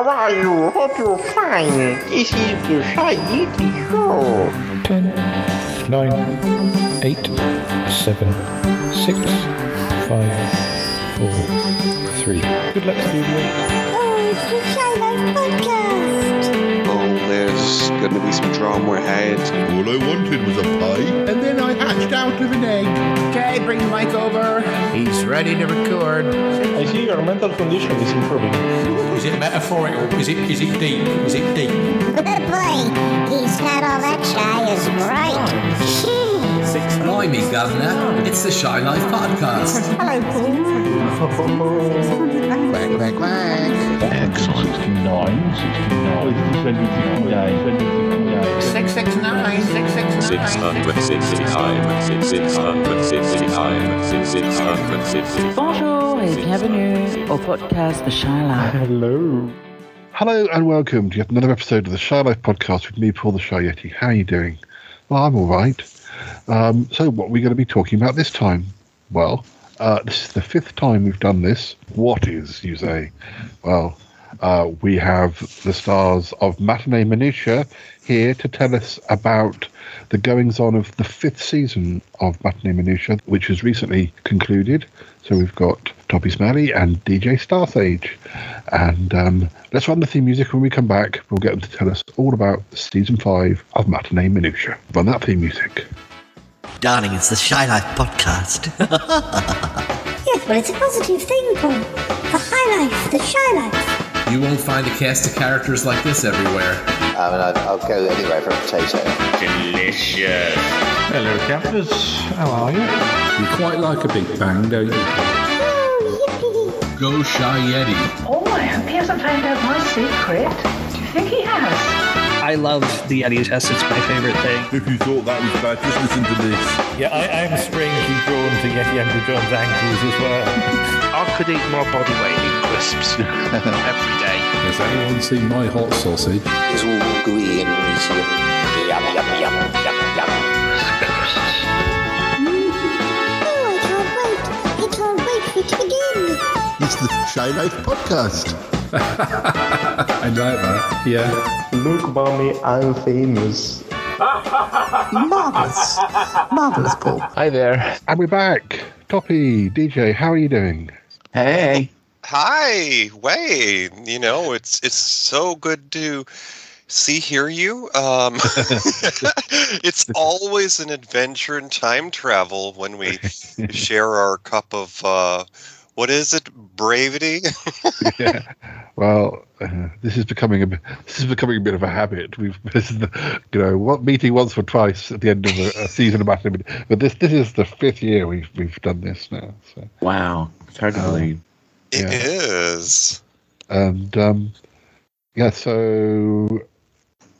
How are you? Hope you're fine. This is the Shy Yeti Show. 10, 9, 8, 7, 6, 5, 4, 3. Good luck, studio. Oh, it's the Shy Life Podcast. There's going to be some drama ahead. All I wanted was a pie, and then I hatched out of an egg. Okay, bring the mic over. He's ready to record. I see your mental condition is improving. Is it metaphorical? Is it is it deep? Is it deep? Good Boy, he's not all that shy as bright. Blimey, Governor. It's the Shy Life Podcast. Quack, quack, quack. Excellent. 69, 69, 29, 29. 669, 669. 669, Bonjour et bienvenue au podcast The Shy Life. Hello. Hello and welcome to yet another episode of the Shy Life podcast with me, Paul the Shy Yeti. How are you doing? Well, I'm all right. Um, so, what are we going to be talking about this time? Well, uh, this is the fifth time we've done this. What is, you say? Well, uh, we have the stars of Matinee Minutiae here to tell us about the goings on of the fifth season of Matinee Minutiae, which has recently concluded. So we've got Toppie Smellie and DJ Starsage. And um, let's run the theme music when we come back. We'll get them to tell us all about season five of Matinee Minutiae. Run that theme music. Darling, it's the Shy Life podcast. Yes, well, it's a positive thing, Paul. The High Life, the Shy Life. You won't find a cast of characters like this everywhere. I mean, I'd, I'll go anywhere for a potato. Delicious. Hello, campers. How are you? You quite like a big bang, don't you? Oh, yippee. Go Shy Yeti. Oh, I hope he hasn't found out my secret. Do you think he has? I love the Yeti test. It's my favorite thing. If you thought that was bad, just listen to this. Yeah, I, I'm strangely drawn to Yeti Uncle John's ankles as well. I could eat more body weight in crisps every day. Has anyone seen my hot sausage? It's all gooey and meaty and yum, yum, yum, yum, yum. Oh, I can't wait. I can't wait for it to begin. It's the Shy Life podcast. I like that. Yeah. Look, mommy, I'm famous. Marvelous. Marvelous, Paul. Hi there. And we're back. Toppie, DJ, how are you doing? Hey. Hi, Wayne. You know, it's it's so good to see hear you. Um, it's always an adventure in time travel when we share our cup of uh, what is it, bravity? yeah. Well, uh, this is becoming a bit- this is becoming a bit of a habit. We've this is the, you know what meeting once or twice at the end of a, a season of Matinee, but this this is the fifth year we've we've done this now. So Wow. It's hard to Um, believe. It Yeah. is. and um, yeah, so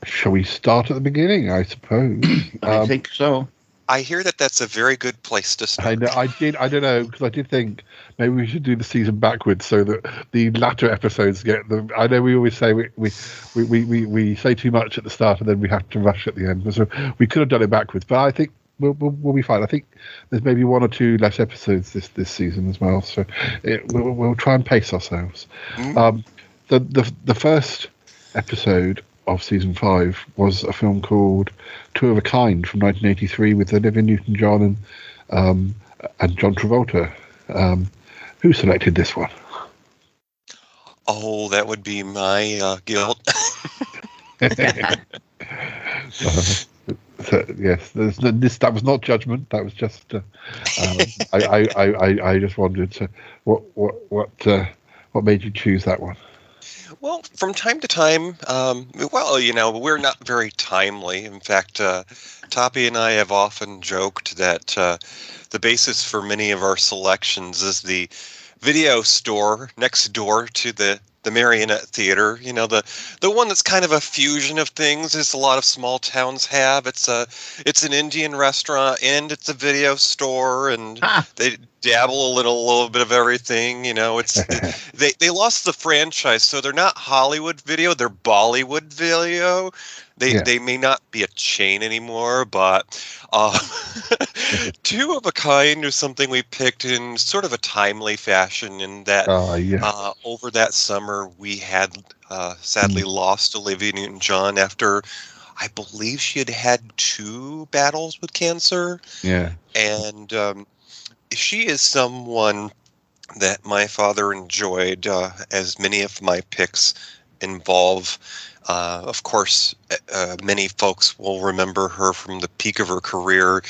shall we start at the beginning? I suppose. I Um, think so. I hear that that's a very good place to start. I know. I did. I don't know because I did think maybe we should do the season backwards so that the latter episodes get the. I know we always say we we, we, we, we, we say too much at the start and then we have to rush at the end. So we could have done it backwards, but I think we'll, we'll, we'll be fine. I think there's maybe one or two less episodes this this season as well. So it, we'll, we'll try and pace ourselves. Mm. Um, the the the first episode of season five was a film called Two of a Kind from 1983 with Olivia Newton-John and um, and John Travolta. Um, who selected this one? Oh, that would be my uh, guilt. Uh, so, yes, no, this that was not judgment. That was just uh, um, I, I, I, I, I just wondered uh, what what what uh, what made you choose that one? Well, from time to time, um, well, you know, we're not very timely. In fact, uh, Toppie and I have often joked that uh, the basis for many of our selections is the video store next door to the the Marionette Theater. You know, the the one that's kind of a fusion of things, as a lot of small towns have. It's a it's an Indian restaurant and it's a video store, and ah. they dabble a little, a little bit of everything. You know, it's they they lost the franchise, so they're not Hollywood Video, they're Bollywood Video. They Yeah. they may not be a chain anymore, but uh, two of a kind is something we picked in sort of a timely fashion. In that, Ah, yeah. uh, over that summer, we had uh, sadly lost Olivia Newton-John after, I believe she had had two battles with cancer Yeah. and um, she is someone that my father enjoyed, uh, as many of my picks involve. Uh, of course, uh, uh, many folks will remember her from the peak of her career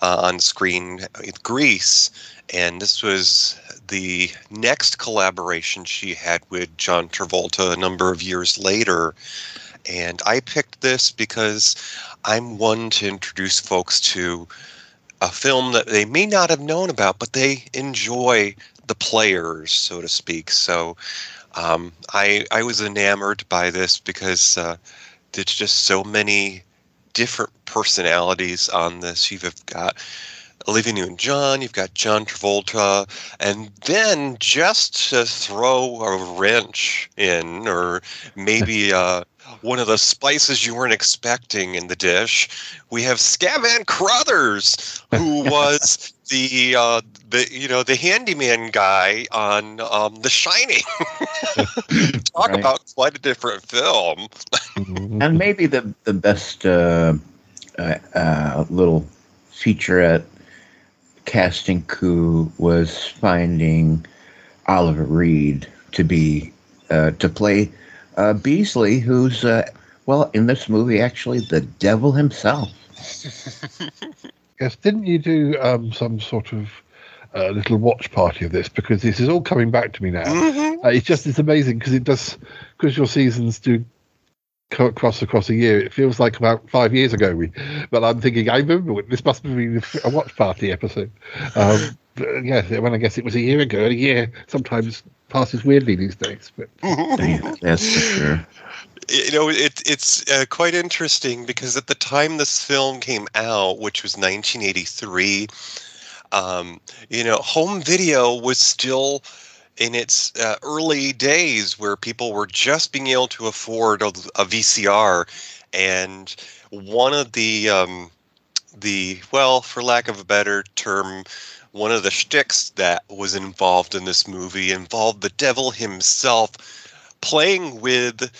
uh, on screen with Grease, and this was the next collaboration she had with John Travolta a number of years later. And I picked this because I'm one to introduce folks to a film that they may not have known about, but they enjoy the players, so to speak. So um, I I was enamored by this because uh, there's just so many different personalities on this. You've got Olivia Newton-John, you've got John Travolta, and then just to throw a wrench in, or maybe uh, one of the spices you weren't expecting in the dish, we have Scatman Crothers, who was the uh, the you know the handyman guy on um, The Shining. Talk Right. about quite a different film. and maybe the the best uh, uh, uh, little featurette casting coup was finding Oliver Reed to be uh, to play uh, Beazley, who's uh, well in this movie actually the devil himself. Yes, didn't you do um, some sort of uh, little watch party of this? Because this is all coming back to me now. Uh, it's just it's amazing because it does because your seasons do co- cross across a year. It feels like about five years ago. We, but I'm thinking I remember this must have been a watch party episode. Um, but, yes, when I guess it was a year ago. A year sometimes passes weirdly these days. But That's for sure. You know it, it's uh, quite interesting because at the time this film came out which was 1983 um, you know home video was still in its uh, early days where people were just being able to afford a, a vcr and one of the um, the well for lack of a better term one of the shticks that was involved in this movie involved the devil himself playing with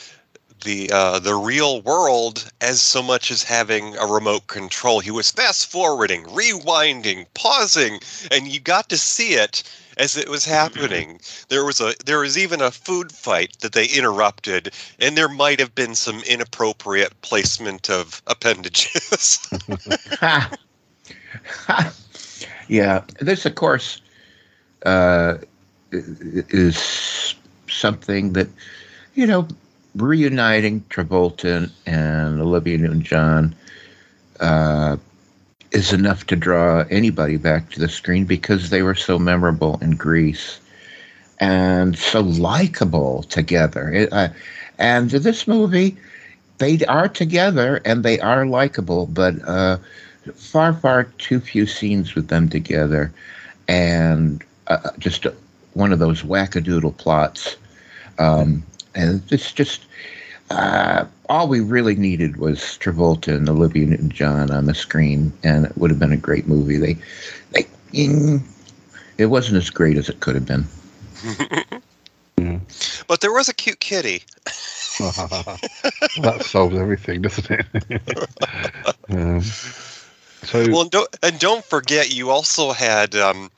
the uh, the real world as so much as having a remote control. He was fast forwarding, rewinding, pausing, and you got to see it as it was happening. There was a there was even a food fight that they interrupted, and there might have been some inappropriate placement of appendages. Yeah, this, of course, uh, is something that, you know, reuniting Travolta and Olivia Newton-John uh, is enough to draw anybody back to the screen because they were so memorable in Grease and so likable together. It, uh, and this movie, they are together and they are likable, but uh, far, far too few scenes with them together, and uh, just one of those wackadoodle plots. Um, and it's just uh, all we really needed was Travolta and Olivia Newton-John on the screen, and it would have been a great movie. They, they, mm, it wasn't as great as it could have been. but there was a cute kitty. that solves everything, doesn't it? um, so well, and don't, and don't forget, you also had um,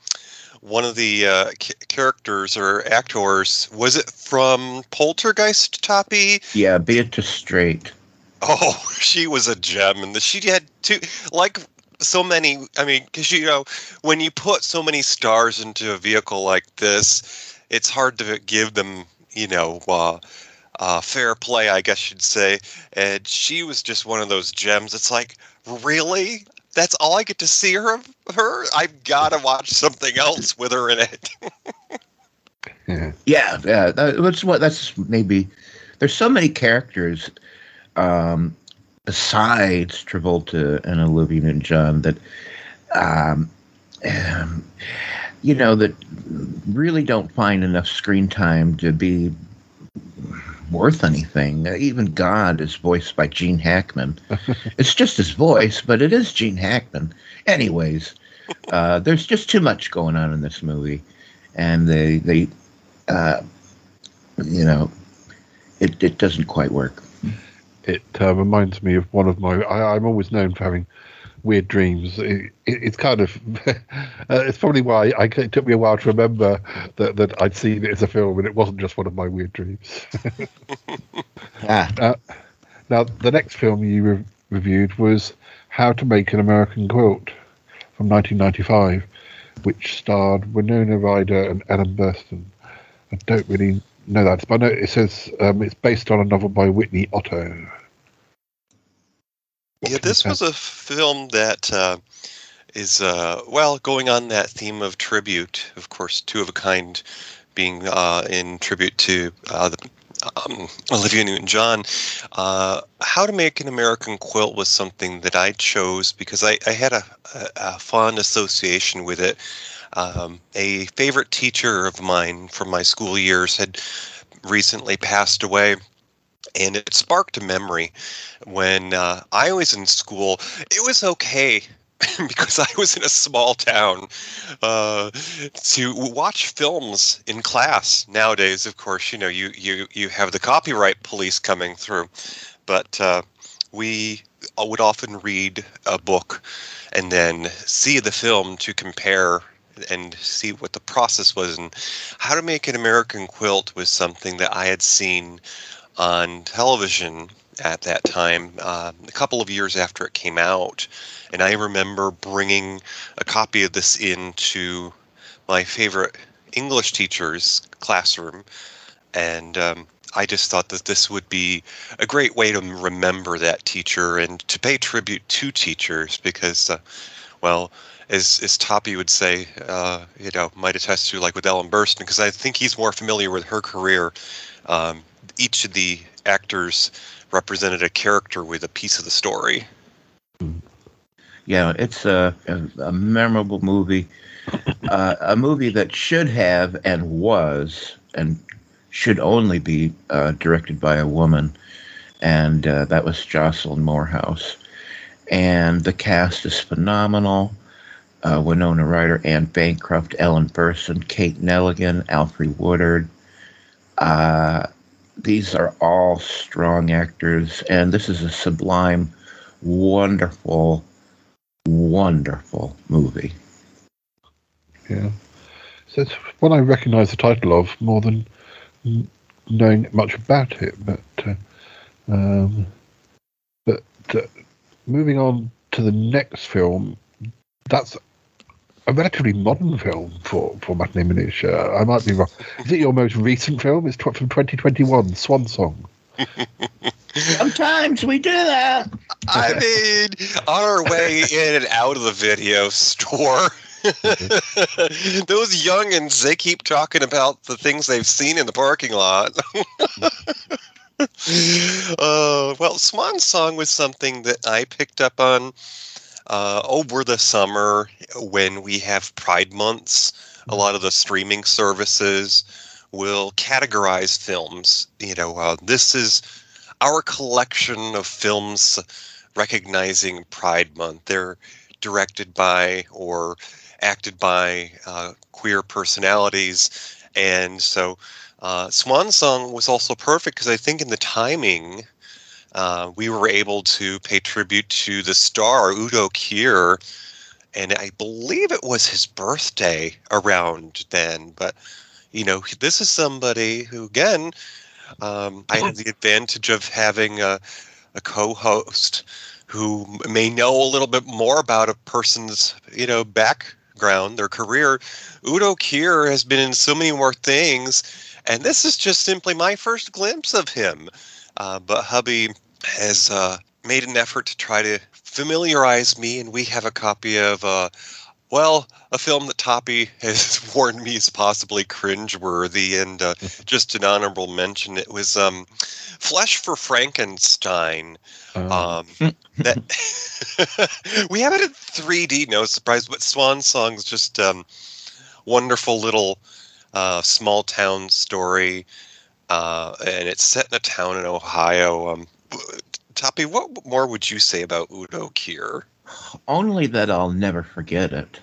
one of the uh, c- characters or actors. Was it from Poltergeist? Toppie? Yeah, Beatrice Straight. Oh, she was a gem, and the, she had two like so many. I mean, because you know, when you put so many stars into a vehicle like this, it's hard to give them, you know, uh, uh, fair play, I guess you'd say. And she was just one of those gems. It's like, really? That's all I get to see her. Her? I've got to watch something else with her in it. yeah, Yeah, yeah. That, that's what. That's maybe. There's so many characters, um, besides Travolta and Olivia Newton-John that, um, um, you know, that really don't find enough screen time to be worth anything. Uh, even God is voiced by Gene Hackman. it's just his voice, but it is Gene Hackman. Anyways, uh, there's just too much going on in this movie, and they they, uh, you know, it it doesn't quite work. It uh, reminds me of one of my. I, I'm always known for having weird dreams. It, it, it's kind of. uh, it's probably why I, it took me a while to remember that, that I'd seen it as a film and it wasn't just one of my weird dreams. ah. Uh, now, the next film you re- reviewed was How to Make an American Quilt from 1995, which starred Winona Ryder and Ellen Burstyn. I don't really know that, but I know it says um, it's based on a novel by Whitney Otto. Yeah, this was a film that uh, is uh, well going on that theme of tribute. Of course, two of a kind being uh, in tribute to uh, the, um, Olivia Newton-John. Uh, How to Make an American Quilt was something that I chose because I, I had a, a, a, fond association with it. Um, a favorite teacher of mine from my school years had recently passed away and it sparked a memory when uh, I was in school. It was okay because I was in a small town uh, to watch films in class. Nowadays, of course, you know you you you have the copyright police coming through, but uh, we would often read a book and then see the film to compare and see what the process was and how to make an American quilt was something that I had seen on television at that time, uh, a couple of years after it came out. And I remember bringing a copy of this into my favorite English teacher's classroom. And um, I just thought that this would be a great way to remember that teacher and to pay tribute to teachers because, uh, well, as as Toppie would say, uh, you know, might attest to like with Ellen Burstyn, because I think he's more familiar with her career. Um, each of the actors represented a character with a piece of the story. Yeah, it's a, a, a memorable movie, uh, a movie that should have and was and should only be uh, directed by a woman, and uh, that was Jocelyn Moorhouse. And the cast is phenomenal. Uh, Winona Ryder, Anne Bancroft, Ellen Burstyn, Kate Nelligan, Alfre Woodard. These are all strong actors, and this is a sublime, wonderful, wonderful movie. Yeah. So it's one I recognise the title of more than knowing much about it. But uh, um, but uh, moving on to the next film, that's a relatively modern film for, for Matinee Minutiae. I might be wrong. Is it your most recent film? It's from 2021, Swan Song. Sometimes we do that. I mean, on our way in and out of the video store. Those youngins, they keep talking about the things they've seen in the parking lot. uh, well, Swan Song was something that I picked up on uh, over the summer when we have Pride months. A lot of the streaming services will categorize films. You know, uh, this is our collection of films recognizing Pride Month. They're directed by or acted by uh, queer personalities. And so uh, Swan Song was also perfect because I think in the timing, uh, we were able to pay tribute to the star Udo Kier, and I believe it was his birthday around then. But you know, this is somebody who, again, um, I had the advantage of having a, a co-host who may know a little bit more about a person's, you know, background, their career. Udo Kier has been in so many more things, and this is just simply my first glimpse of him. Uh, but hubby has uh, made an effort to try to familiarize me, and we have a copy of, uh, well, a film that Toppie has warned me is possibly cringeworthy, and uh, just an honorable mention. It was um, Flesh for Frankenstein. Um, that we have it in 3D, no surprise, but Swan Song's just um, wonderful little uh, small town story uh, and it's set in a town in Ohio. Um, Toppie, what more would you say about Udo Kier? Only that I'll never forget it.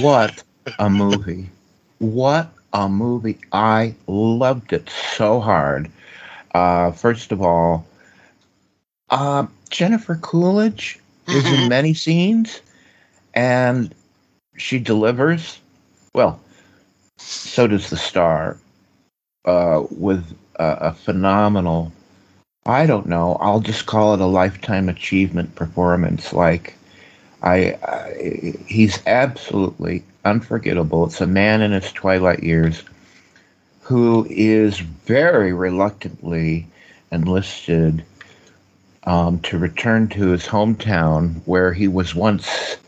What a movie! What a movie! I loved it so hard. Uh, first of all, uh, Jennifer Coolidge is in many scenes, and she delivers. Well, so does the star uh, with a, a phenomenal. I don't know. I'll just call it a lifetime achievement performance. Like, I, I he's absolutely unforgettable. It's a man in his twilight years who is very reluctantly enlisted um, to return to his hometown where he was once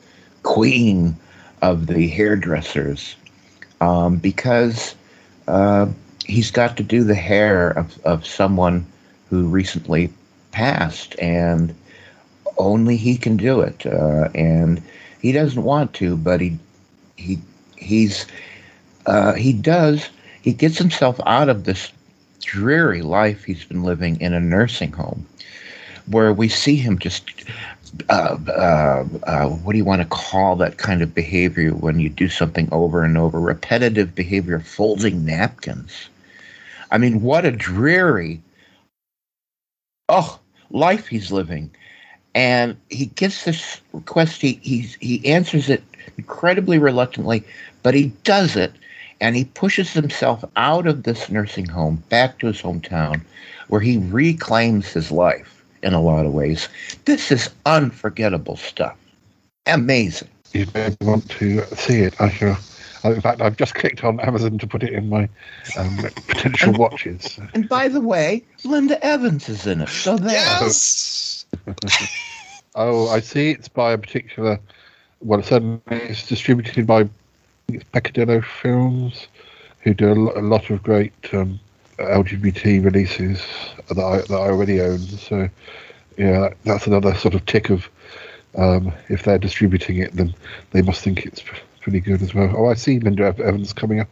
queen of the hairdressers um, because uh, he's got to do the hair of, of someone who recently passed and only he can do it uh, and he doesn't want to but he he he's uh, he does he gets himself out of this dreary life he's been living in a nursing home where we see him just uh, uh, uh, what do you want to call that kind of behavior when you do something over and over? Repetitive behavior folding napkins. I mean what a dreary oh life he's living and he gets this request he he's, he answers it incredibly reluctantly but he does it and he pushes himself out of this nursing home back to his hometown where he reclaims his life in a lot of ways this is unforgettable stuff amazing You may want to see it. I shall. In fact, I've just clicked on Amazon to put it in my um, potential watches. and by the way linda evans is in it so there Yes. Oh, I see. It's by a particular. Well, certainly it's distributed by it's Peccadillo Films, who do a lo- a lot of great um, LGBT releases that I, that I already own. So, yeah, that's another sort of tick of um, if they're distributing it, then they must think it's p- pretty good as well. Oh, I see Linda Evans coming up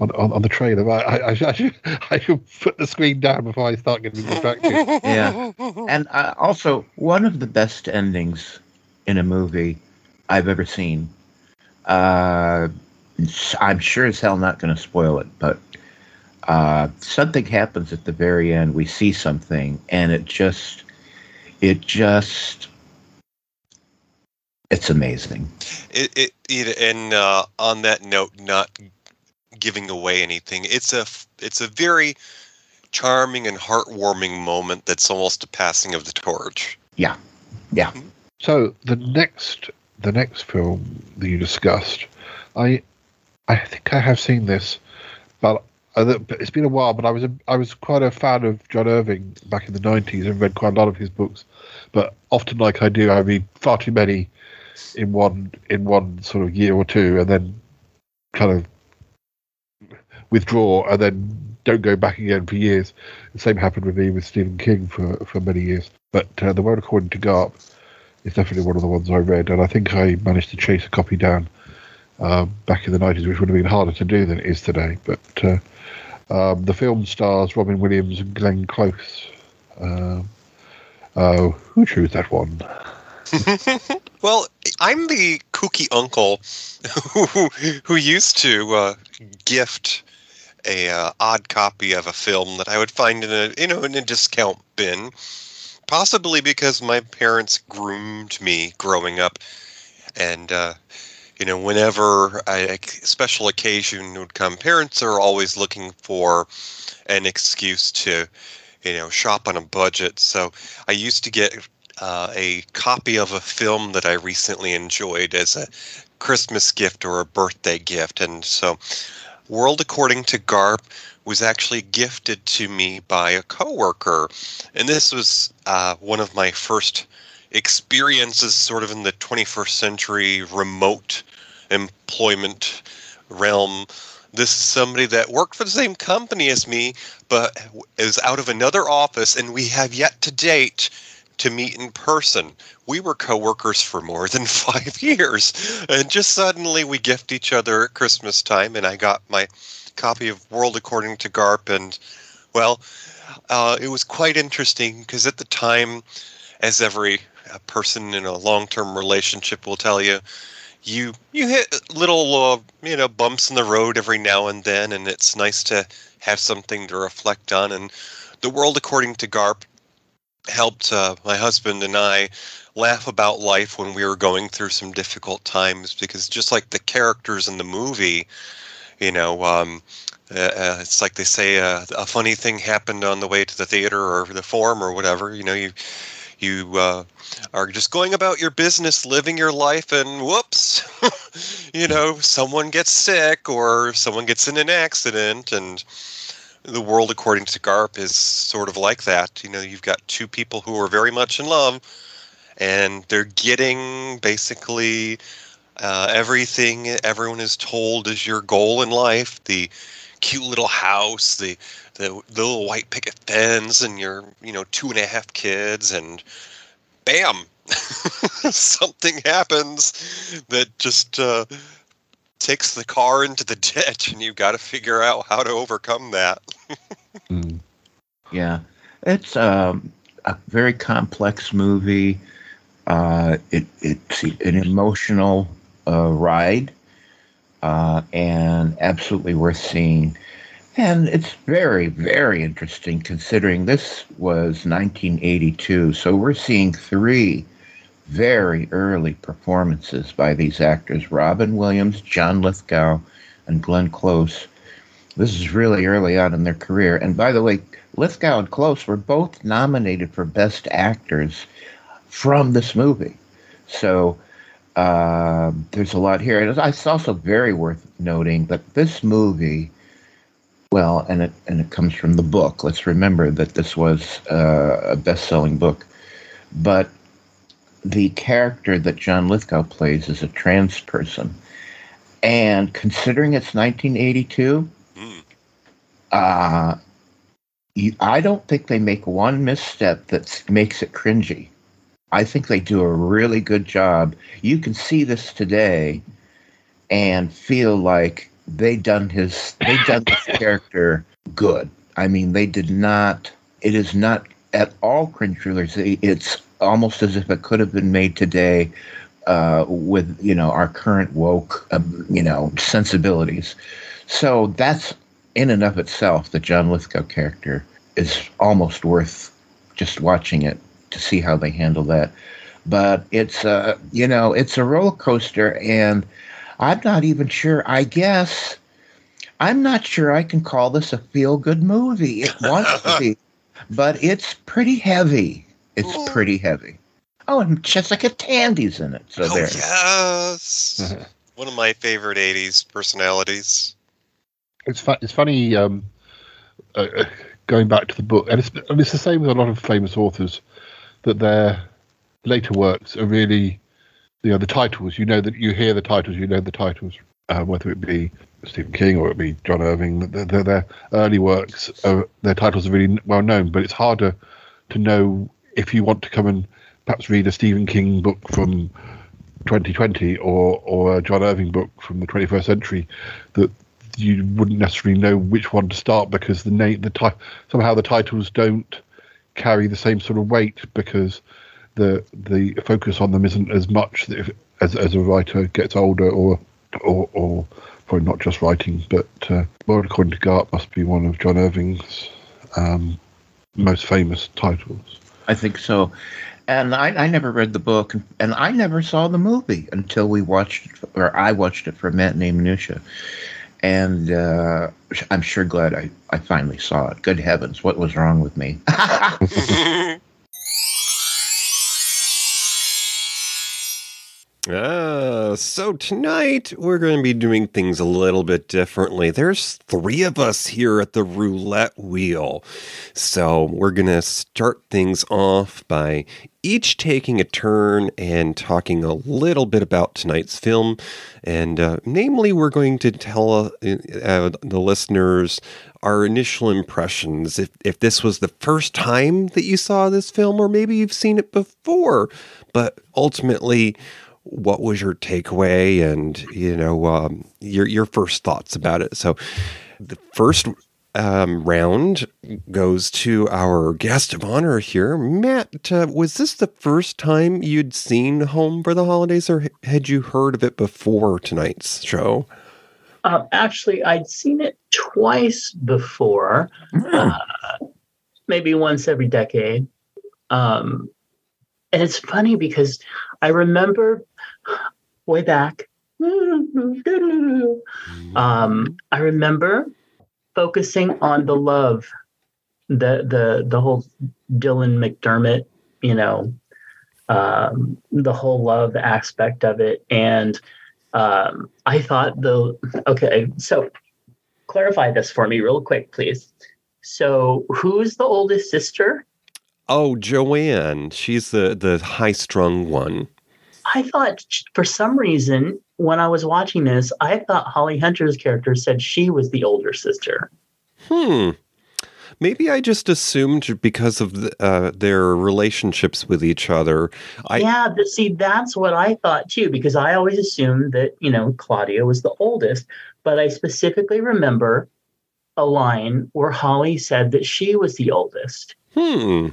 on, on, on the trailer. I, I, I, should, I should put the screen down before I start getting distracted. yeah and uh, also one of the best endings in a movie i've ever seen uh, i'm sure as hell not going to spoil it but uh, something happens at the very end we see something and it just it just it's amazing It, it, it and uh, on that note, not giving away anything. It's a f- it's a very charming and heartwarming moment. That's almost a passing of the torch. yeah yeah So the next the next film that you discussed, I I think I have seen this, but uh, but it's been a while. But I was a, I was quite a fan of John Irving back in the nineties and read quite a lot of his books. But often, like I do, I read far too many in one in one sort of year or two, and then kind of withdraw and then don't go back again for years. The same happened with me with Stephen King for for many years. But uh, the world according to Garp is definitely one of the ones I read, and I think I managed to chase a copy down um, back in the nineties, which would have been harder to do than it is today. But uh, um, the film stars Robin Williams and Glenn Close. Um, uh, who chose that one? Well, I'm the kooky uncle who who used to uh, gift a uh, odd copy of a film that I would find in a you know in a discount bin, possibly because my parents groomed me growing up, and uh, you know whenever a, special occasion would come, parents are always looking for an excuse to you know shop on a budget. So I used to get uh, a copy of a film that I recently enjoyed as a Christmas gift or a birthday gift. And so, World According to Garp was actually gifted to me by a coworker. And this was uh, one of my first experiences, sort of in the 21st century remote employment realm. This is somebody that worked for the same company as me, but is out of another office, and we have yet to date to meet in person. We were coworkers for more than five years, and just suddenly we gift each other at Christmas time, and I got my copy of World According to Garp, and Well, uh, it was quite interesting because at the time, as every uh, person in a long-term relationship will tell you, you you hit little uh, you know bumps in the road every now and then, and it's nice to have something to reflect on. And the world according to Garp helped uh, my husband and I laugh about life when we were going through some difficult times because just like the characters in the movie, you know, um, uh, uh, it's like they say uh, a funny thing happened on the way to the theater or the forum or whatever. You know, you you uh, are just going about your business, living your life, and whoops, you know, someone gets sick or someone gets in an accident, and the world according to Garp is sort of like that. You know, you've got two people who are very much in love, and they're getting basically uh, everything everyone is told is your goal in life. The cute little house, the, the the little white picket fence, and your you know two and a half kids, and bam, something happens that just uh, takes the car into the ditch, and you've got to figure out how to overcome that. mm. Yeah, it's um, a very complex movie. Uh, it, it's an emotional uh, ride uh, and absolutely worth seeing. And it's very, very interesting considering this was 1982. So we're seeing three very early performances by these actors Robin Williams, John Lithgow, and Glenn Close. This is really early on in their career. And by the way, Lithgow and Close were both nominated for Best Actors from this movie. So uh, there's a lot here. And it's also very worth noting that this movie, well, and it and it comes from the book. Let's remember that this was uh, a best-selling book, but the character that John Lithgow plays is a trans person, and considering it's 1982, mm. uh, you, I don't think they make one misstep that makes it cringy. I think they do a really good job. You can see this today and feel like they done his they done this character good. I mean, they did not. It is not at all cringe thrillers. It's almost as if it could have been made today uh, with you know our current woke um, you know sensibilities. So that's in and of itself the John Lithgow character is almost worth just watching it to see how they handle that. But it's a you know it's a roller coaster, and I'm not even sure. I guess I'm not sure I can call this a feel good movie. It wants to be, but it's pretty heavy. It's pretty heavy. Oh, and Jessica Tandy's in it. So oh, there. Yes. One of my favorite '80s personalities. It's fu- it's funny um, uh, uh, going back to the book, and it's, and it's the same with a lot of famous authors that their later works are really, you know, the titles. You know that you hear the titles, you know the titles, um, whether it be Stephen King or it be John Irving. Their, their early works, are, their titles are really well known, but it's harder to know if you want to come and perhaps read a Stephen King book from 2020 or or a John Irving book from the 21st century that you wouldn't necessarily know which one to start because the name the ti- somehow the titles don't carry the same sort of weight because the the focus on them isn't as much as as a writer gets older or or or probably not just writing but uh, World According to Garp must be one of John Irving's um, most famous titles. I think so. And I, I never read the book, and I never saw the movie until we watched, or I watched it for Matinee Minutiae and uh, I'm sure glad I, I finally saw it. Good heavens, what was wrong with me? Uh, so tonight we're going to be doing things a little bit differently. There's three of us here at the roulette wheel. So we're going to start things off by each taking a turn and talking a little bit about tonight's film. And uh, namely, we're going to tell uh, uh, the listeners our initial impressions. If, if this was the first time that you saw this film, or maybe you've seen it before, but ultimately, what was your takeaway and you know um, your your first thoughts about it so the first um, round goes to our guest of honor here. Matt, uh, was this the first time you'd seen Home for the Holidays, or had you heard of it before tonight's show? Um, actually, I'd seen it twice before, uh, maybe once every decade. Um, and it's funny because I remember way back. Um, I remember focusing on the love, the the the whole Dylan McDermott, you know, um, the whole love aspect of it, and um, I thought the okay. So clarify this for me real quick, please. So, who's the oldest sister? Oh, Joanne. She's the the high strung one. I thought for some reason when I was watching this, I thought Holly Hunter's character said she was the older sister. Hmm. Maybe I just assumed because of the, uh, their relationships with each other. I, yeah, but see, that's what I thought too, because I always assumed that, you know, Claudia was the oldest. But I specifically remember a line where Holly said that she was the oldest. Hmm.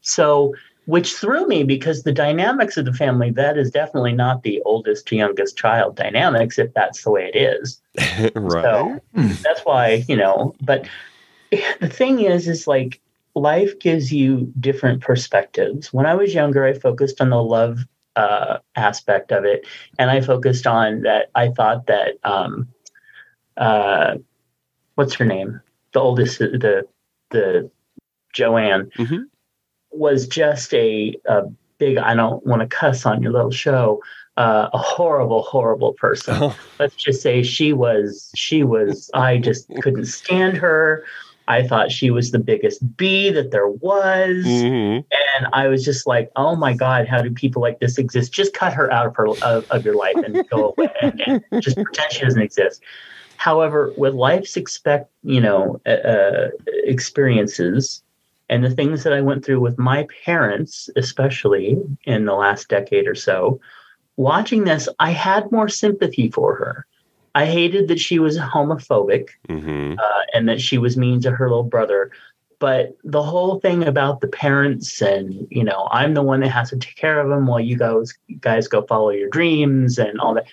So, which threw me because the dynamics of the family, that is definitely not the oldest to youngest child dynamics, if that's the way it is. right. So that's why, you know, but the thing is, is like life gives you different perspectives. When I was younger, I focused on the love uh, aspect of it, and I focused on that. I thought that, um, uh, what's her name? The oldest, the the Joanne mm-hmm. Was just a, a big. I don't want to cuss on your little show. Uh, a horrible, horrible person. Oh. Let's just say she was. She was. I just couldn't stand her. I thought she was the biggest bee that there was. Mm-hmm. And I was just like, oh my God, how do people like this exist? Just cut her out of her of, of your life and go away and, just pretend she doesn't exist. However, with life's expect, you know, uh, experiences and the things that I went through with my parents, especially in the last decade or so, watching this, I had more sympathy for her. I hated that she was homophobic mm-hmm. uh, and that she was mean to her little brother. But the whole thing about the parents and, you know, I'm the one that has to take care of them while you guys, guys go follow your dreams and all that.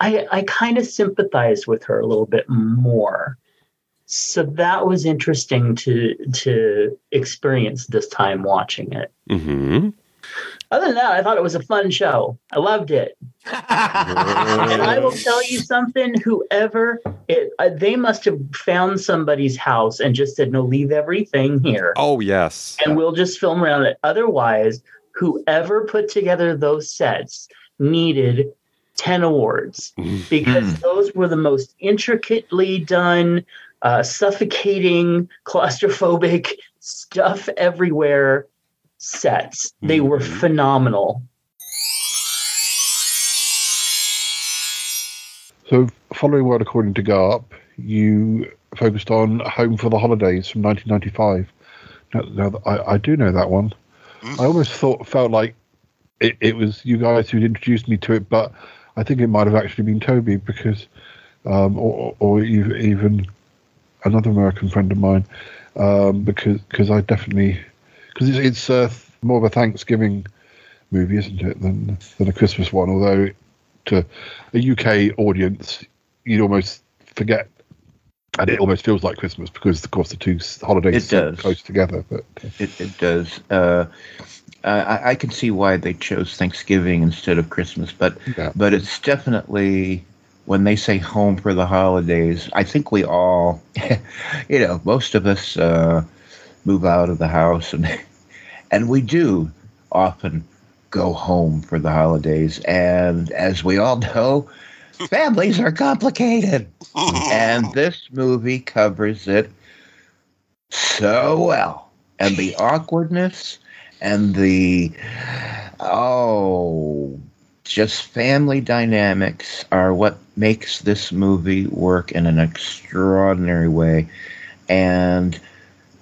I, I kind of sympathized with her a little bit more. So that was interesting to to experience this time watching it. Mm-hmm. Other than that, I thought it was a fun show. I loved it. and I will tell you something: whoever it, uh, they must have found somebody's house and just said, "No, leave everything here." Oh yes, and we'll just film around it. Otherwise, whoever put together those sets needed 10 awards because those were the most intricately done, uh, suffocating, claustrophobic stuff everywhere sets. They were phenomenal. So, following World According to Garp, you focused on Home for the Holidays from 1995. Now, now I, I do know that one. I almost thought felt like it, it was you guys who'd introduced me to it, but I think it might have actually been Toby because, um, or, or even another American friend of mine, um, because because I definitely because it's, it's uh, more of a Thanksgiving movie, isn't it, than than a Christmas one? Although to a UK audience, you'd almost forget, and it almost feels like Christmas because, of course, the two holidays are close together. But It, it does. Uh, I, I can see why they chose Thanksgiving instead of Christmas, but but it's definitely when they say home for the holidays. I think we all, you know, most of us uh, move out of the house, and and we do often go home for the holidays. And as we all know, families are complicated, and this movie covers it so well, and the awkwardness and the oh just family dynamics are what makes this movie work in an extraordinary way. And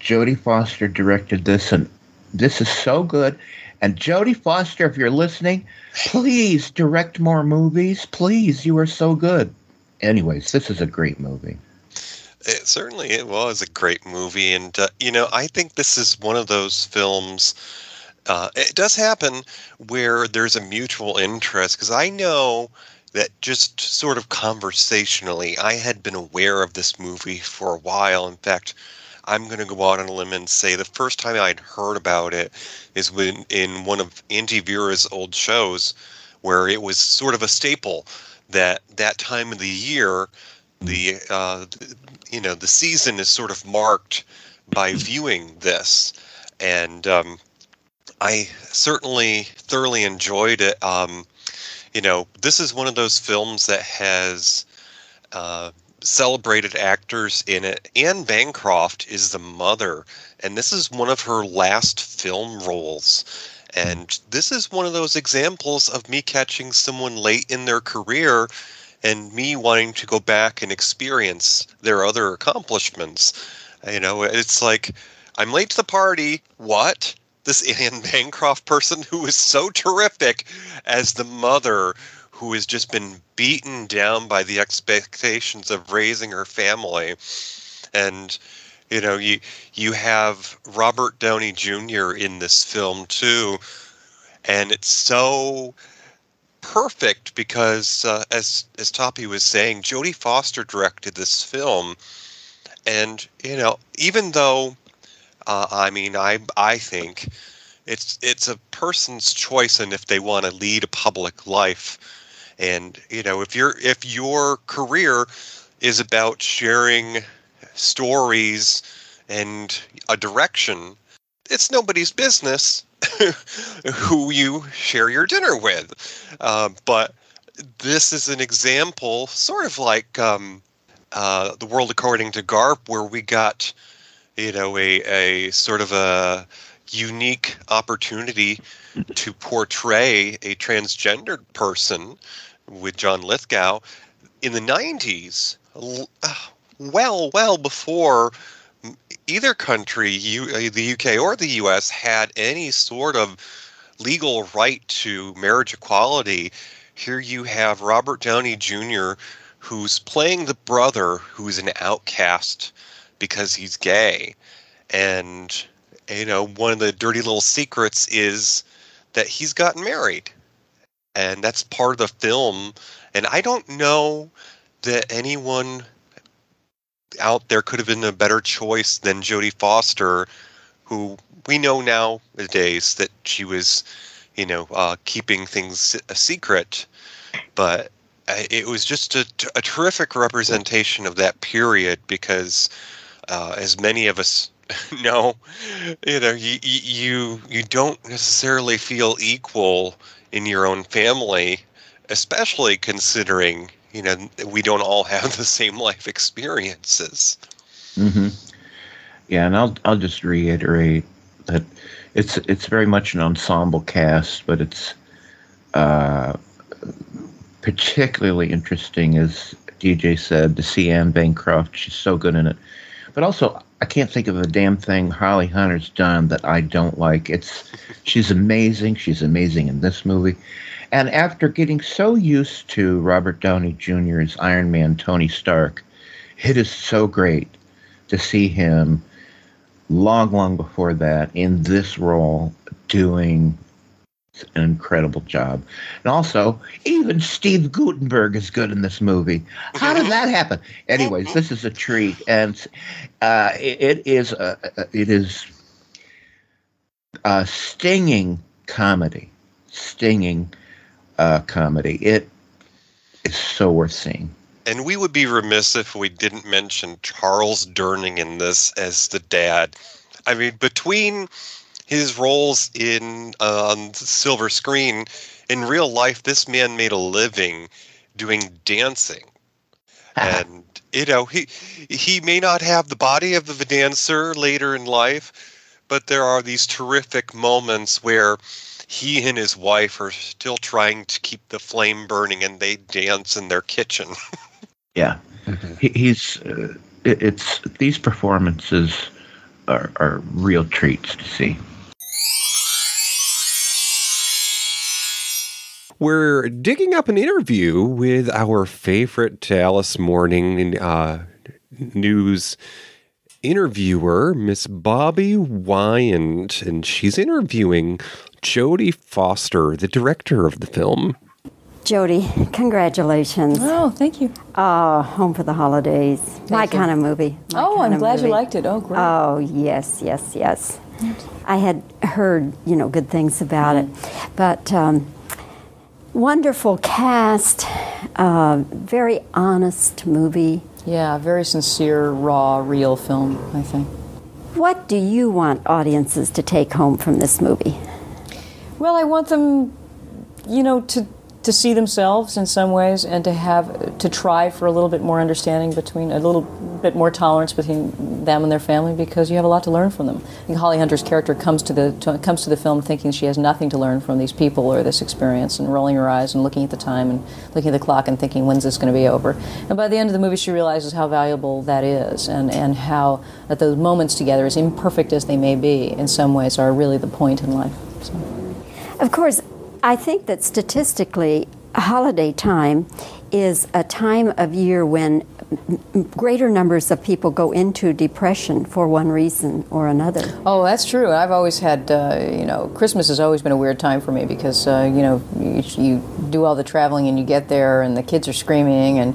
Jodie Foster directed this and this is so good. And Jodie Foster if you're listening please direct more movies. Please you are so good. Anyways this is a great movie. Certainly it was a great movie, and uh, you know, I think this is one of those films. Uh, it does happen where there's a mutual interest because I know that just sort of conversationally, I had been aware of this movie for a while. In fact, I'm going to go out on a limb and say the first time I'd heard about it is when in one of Auntie Vera's old shows, where it was sort of a staple that that time of the year, the uh, you know the season is sort of marked by viewing this, and um, I certainly thoroughly enjoyed it. Um, you know, this is one of those films that has uh, celebrated actors in it. Anne Bancroft is the mother, and this is one of her last film roles. And this is one of those examples of me catching someone late in their career and me wanting to go back and experience their other accomplishments. You know, it's like I'm late to the party. What? This Anne Bancroft person who is so terrific as the mother who has just been beaten down by the expectations of raising her family. And you know, you you have Robert Downey Jr. in this film too, and it's so perfect because, uh, as as Toppie was saying, Jodie Foster directed this film, and you know, even though, uh, I mean, I I think it's it's a person's choice, and if they want to lead a public life, and you know, if your if your career is about sharing stories and a direction, it's nobody's business who you share your dinner with. Uh, but this is an example, sort of like um, uh, the world according to Garp, where we got, you know, a, a sort of a unique opportunity to portray a transgendered person with John Lithgow in the 90s, well, well before either country, you, uh, the UK or the US, had any sort of legal right to marriage equality. Here you have Robert Downey Jr., who's playing the brother who's an outcast because he's gay. And, you know, one of the dirty little secrets is that he's gotten married. And that's part of the film. And I don't know that anyone out there could have been a better choice than Jodie Foster, who we know nowadays that she was, you know, uh, keeping things a secret, but uh, it was just a, a terrific representation of that period because, uh, as many of us know, you know, you, you you don't necessarily feel equal in your own family, especially considering you know we don't all have the same life experiences. Mm-hmm. yeah and i'll i'll just reiterate that it's it's very much an ensemble cast but it's uh, particularly interesting as dj said to see anne bancroft. She's so good in it but also i can't think of a damn thing holly hunter's done that i don't like it's she's amazing she's amazing in this movie and after getting so used to Robert Downey Jr.'s Iron Man Tony Stark, it is so great to see him long, long before that in this role doing an incredible job. And also, even Steve Guttenberg is good in this movie. How did that happen? Anyways, this is a treat, and uh, it, it is a, it is a stinging comedy, stinging uh, comedy. It is so worth seeing. And we would be remiss if we didn't mention Charles Durning in this as the dad. I mean, between his roles in uh, on silver screen, in real life, this man made a living doing dancing. and you know, he he may not have the body of the dancer later in life, but there are these terrific moments where he and his wife are still trying to keep the flame burning and they dance in their kitchen. yeah. He, he's uh, it, it's these performances are, are real treats to see. We're digging up an interview with our favorite Dallas morning uh, news interviewer, Miss Bobbie Wygant, and she's interviewing Jodie Foster, the director of the film. Jodie, congratulations. Oh, thank you. Oh, Home for the Holidays. My you. kind of movie. My Oh, I'm of glad you liked it. Oh, great. Oh, yes, yes, yes. I had heard, you know, good things about it. But um, wonderful cast, uh, very honest movie. Yeah, very sincere, raw, real film, I think. What do you want audiences to take home from this movie? Well, I want them, you know, to to see themselves in some ways and to have to try for a little bit more understanding between a little bit more tolerance between them and their family because you have a lot to learn from them. I think Holly Hunter's character comes to the to, comes to the film thinking she has nothing to learn from these people or this experience and rolling her eyes and looking at the time and looking at the clock and thinking when's this going to be over. And by the end of the movie she realizes how valuable that is and and how that those moments together as imperfect as they may be in some ways are really the point in life. So. Of course, I think that statistically, holiday time is a time of year when greater numbers of people go into depression for one reason or another. Oh, that's true. I've always had, uh, you know, Christmas has always been a weird time for me because, uh, you know, you, you do all the traveling and you get there and the kids are screaming and,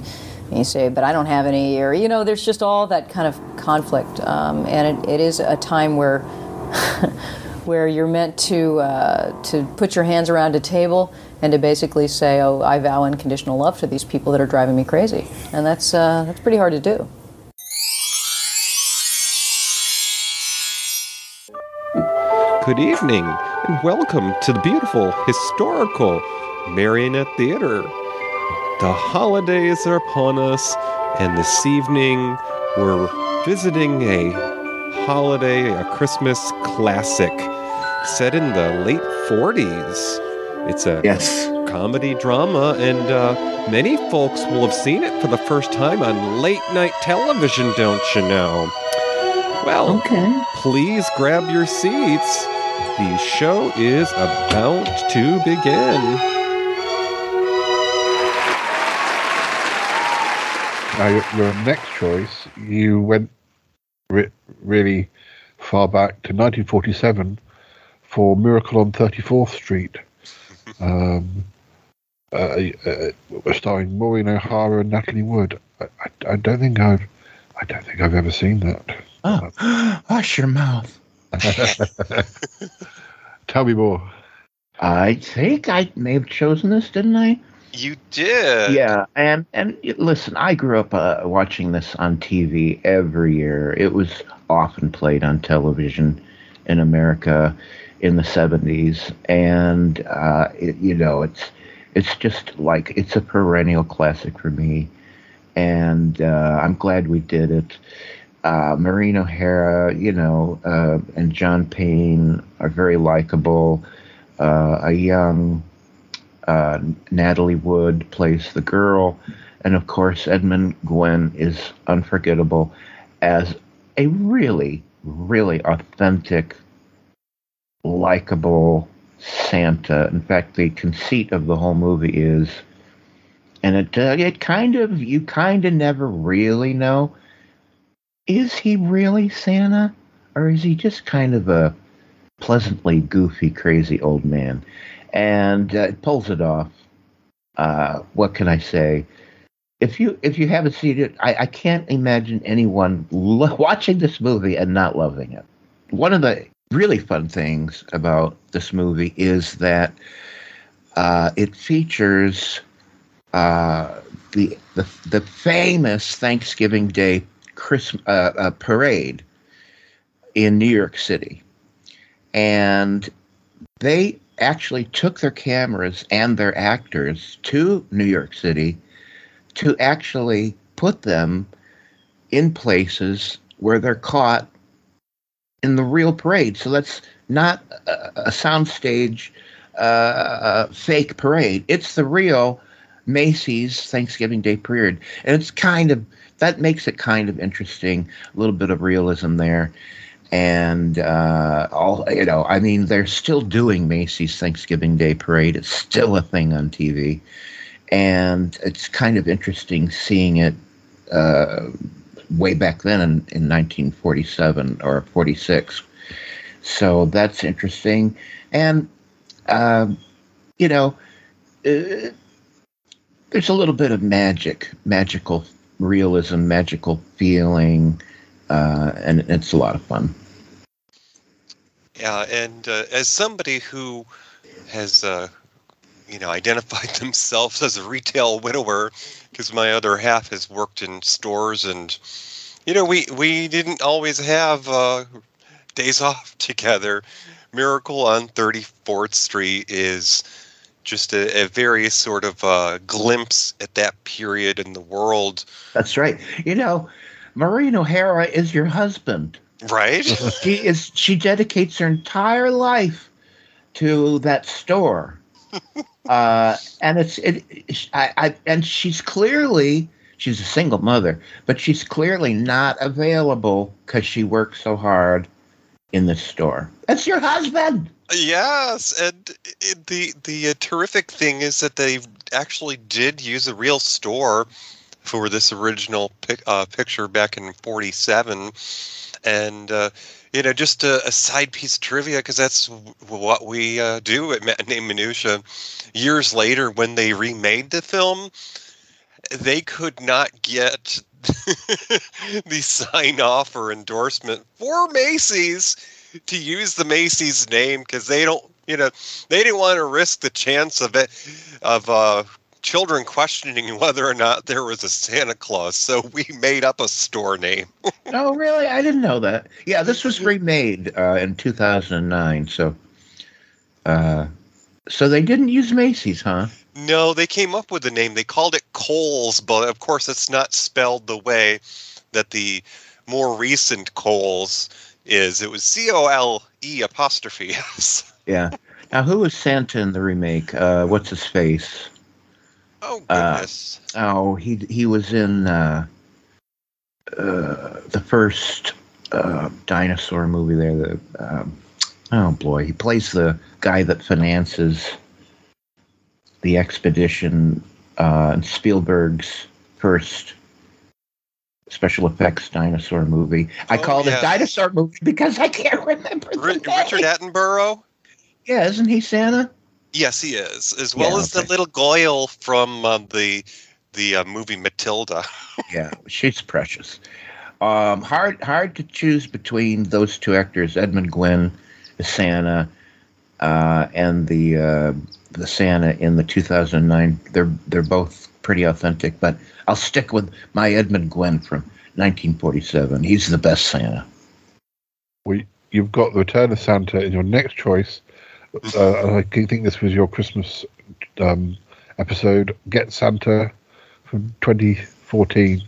and you say, but I don't have any, or, you know, there's just all that kind of conflict. Um, and it, it is a time where. where you're meant to uh, to put your hands around a table and to basically say, "Oh, I vow unconditional love to these people that are driving me crazy," and that's uh, that's pretty hard to do. Good evening, and welcome to the beautiful historical Marionette Theater. The holidays are upon us, and this evening we're visiting a holiday, a Christmas classic set in the late 40s. It's a Yes. comedy drama, and uh, many folks will have seen it for the first time on late night television, don't you know? Well, Okay. please grab your seats. The show is about to begin. Now, your, your next choice, you went re- really far back to 1947 for Miracle on 34th Street, um, uh, uh, starring Maureen O'Hara and Natalie Wood. I, I, I don't think I've, I don't think I've ever seen that. Oh, wash your mouth. Tell me more. I think I may have chosen this, didn't I? You did. Yeah, and and listen, I grew up uh, watching this on TV every year. It was often played on television in America in the '70s, and uh, it, you know, it's it's just like it's a perennial classic for me, and uh, I'm glad we did it. Uh, Maureen O'Hara, you know, uh, and John Payne are very likable. Uh, a young uh, Natalie Wood plays the girl, and of course Edmund Gwenn is unforgettable as a really, really authentic, likable Santa. In fact, the conceit of the whole movie is, and it uh, it kind of you kind of never really know, is he really Santa or is he just kind of a pleasantly goofy, crazy old man? and uh, it pulls it off. Uh, what can I say? If you if you haven't seen it, I, I can't imagine anyone lo- watching this movie and not loving it. One of the really fun things about this movie is that uh, it features uh, the, the the famous Thanksgiving Day Christmas uh, uh, parade in New York City, and they actually took their cameras and their actors to New York City to actually put them in places where they're caught in the real parade. So that's not a, a soundstage uh, fake parade. It's the real Macy's Thanksgiving Day parade. And it's kind of, that makes it kind of interesting, a little bit of realism there and uh, all you know i mean they're still doing macy's thanksgiving day parade it's still a thing on tv and it's kind of interesting seeing it uh, way back then in, in 1947 or 46. So that's interesting. And, um, you know, uh, there's a little bit of magic, magical realism, magical feeling, uh, and it's a lot of fun. Yeah, and uh, as somebody who has, uh, you know, identified themselves as a retail widower, because my other half has worked in stores, and you know, we we didn't always have uh, days off together. Miracle on 34th Street is just a, a very sort of uh, glimpse at that period in the world. That's right. You know, Maureen O'Hara is your husband. Right? she is she dedicates her entire life to that store. uh, and it's it I, I and she's clearly she's a single mother, but she's clearly not available because she works so hard in the store. That's your husband. Yes, and the the uh, terrific thing is that they actually did use a real store for this original pic, uh, picture back in '47, and uh, you know, just a, a, side piece of trivia because that's what we uh, do at Matinee Minutiae. Years later, when they remade the film, they could not get the sign off or endorsement for Macy's to use the Macy's name because they don't, you know, they didn't want to risk the chance of it of uh, children questioning whether or not there was a Santa Claus. So we made up a store name. oh, really? I didn't know that. Yeah, this was remade uh, in 2009. So, uh, so they didn't use Macy's, huh? No, they came up with the name. They called it Coles, but of course, it's not spelled the way that the more recent Coles is. It was C O L E apostrophe S. Yeah. Now, who was Santa in the remake? Uh, what's his face? Oh goodness. Uh, oh, he he was in uh, uh, the first uh, dinosaur movie there. The um, oh boy, he plays the guy that finances the expedition uh, in Spielberg's first special effects dinosaur movie. I Oh, called yeah. it dinosaur movie because I can't remember. the name. Richard Attenborough. Yeah, isn't he Santa? Yes, he is, as well Yeah, as the little Goyle from um, the the uh, movie Matilda. yeah, she's precious. Um, hard hard to choose between those two actors, Edmund Gwenn as Santa, uh, and the uh, the Santa in the 2009. They're they're both pretty authentic, but I'll stick with my Edmund Gwenn from 1947. He's the best Santa. We, you've got the Return of Santa in your next choice. Uh, I think this was your Christmas um, episode. Get Santa from 2014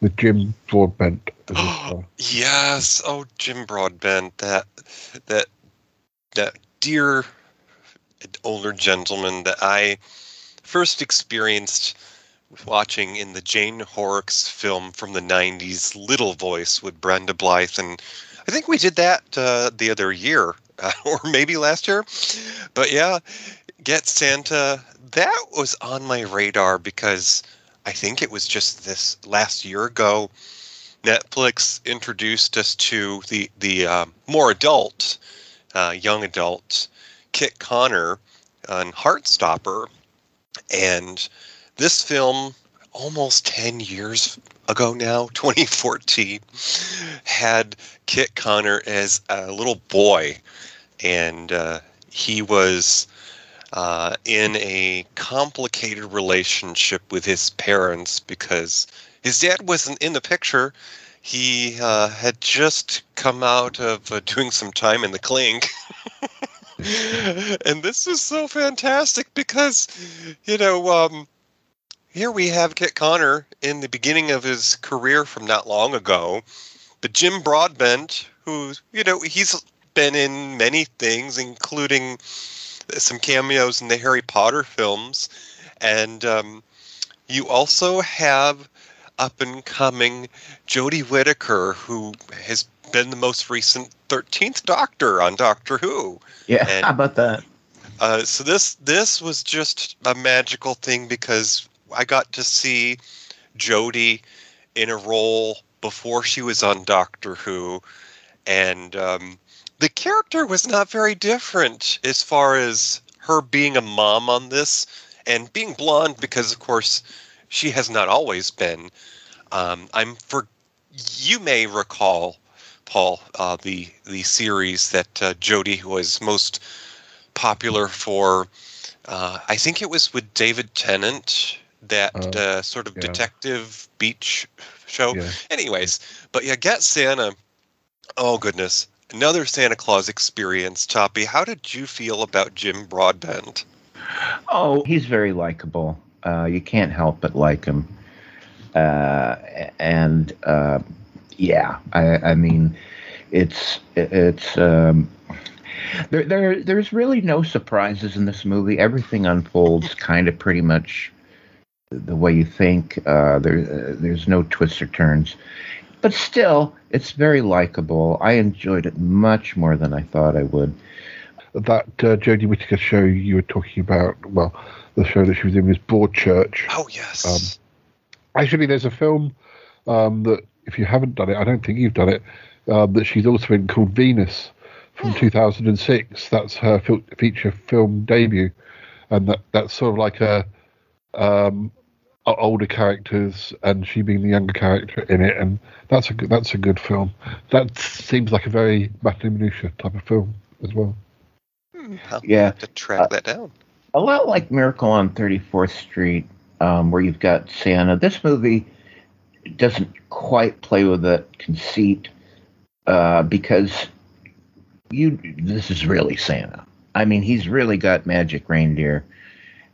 with Jim Broadbent. Yes. Oh, Jim Broadbent, that that that dear older gentleman that I first experienced watching in the Jane Horrocks film from the '90s, Little Voice with Brenda Blythe, and I think we did that uh, the other year, or maybe last year. But yeah, Get Santa. That was on my radar because I think it was just this last year ago. Netflix introduced us to the the uh, more adult, uh, young adult Kit Connor on Heartstopper, and this film almost ten years ago now, 2014, had Kit Connor as a little boy, and uh, he was uh, in a complicated relationship with his parents because his dad wasn't in the picture. He uh, had just come out of uh, doing some time in the clink. and this is so fantastic because, you know, um, here we have Kit Connor in the beginning of his career from not long ago. But Jim Broadbent, who, you know, he's been in many things, including some cameos in the Harry Potter films. And um, you also have up and coming Jodie Whittaker, who has been the most recent 13th Doctor on Doctor Who. Yeah, And- how about that? Uh, so this this was just a magical thing because I got to see Jodie in a role before she was on Doctor Who, and um, the character was not very different as far as her being a mom on this and being blonde because, of course, she has not always been. Um, I'm for you may recall, Paul, uh, the the series that uh, Jodie was most popular for. Uh, I think it was with David Tennant, that Oh, uh, sort of yeah. detective beach show. Yeah. Anyways, but yeah, Get Santa. Oh goodness, another Santa Claus experience. Toppie, how did you feel about Jim Broadbent? Oh, he's very likable. Uh, you can't help but like him. Uh, and uh, yeah, I, I mean, it's it's um, there, there. There's really no surprises in this movie. Everything unfolds kind of pretty much the way you think. Uh, there, uh, there's no twists or turns, but still, it's very likable. I enjoyed it much more than I thought I would. That uh, Jodie Whittaker show you were talking about, well, the show that she was in was Broadchurch. Oh yes. Um, actually, there's a film um, that, if you haven't done it, I don't think you've done it, um, that she's also in called Venus from 2006. That's her fil- feature film debut, and that that's sort of like a um, o- older characters and she being the younger character in it, and that's a good, that's a good film. That seems like a very Matinee Minutiae type of film as well. I'll Yeah. to track that down. a lot like Miracle on 34th Street, um, where you've got Santa. This movie doesn't quite play with that conceit uh, because you. This is really Santa. I mean, he's really got magic reindeer,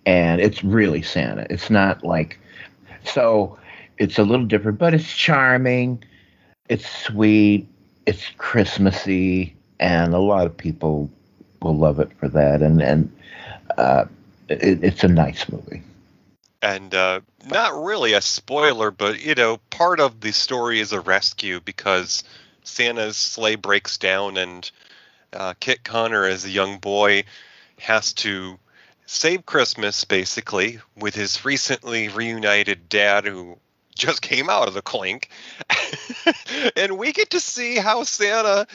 and it's really Santa. It's not like so. It's a little different, but it's charming. It's sweet. It's Christmassy, and a lot of people will love it for that. And and uh, it, it's a nice movie. And uh, not really a spoiler, but you know, part of the story is a rescue because Santa's sleigh breaks down, and uh, Kit Connor, as a young boy, has to save Christmas basically with his recently reunited dad, who just came out of the clink. and we get to see how Santa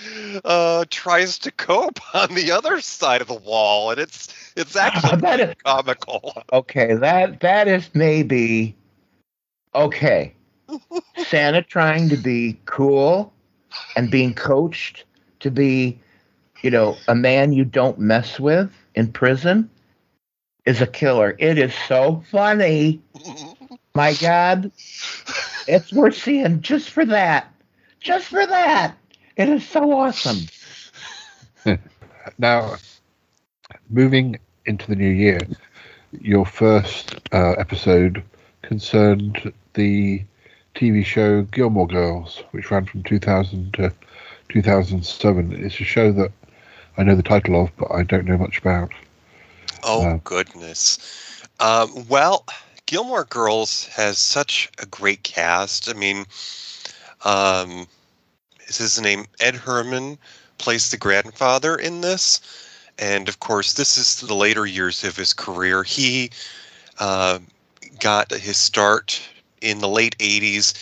uh, tries to cope on the other side of the wall, and it's it's actually That is- comical. Okay, that that is maybe okay. Santa trying to be cool and being coached to be, you know, a man you don't mess with in prison is a killer. It is so funny. My God. It's worth seeing just for that. Just for that. It is so awesome. Now, moving into the new year, your first uh, episode concerned the TV show Gilmore Girls, which ran from 2000 to 2007. It's a show that I know the title of, but I don't know much about. Oh goodness. Um, well, Gilmore Girls has such a great cast. I mean, um, is his name Ed Herrmann plays the grandfather in this, and of course, this is the later years of his career. He uh, got his start in the late '80s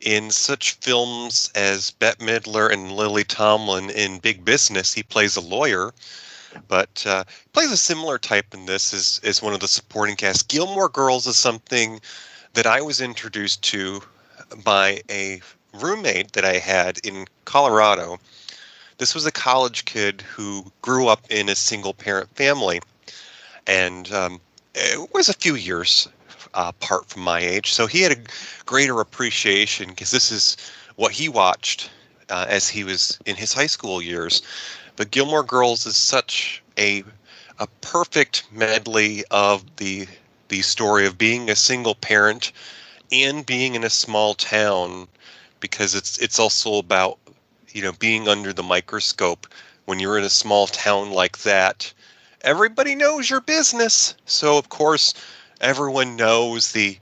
in such films as Bette Midler and Lily Tomlin in Big Business. He plays a lawyer but uh, plays a similar type in this as, as one of the supporting cast. Gilmore Girls is something that I was introduced to by a roommate that I had in Colorado. This was a college kid who grew up in a single parent family, and um, it was a few years uh, apart from my age. So he had a greater appreciation because this is what he watched uh, as he was in his high school years. But Gilmore Girls is such a a perfect medley of the the story of being a single parent and being in a small town because it's it's also about you know being under the microscope. When you're in a small town like that everybody knows your business. So of course everyone knows the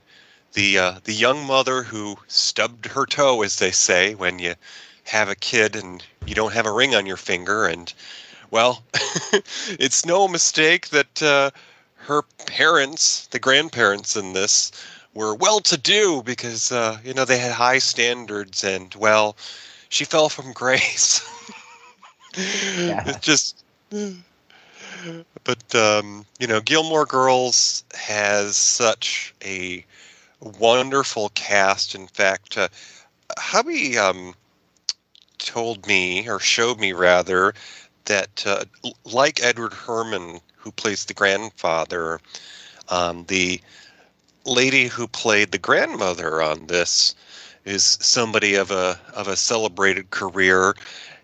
the uh, the young mother who stubbed her toe as they say when you have a kid and you don't have a ring on your finger and well it's no mistake that uh, her parents the grandparents in this were well to do because uh, you know they had high standards and well she fell from grace. It's just but um, you know gilmore girls has such a wonderful cast. In fact uh, hubby um, told me or showed me rather that uh, like edward herrmann who plays the grandfather um, the lady who played the grandmother on this is somebody of a of a celebrated career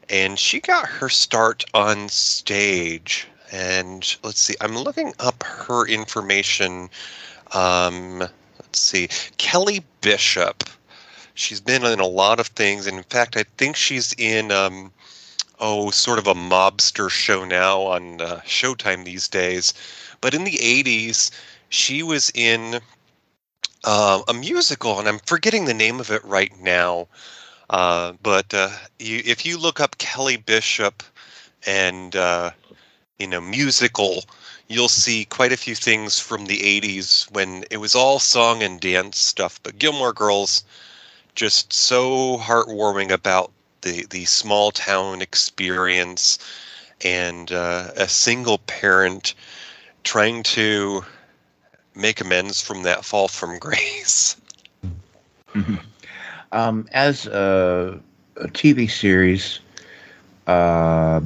and she got her start on stage. And let's see i'm looking up her information. Um, let's see kelly bishop she's been in a lot of things and in fact i think she's in um, oh sort of a mobster show now on uh, showtime these days but in the 80s she was in uh, a musical, and I'm forgetting the name of it right now. Uh, but uh, you, if you look up Kelly Bishop and uh, you know musical, you'll see quite a few things from the '80s when it was all song and dance stuff. But Gilmore Girls, just so heartwarming about the the small town experience and uh, a single parent trying to make amends from that fall from grace. Um, as a, a, TV series, uh,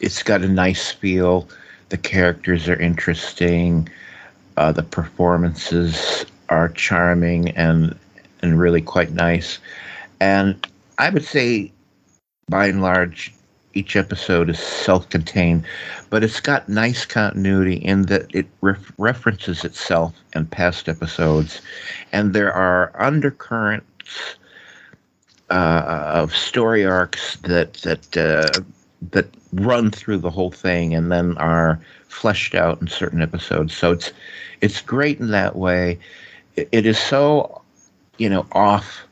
it's got a nice feel. The characters are interesting. Uh, the performances are charming and and really quite nice. And I would say, by and large, each episode is self-contained, but it's got nice continuity in that it ref- references itself and past episodes, and there are undercurrents uh, of story arcs that that uh, that run through the whole thing and then are fleshed out in certain episodes. So it's it's great in that way. it, it is so you know off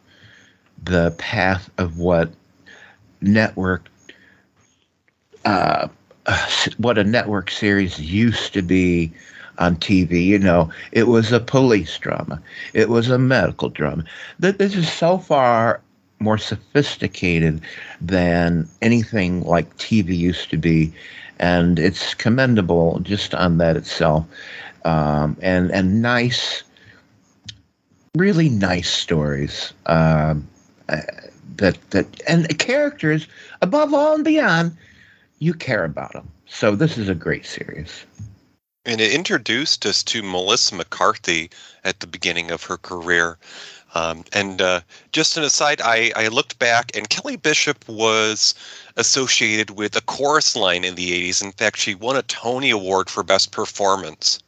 the path of what network uh, what a network series used to be on TV. You know, it was a police drama, it was a medical drama. This is so far more sophisticated than anything like TV used to be, and it's commendable just on that itself. Um, and and nice, really nice stories. Um, uh, that that and characters above all and beyond you care about them. So this is a great series. And it introduced us to Melissa McCarthy at the beginning of her career. Um, and uh, just an aside, I, I looked back, and Kelly Bishop was associated with a chorus line in the 80s. In fact, she won a Tony Award for Best Performance.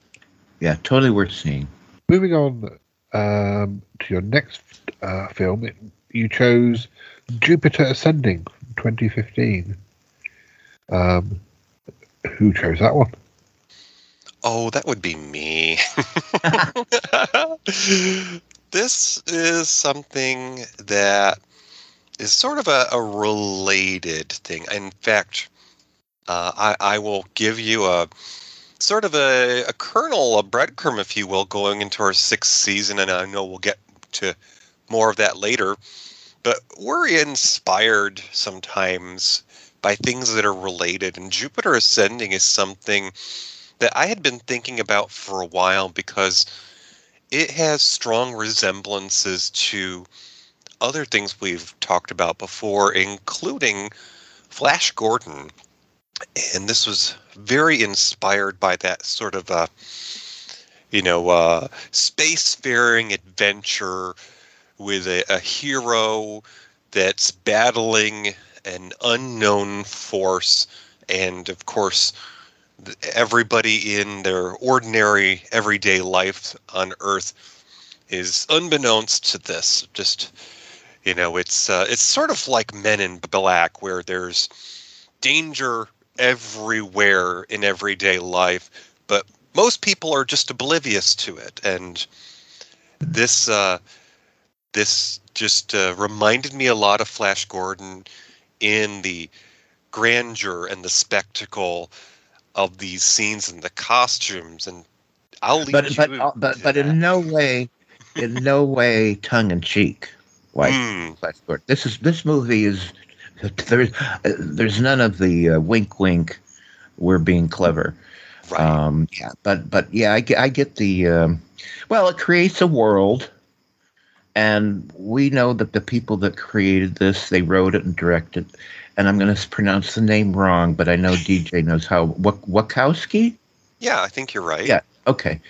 Yeah, totally worth seeing. Moving on um, to your next uh, film, you chose Jupiter Ascending 2015. Um, who chose that one? Oh, that would be me. this is something that is sort of a, a related thing. In fact, uh, I, I, will give you a sort of a, a kernel, a breadcrumb, if you will, going into our sixth season, and I know we'll get to more of that later. But we're inspired sometimes by things that are related. And Jupiter Ascending is something that I had been thinking about for a while because it has strong resemblances to other things we've talked about before, including Flash Gordon. And this was very inspired by that sort of, uh, you know, uh, spacefaring adventure with a, a hero that's battling an unknown force, and of course, everybody in their ordinary everyday life on Earth is unbeknownst to this. Just you know, it's uh, it's sort of like Men in Black, where there's danger everywhere in everyday life, but most people are just oblivious to it. And this uh, this just uh, reminded me a lot of Flash Gordon in the grandeur and the spectacle of these scenes and the costumes and I'll leave but you. but uh, but but in no way, in no way tongue in cheek. Like Hmm. Flash Gordon. This is this movie is there's there's none of the uh, wink wink. We're being clever. Right. Um, yeah, but but yeah, I get I get the um, well, it creates a world, and we know that the people that created this, they wrote it and directed, and I'm going to pronounce the name wrong, but I know DJ knows how. Wak- Wachowski. yeah, I think you're right. Yeah. Okay.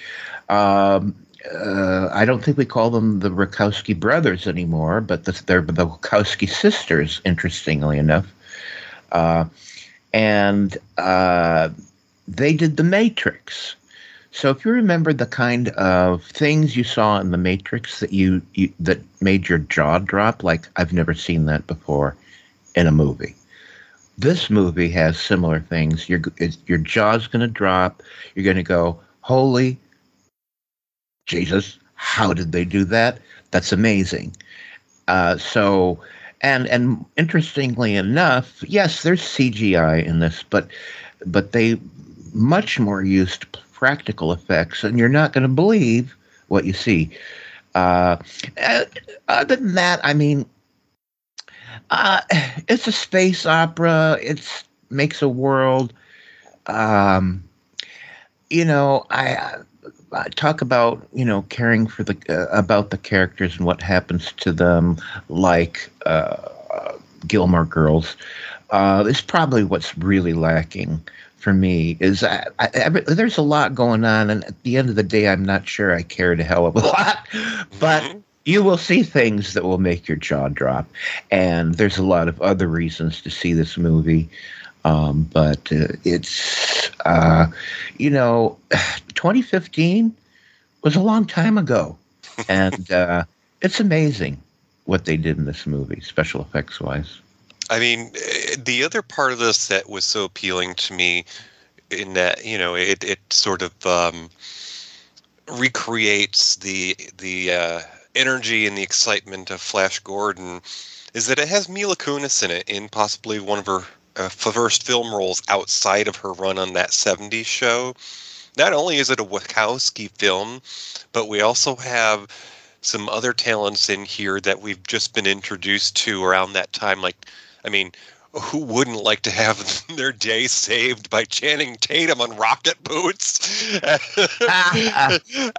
Um, uh, I don't think we call them the Wachowski brothers anymore, but the, they're the Wachowski sisters. Interestingly enough, uh, and uh, they did the Matrix. So if you remember the kind of things you saw in the Matrix that you, you that made your jaw drop, like I've never seen that before in a movie. This movie has similar things. Your your jaw's going to drop. You're going to go, "Holy Jesus! How did they do that? That's amazing." Uh, so, and and interestingly enough, yes, there's CGI in this, but but they much more used practical effects, and you're not going to believe what you see. Uh, uh, other than that, I mean, uh, it's a space opera. It makes a world. Um, you know, I, I talk about you know caring for the uh, about the characters and what happens to them, like uh, Gilmore Girls. Uh, is probably what's really lacking for me. Is I, I, every, there's a lot going on, and at the end of the day, I'm not sure I cared a hell of a lot, but you will see things that will make your jaw drop. And there's a lot of other reasons to see this movie. Um, but uh, it's, uh, you know, 2015 was a long time ago. and uh, it's amazing what they did in this movie, special effects wise. I mean, eh, the other part of this that was so appealing to me, in that you know, it it sort of um, recreates the the uh, energy and the excitement of Flash Gordon, is that it has Mila Kunis in it in possibly one of her uh, first film roles outside of her run on that '70s show. Not only is it a Wachowski film, but we also have some other talents in here that we've just been introduced to around that time. Like, I mean, who wouldn't like to have their day saved by Channing Tatum on rocket boots?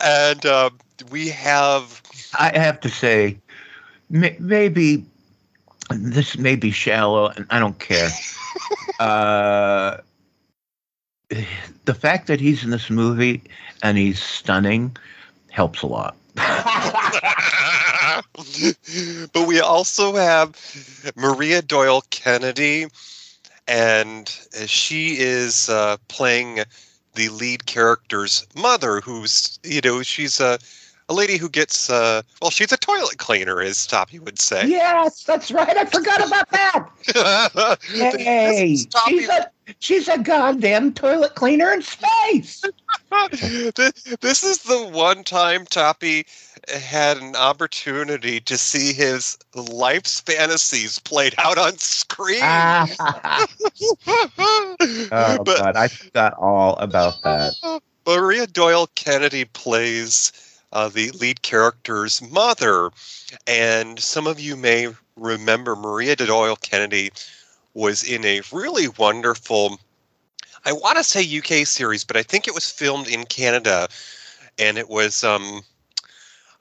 and uh, we have. I have to say, maybe this may be shallow, and I don't care. uh, the fact that he's in this movie and he's stunning helps a lot. but we also have Maria Doyle Kennedy, and she is uh, playing the lead character's mother, who's you know she's a a lady who gets uh, well, she's a toilet cleaner, as Toppie would say. Yes, that's right. I forgot about that. hey, she's a she's a goddamn toilet cleaner in space. this is the one time Toppie had an opportunity to see his life's fantasies played out on screen. oh God, I forgot all about that. Maria Doyle Kennedy plays uh, the lead character's mother, and some of you may remember Maria Doyle Kennedy was in a really wonderful. I want to say UK series, but I think it was filmed in Canada, and it was um,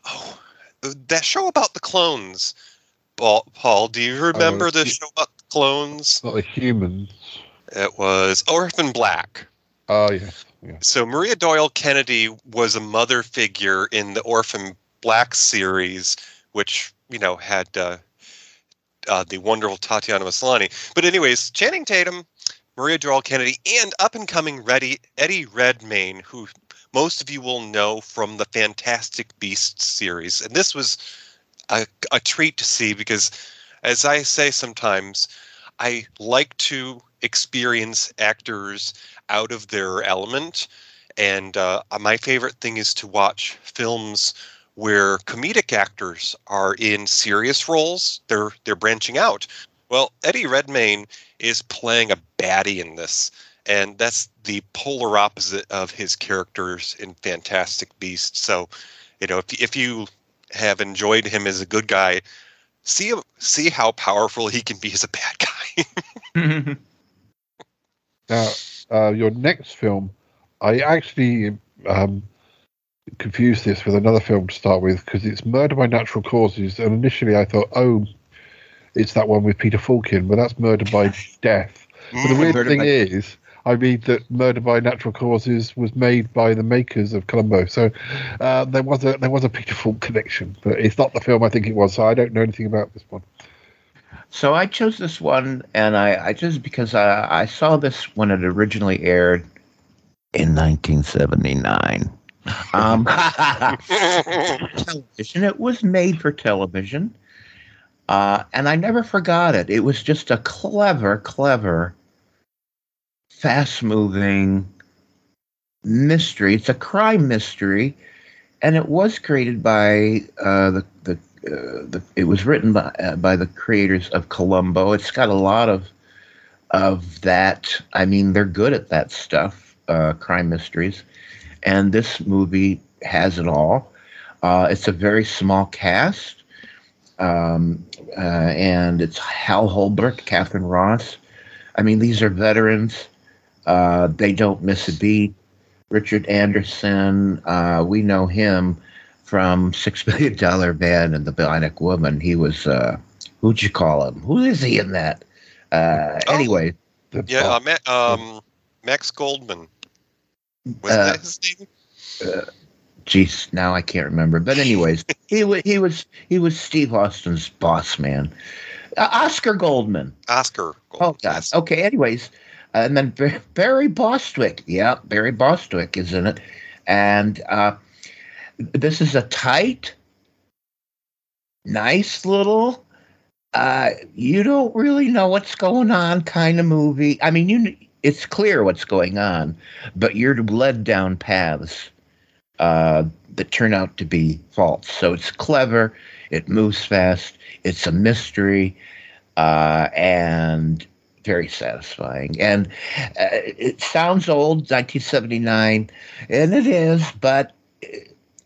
oh, that show about the clones. Paul, Paul do you remember the show about the clones? Not the humans. It was Orphan Black. Oh yes. So Maria Doyle Kennedy was a mother figure in the Orphan Black series, which you know had uh, uh, the wonderful Tatiana Maslany. But anyways, Channing Tatum, Maria Doyle Kennedy, and up and coming Eddie, Eddie Redmayne, who most of you will know from the Fantastic Beasts series, and this was a, a treat to see because, as I say sometimes, I like to experience actors out of their element. And uh, my favorite thing is to watch films where comedic actors are in serious roles. They're they're branching out. Well, Eddie Redmayne is playing a baddie in this, and that's the polar opposite of his characters in Fantastic Beasts. So, you know, if if you have enjoyed him as a good guy, see see how powerful he can be as a bad guy. Now, uh, your next film, I actually um, confused this with another film to start with because it's Murder by Natural Causes, and initially I thought, oh, it's that one with Peter Falk in, but that's Murder by Death. But the weird Murder thing by- is, I mean that Murder by Natural Causes was made by the makers of Columbo, so uh, there was a there was a Peter Falk connection, but it's not the film I think it was. So I don't know anything about this one. So I chose this one, and I, I just because I, I saw this when it originally aired in 1979. Um, television. It was made for television, uh, and I never forgot it. It was just a clever, clever, fast-moving mystery. It's a crime mystery, and it was created by uh, the the uh. It was written by uh, by the creators of Columbo. It's got a lot of of that. I mean, they're good at that stuff, uh, crime mysteries, and this movie has it all. It's a very small cast, um, uh, and it's Hal Holbrook, Katharine Ross. I mean, these are veterans. Uh, they don't miss a beat. Richard Anderson, uh, we know him from Six Million Dollar Man and The Bionic Woman. He was, uh, who'd you call him? Who is he in that? Uh, anyway, yeah, uh, Ma- um, Max Goldman. Was Uh, that his name? uh, geez, now I can't remember. But anyways, he was he was he was Steve Austin's boss man, uh, Oscar Goldman. Oscar. Oh God. Okay. Anyways, and then Bar- Barry Bostwick. Yeah, Barry Bostwick is in it, and uh, this is a tight, nice little. Uh, you don't really know what's going on kind of movie. I mean, you it's clear what's going on, but you're led down paths uh, that turn out to be false. So it's clever, it moves fast, it's a mystery, uh, and very satisfying. And uh, it sounds old, 1979, and it is, but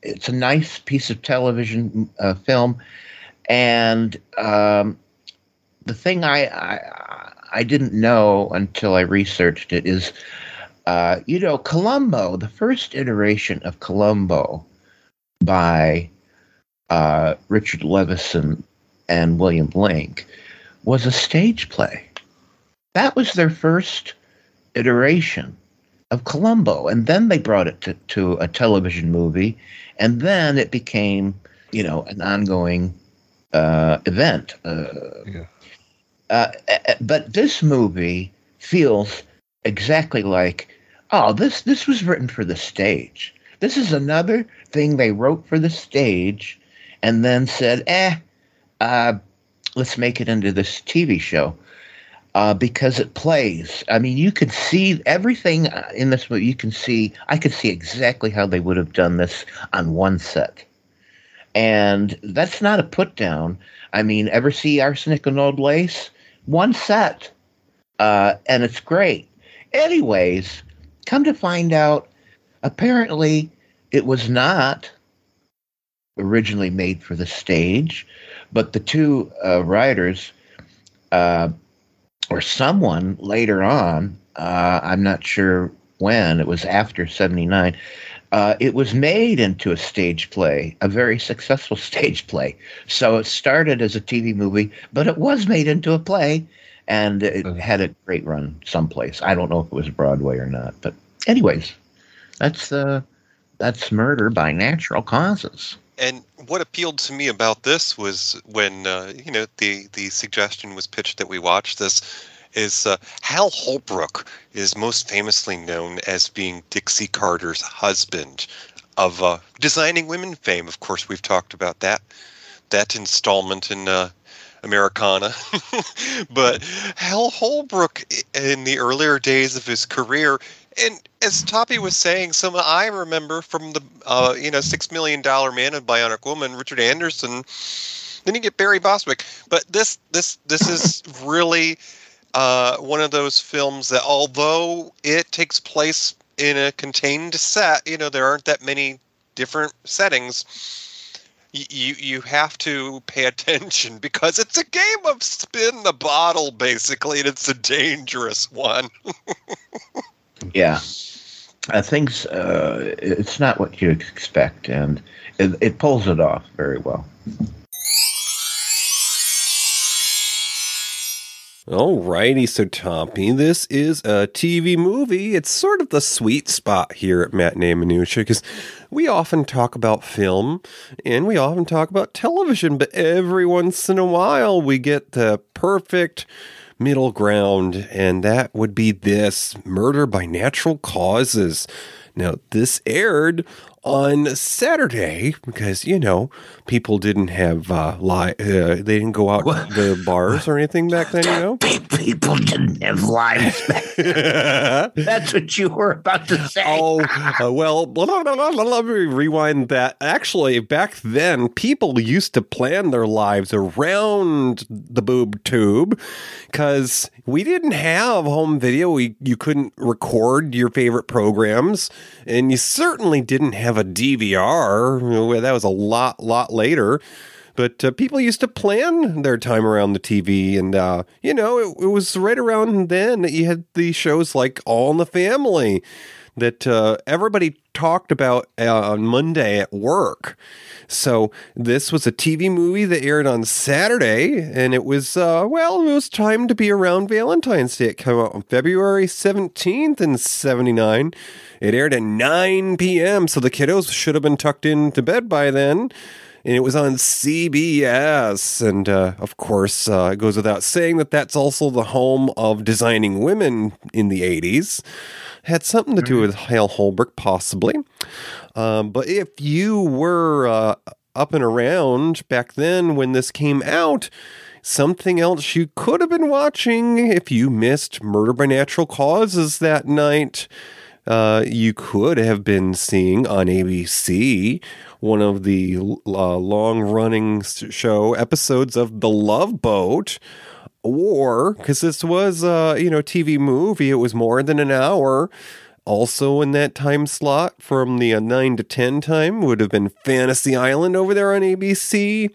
it's a nice piece of television uh, film. And um, the thing I, I I didn't know until I researched it is, uh, you know, Columbo, the first iteration of Columbo by uh, Richard Levinson and William Link was a stage play. That was their first iteration of Columbo. And then they brought it to, to a television movie. And then it became, you know, an ongoing uh, event. Uh, uh, uh, but this movie feels exactly like, oh, this this was written for the stage. This is another thing they wrote for the stage, and then said, eh, uh, let's make it into this TV show. Uh, because it plays. I mean, you can see everything uh, in this movie. You can see, I could see exactly how they would have done this on one set. And that's not a put down. I mean, ever see Arsenic and Old Lace? One set. Uh, and it's great. Anyways, come to find out, apparently it was not originally made for the stage, but the two uh, writers, uh, or someone later on, uh, I'm not sure when, it was after 79, uh, it was made into a stage play, a very successful stage play. So it started as a TV movie, but it was made into a play and it had a great run someplace. I don't know if it was Broadway or not, but anyways, that's uh, that's murder by natural causes. And what appealed to me about this was when uh, you know the the suggestion was pitched that we watch this is uh, Hal Holbrook is most famously known as being Dixie Carter's husband of uh, designing women fame. Of course, we've talked about that that installment in uh, Americana. but Hal Holbrook in the earlier days of his career, and as Toppie was saying, some I remember from the uh, you know Six Million Dollar Man and Bionic Woman, Richard Anderson. Then you get Barry Bostwick, but this this this is really uh, one of those films that, although it takes place in a contained set, you know, there aren't that many different settings. y- You you have to pay attention because it's a game of spin the bottle, basically, and it's a dangerous one. Yeah. Uh, things, uh, it's not what you expect, and it, it pulls it off very well. Alrighty, so Tommy, this is a TV movie. It's sort of the sweet spot here at Matinee Minutiae because we often talk about film and we often talk about television, but every once in a while we get the perfect middle ground, and that would be this Murder by Natural Causes. Now, this aired on Saturday because, you know, people didn't have uh, li- uh they didn't go out to the bars or anything back then, you know? People didn't have lives back then. That's what you were about to say. Oh, uh, well, blah, blah, blah, let me rewind that. Actually, back then, people used to plan their lives around the boob tube because we didn't have home video. We, you couldn't record your favorite programs, and you certainly didn't have a DVR. That was a lot, lot later. But uh, people used to plan their time around the TV, and uh, you know, it, it was right around then that you had the shows like All in the Family that uh, everybody talked about uh, on Monday at work. So this was a TV movie that aired on Saturday, and it was uh, well, it was time to be around Valentine's Day. It came out on February seventeenth in '79. It aired at 9 p.m., so the kiddos should have been tucked into bed by then and it was on CBS. And uh, of course, uh, it goes without saying that that's also the home of designing women in the 80s. Had something to do with Hal Holbrook, possibly. Um, but if you were uh, up and around back then when this came out, something else you could have been watching if you missed Murder by Natural Causes that night. Uh, you could have been seeing on ABC one of the uh, long running show episodes of The Love Boat. Or, because this was a you know TV movie, it was more than an hour. Also in that time slot from the uh, 9 to 10 time would have been Fantasy Island over there on ABC.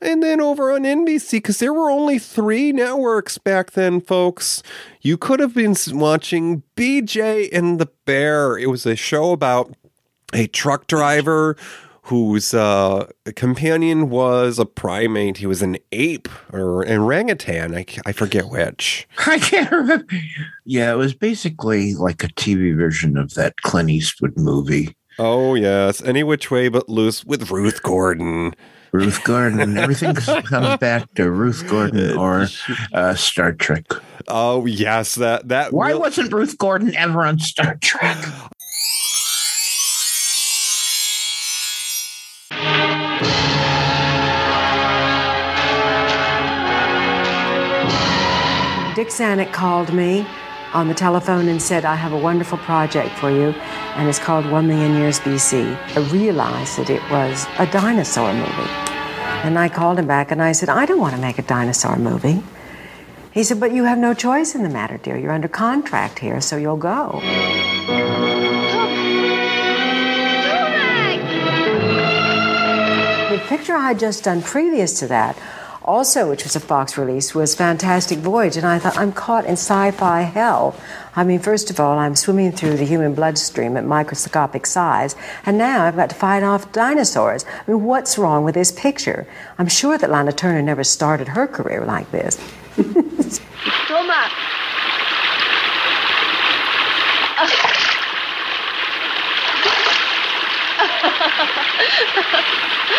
And then over on NBC, because there were only three networks back then, folks, you could have been watching BJ and the Bear. It was a show about a truck driver whose uh, companion was a primate. He was an ape or an orangutan. I, I forget which. I can't remember. Yeah, it was basically like a TV version of that Clint Eastwood movie. Oh, yes. Any Which Way But Loose with Ruth Gordon. Ruth Gordon. Everything comes back to Ruth Gordon or uh, Star Trek. Oh yes, that that. Why wasn't Ruth Gordon ever on Star Trek? Dick Zanuck called me on the telephone and said, I have a wonderful project for you, and it's called One Million Years BC. I realized that it was a dinosaur movie. And I called him back and I said, I don't want to make a dinosaur movie. He said, But you have no choice in the matter, dear. You're under contract here, so you'll go. The picture I had just done previous to that, also, which was a Fox release, was Fantastic Voyage. And I thought, I'm caught in sci fi hell. I mean, first of all, I'm swimming through the human bloodstream at microscopic size, and now I've got to fight off dinosaurs. I mean, what's wrong with this picture? I'm sure that Lana Turner never started her career like this. Thomas!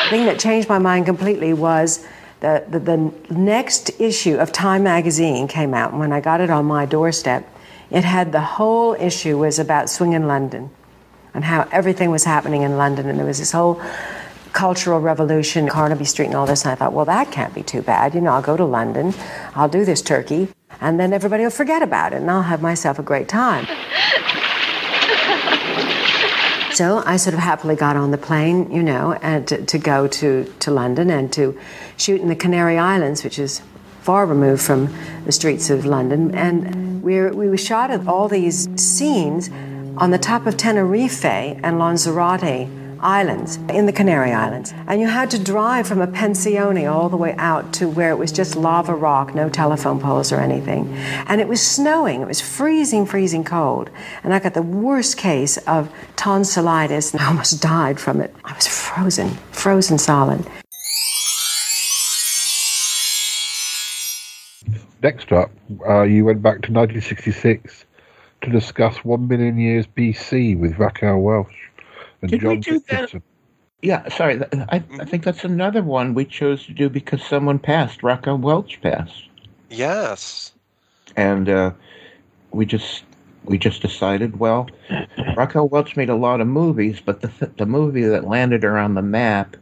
The thing that changed my mind completely was the, the, the next issue of Time magazine came out, and when I got it on my doorstep, it had the whole issue was about swinging London and how everything was happening in London, and there was this whole cultural revolution, Carnaby Street, and all this. And I thought, well, that can't be too bad. You know, I'll go to London, I'll do this turkey, and then everybody will forget about it, and I'll have myself a great time. So I sort of happily got on the plane, you know, and to, to go to, to London and to shoot in the Canary Islands, which is far removed from the streets of London, and we were, we were shot at all these scenes on the top of Tenerife and Lanzarote Islands in the Canary Islands. And you had to drive from a pensione all the way out to where it was just lava rock, no telephone poles or anything. And it was snowing, it was freezing, freezing cold. And I got the worst case of tonsillitis and I almost died from it. I was frozen, frozen solid. Next up, uh, you went back to 1966 to discuss One Million Years BC with Raquel Welch and Did we do that? Yeah, sorry. I, I think that's another one we chose to do because someone passed. Raquel Welch passed, Yes. and uh, we just we just decided. Well, Raquel Welch made a lot of movies, but the th- the movie that landed her on the map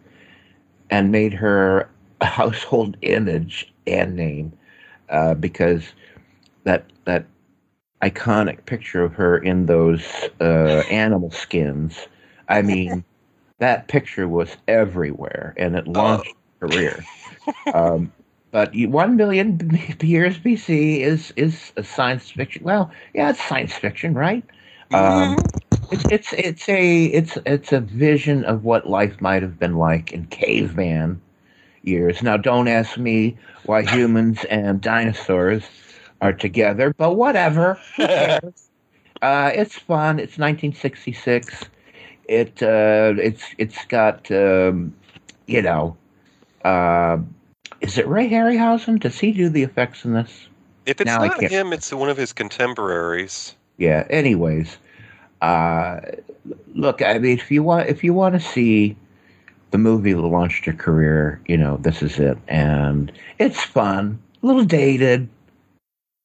and made her a household image and name uh, because that that iconic picture of her in those uh, animal skins. I mean, that picture was everywhere, and it launched her career. Um, but one million years BC is is a science fiction. Well, yeah, it's science fiction, right? Um, it's it's it's a it's it's a vision of what life might have been like in caveman years. Now, don't ask me why humans and dinosaurs are together, but whatever. Uh, it's fun. It's 1966. It uh, it's it's got um, you know. Uh, is it Ray Harryhausen? Does he do the effects in this? If it's Now not him, it's one of his contemporaries. Yeah. Anyways, uh, look. I mean, if you want, if you want to see the movie that launched your career, you know, this is it, and it's fun. A little dated,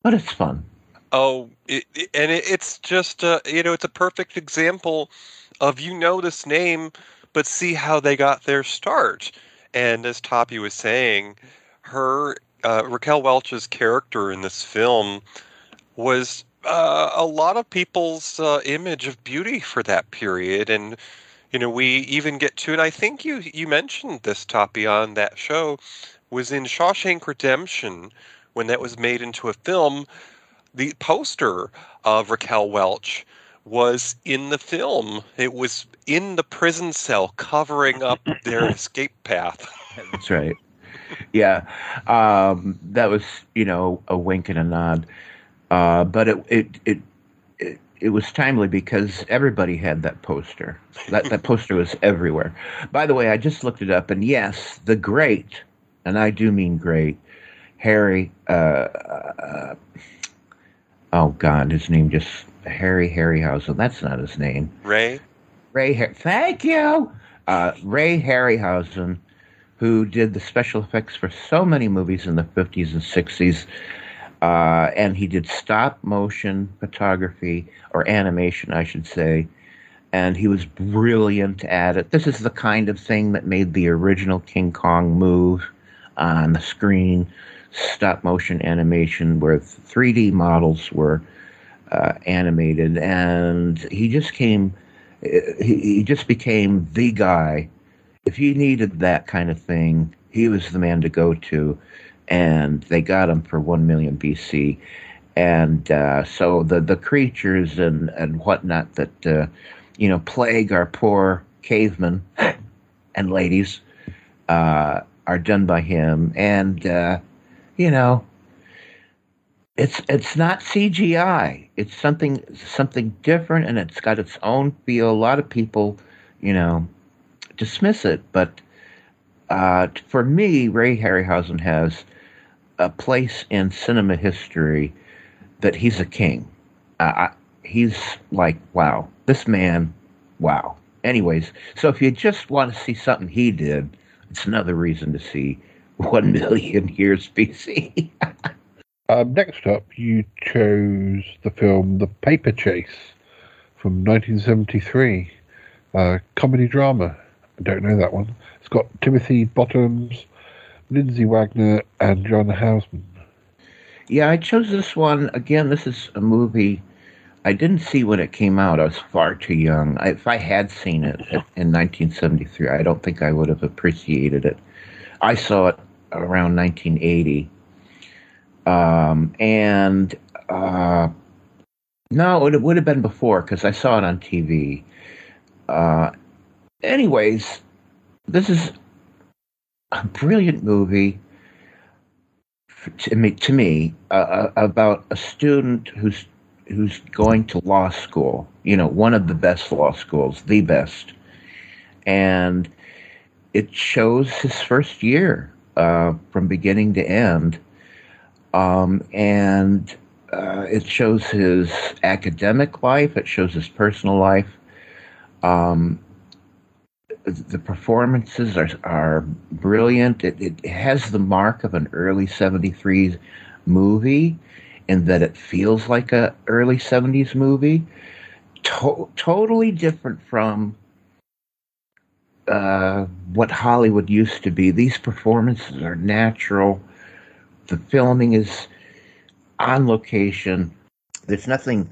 but it's fun. Oh, it, it- and it, it's just uh, you know it's a perfect example of you know this name, but see how they got their start. And as Toppie was saying, her uh, Raquel Welch's character in this film was uh, a lot of people's uh, image of beauty for that period, and you know we even get to it. I think you you mentioned this Toppie on that show was in Shawshank Redemption when that was made into a film the poster of Raquel Welch was in the film. It was in the prison cell covering up their escape path. That's right. Yeah, um, that was you know a wink and a nod, uh, but it it, it it it was timely because everybody had that poster. That that poster was everywhere. By the way, I just looked it up, and yes, the great, and I do mean great, Harry. Uh, uh, oh God, his name just Harry Harryhausen. That's not his name. Ray? Ray. Har- Thank you, uh, Ray Harryhausen, who did the special effects for so many movies in the fifties and sixties. Uh, and he did stop motion photography or animation, I should say. And he was brilliant at it. This is the kind of thing that made the original King Kong move on the screen stop motion animation where 3D models were uh, animated. And he just came, he, he just became the guy. If you needed that kind of thing, he was the man to go to and they got him for one million BC. And uh, so the the creatures and and whatnot that uh, you know plague our poor cavemen and ladies uh, are done by him. And uh, you know, it's it's not CGI. It's something something different, and it's got its own feel. A lot of people, you know, dismiss it, but uh, for me, Ray Harryhausen has a place in cinema history that he's a king. Uh, I, he's like, wow, this man, wow. Anyways, so if you just want to see something he did, it's another reason to see One Million Years BC. Um, next up, you chose the film The Paper Chase from 1973, uh, comedy drama. I don't know that one. It's got Timothy Bottoms, Lindsay Wagner, and John Houseman. Yeah, I chose this one. Again, this is a movie I didn't see when it came out. I was far too young. I, if I had seen it in 1973, I don't think I would have appreciated it. I saw it around 1980. Um, and uh, no, it would have been before because I saw it on TV. Uh, anyways, this is a brilliant movie to me, to me uh, about a student who's who's going to law school. You know, one of the best law schools, the best, and it shows his first year uh, from beginning to end, um, and uh, it shows his academic life. It shows his personal life. Um, the performances are are brilliant. It, it has the mark of an early '73 movie, in that it feels like a early '70s movie. To- totally different from uh, what Hollywood used to be. These performances are natural. The filming is on location. There's nothing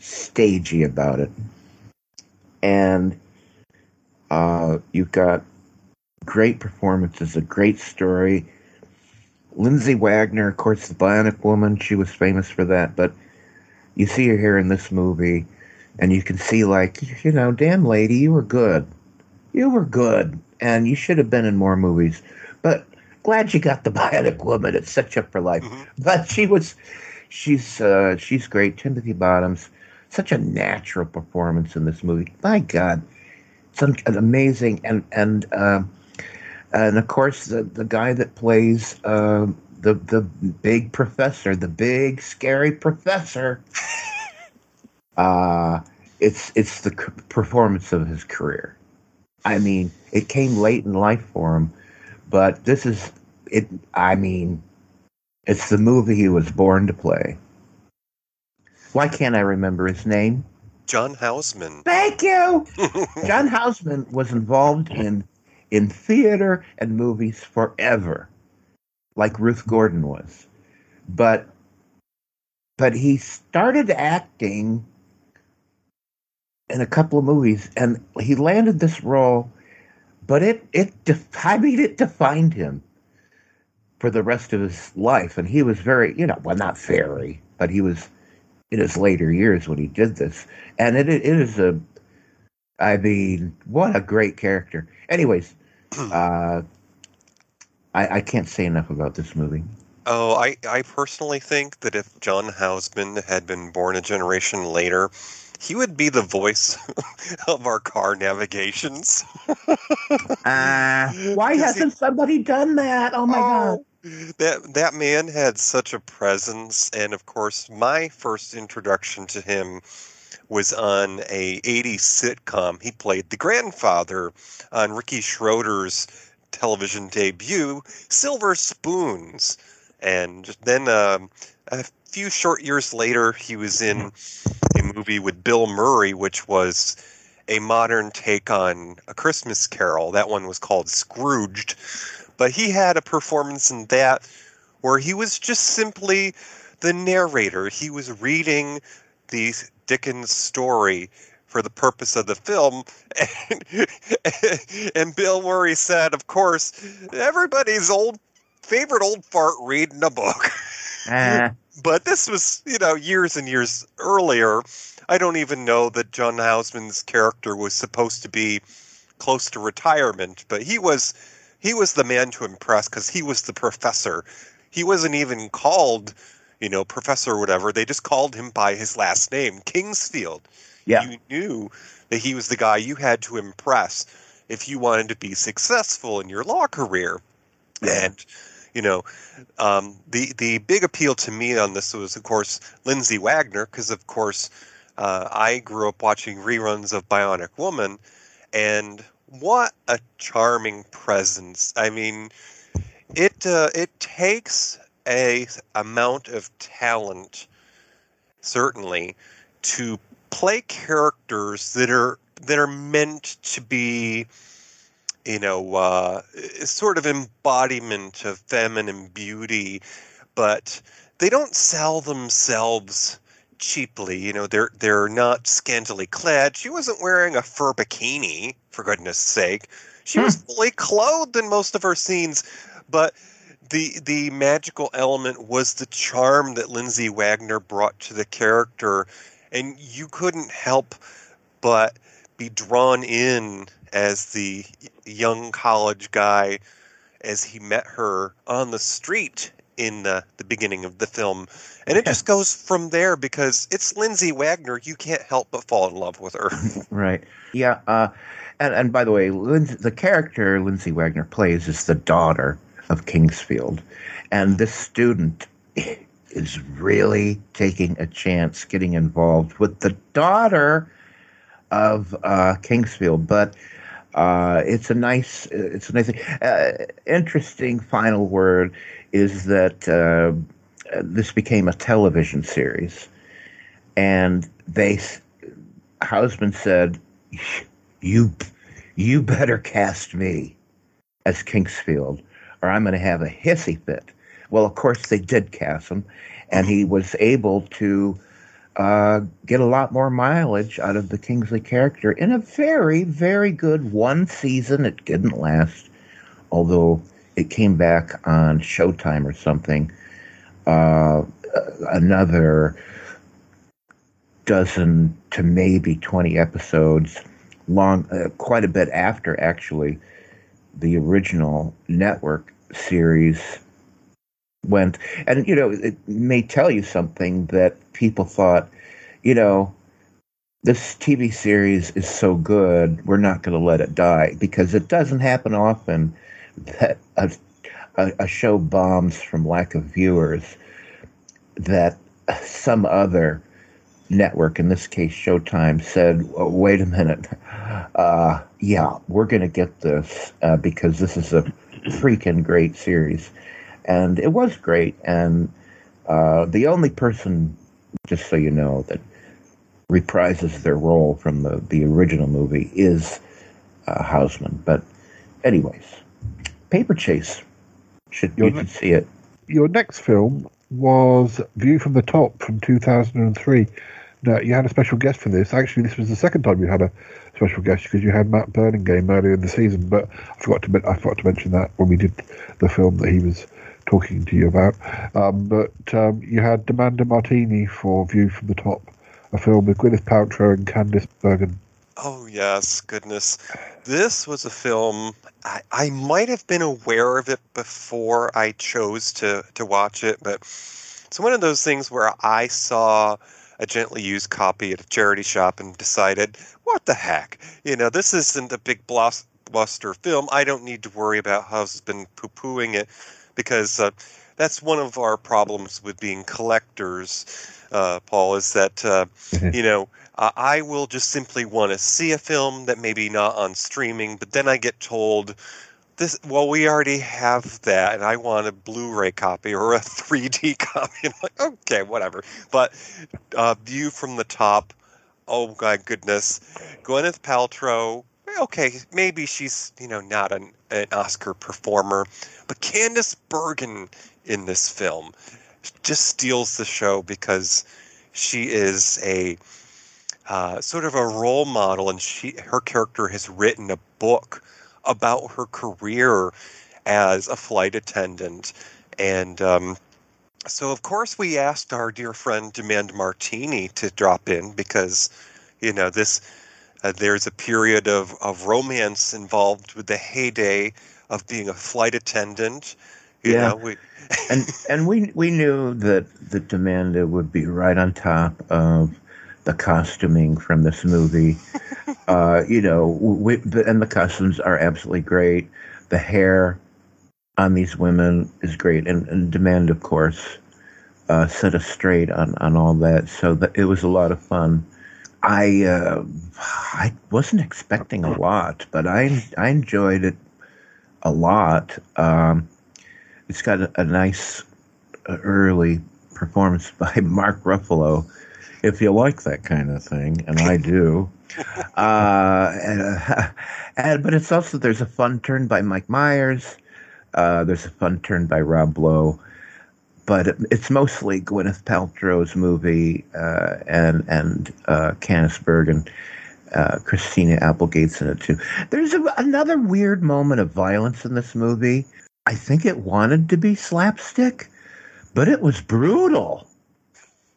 stagey about it, and uh, you've got great performances, a great story. Lindsay Wagner, of course, the Bionic Woman, she was famous for that, but you see her here in this movie, and you can see, like, you know, damn lady, you were good. You were good, and you should have been in more movies. But glad you got the Bionic Woman. It set you up for life. Mm-hmm. But she was, she's, uh, she's great. Timothy Bottoms, such a natural performance in this movie. My God, some amazing and and uh, and of course the the guy that plays uh, the the big professor, the big scary professor. uh it's it's the performance of his career. I mean, it came late in life for him, but this is it. I mean, it's the movie he was born to play. Why can't I remember his name? John Houseman. Thank you. John Houseman was involved in in theater and movies forever, like Ruth Gordon was. But but he started acting in a couple of movies and he landed this role, but it it def- I mean it defined him for the rest of his life. And he was very, you know, well not very, but he was in his later years when he did this. And it, it is a, I mean, what a great character. Anyways, uh, I, I can't say enough about this movie. Oh, I, I personally think that if John Houseman had been born a generation later, he would be the voice of our car navigations. uh, why hasn't he, somebody done that? Oh my oh, god that that man had such a presence and of course my first introduction to him was on a 80s sitcom he played the grandfather on ricky Schroder's television debut silver spoons and then um, a few short years later he was in a movie with bill murray which was a modern take on a christmas carol that one was called scrooged but he had a performance in that where he was just simply the narrator. He was reading the Dickens story for the purpose of the film. And, and Bill Murray said, of course, everybody's old favorite old fart reading a book. Uh. but this was, you know, years and years earlier. I don't even know that John Houseman's character was supposed to be close to retirement, but he was he was the man to impress because he was the professor. He wasn't even called, you know, professor or whatever. They just called him by his last name, Kingsfield. Yeah. You knew that he was the guy you had to impress if you wanted to be successful in your law career. Yeah. And you know, um, the the big appeal to me on this was, of course, Lindsay Wagner, because of course, uh, I grew up watching reruns of Bionic Woman, and what a charming presence. I mean, it uh, it takes a amount of talent, certainly, to play characters that are that are meant to be, you know, uh, sort of embodiment of feminine beauty, but they don't sell themselves cheaply. You know, they're they're not scantily clad. She wasn't wearing a fur bikini, for goodness sake. She was hmm. fully clothed in most of her scenes, but the the magical element was the charm that Lindsay Wagner brought to the character, and you couldn't help but be drawn in as the young college guy as he met her on the street in the, the beginning of the film. And it just goes from there because it's Lindsay Wagner. You can't help but fall in love with her. Right. Yeah. Uh, and, and by the way, Lindsay, the character Lindsay Wagner plays is the daughter of Kingsfield. And this student is really taking a chance getting involved with the daughter of uh, Kingsfield. But uh, it's a nice, it's a nice, uh, interesting final word is that uh, this became a television series, and they, Houseman said, "You, you better cast me as Kingsfield, or I'm going to have a hissy fit." Well, of course they did cast him, and he was able to uh, get a lot more mileage out of the Kingsley character in a very, very good one season. It didn't last, although it came back on Showtime or something. Uh, another dozen to maybe 20 episodes long, uh, quite a bit after actually the original network series went. And, you know, it may tell you something that people thought, you know, this TV series is so good, we're not going to let it die because it doesn't happen often that a, a, a, show bombs from lack of viewers that some other network, in this case Showtime, said, oh, wait a minute, uh, yeah, we're going to get this uh, because this is a freaking great series. And it was great. And uh, the only person just so you know, that reprises their role from the, the original movie is uh, Houseman. But, anyways, Paper Chase. Should, you should see it. Your next film was View from the Top from 2003. Now, you had a special guest for this. Actually, this was the second time you had a special guest because you had Matt Burlingame earlier in the season. But I forgot to I forgot to mention that when we did the film that he was talking to you about. Um, but um, you had Demanda Martini for View from the Top, a film with Gwyneth Paltrow and Candice Bergen. Oh yes, goodness. This was a film I, I might have been aware of it before I chose to to watch it, but it's one of those things where I saw a gently used copy at a charity shop and decided, what the heck? You know, this isn't a big blockbuster film. I don't need to worry about husband poo pooing it because uh, that's one of our problems with being collectors, uh, Paul, is that, uh, you know, I will just simply want to see a film that maybe not on streaming, but then I get told, this well we already have that and i want a blu-ray copy or a 3d copy. And like okay whatever. But uh, view from the top oh my goodness. Gwyneth paltrow okay maybe she's you know not an, an oscar performer but Candice Bergen in this film just steals the show because she is a uh, sort of a role model, and she her character has written a book about her career as a flight attendant, and um, so of course we asked our dear friend Demand Martini to drop in because you know this uh, there's a period of, of romance involved with the heyday of being a flight attendant. You yeah. Know, we, and and we we knew that that Demanda would be right on top of the costuming from this movie. uh, you know, we, the, and the costumes are absolutely great. The hair on these women is great, and, and Demand, of course, uh, set us straight on on all that. So that, it was a lot of fun. I uh, I wasn't expecting a lot, but I I enjoyed it a lot. Um, it's got a, a nice uh, early performance by Mark Ruffalo, if you like that kind of thing, and I do. uh, and, uh, and, but it's also there's a fun turn by Mike Myers. Uh, there's a fun turn by Rob Lowe, but it, it's mostly Gwyneth Paltrow's movie uh, and and uh, Candice Bergen uh, Christina Applegate's in it too. There's a, another weird moment of violence in this movie. I think it wanted to be slapstick, but it was brutal.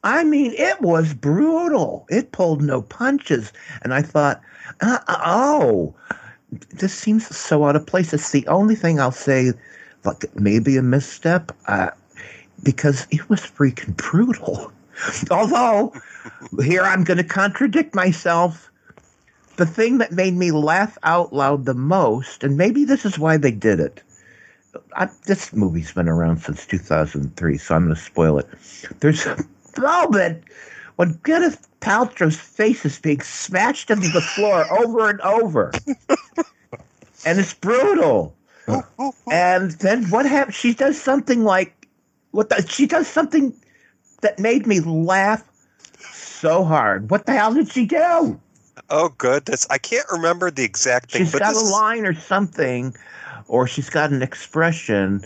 I mean, it was brutal. It pulled no punches. And I thought, uh, oh, this seems so out of place. It's the only thing I'll say, like maybe a misstep, uh, because it was freaking brutal. Although, here I'm going to contradict myself. The thing that made me laugh out loud the most, and maybe this is why they did it. I, this movie's been around since 2003, so I'm going to spoil it. There's a moment when Gwyneth Paltrow's face is being smashed into the floor over and over, and it's brutal. and then what happens? She does something like what? The, she does something that made me laugh so hard. What the hell did she do? Oh, goodness. I can't remember the exact thing. She's but got a line or something, or she's got an expression,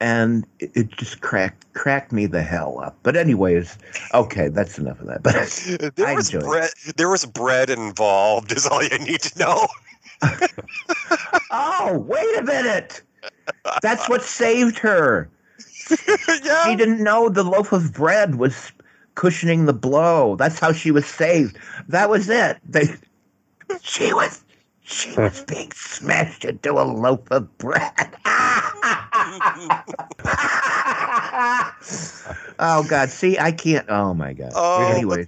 and it, it just cracked cracked me the hell up. But anyways, okay, that's enough of that. But there I was enjoyed it. bread. There was bread involved. Is all you need to know. Oh, wait a minute! That's what saved her. She didn't know the loaf of bread was cushioning the blow. That's how she was saved. That was it. They, she was she was being smashed into a loaf of bread. oh God! See, I can't. Oh my God. Oh, but-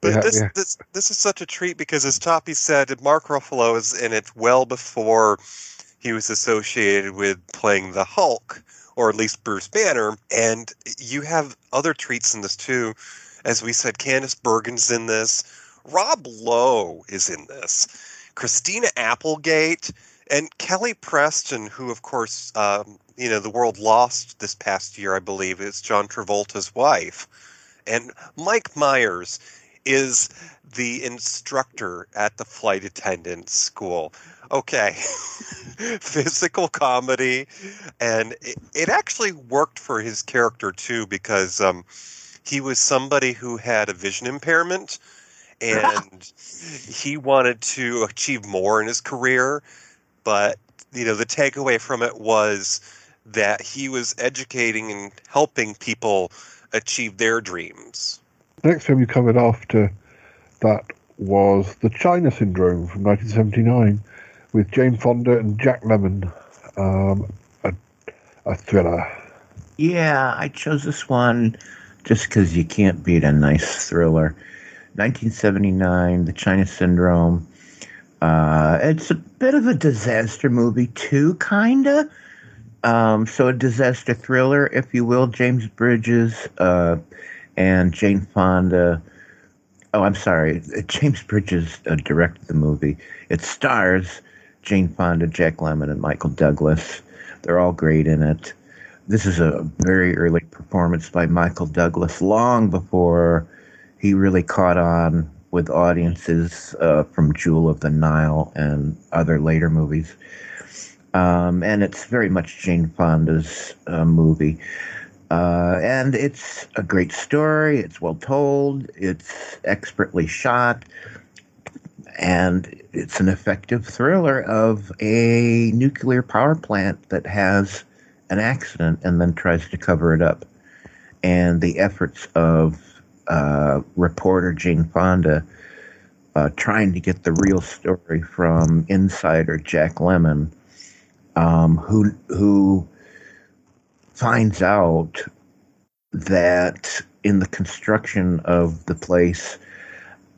But Yeah, this yeah. this this is such a treat because, as Toppie said, Mark Ruffalo is in it well before he was associated with playing the Hulk, or at least Bruce Banner. And you have other treats in this too. As we said, Candice Bergen's in this. Rob Lowe is in this. Christina Applegate and Kelly Preston, who, of course, um, you know, the world lost this past year, I believe, is John Travolta's wife. And Mike Myers is the instructor at the flight attendant school. Okay, physical comedy, and it, it actually worked for his character too because um, he was somebody who had a vision impairment, and he wanted to achieve more in his career, but you know the takeaway from it was that he was educating and helping people achieve their dreams. Next film you covered after that was The China Syndrome from 1979 with Jane Fonda and Jack Lemmon. Um, a, a thriller. Yeah, I chose this one just because you can't beat a nice thriller. 1979, The China Syndrome. Uh, it's a bit of a disaster movie, too, kinda. Um, so a disaster thriller, if you will. James Bridges uh, and Jane Fonda. Oh, I'm sorry. James Bridges uh, directed the movie. It stars Jane Fonda, Jack Lemmon, and Michael Douglas. They're all great in it. This is a very early performance by Michael Douglas, long before he really caught on with audiences uh, from Jewel of the Nile and other later movies. Um, and it's very much Jane Fonda's uh, movie. Uh, and it's a great story. It's well told. It's expertly shot. And it's an effective thriller of a nuclear power plant that has an accident and then tries to cover it up. And the efforts of uh, reporter Jane Fonda uh, trying to get the real story from insider Jack Lemmon, um, who who finds out that in the construction of the place,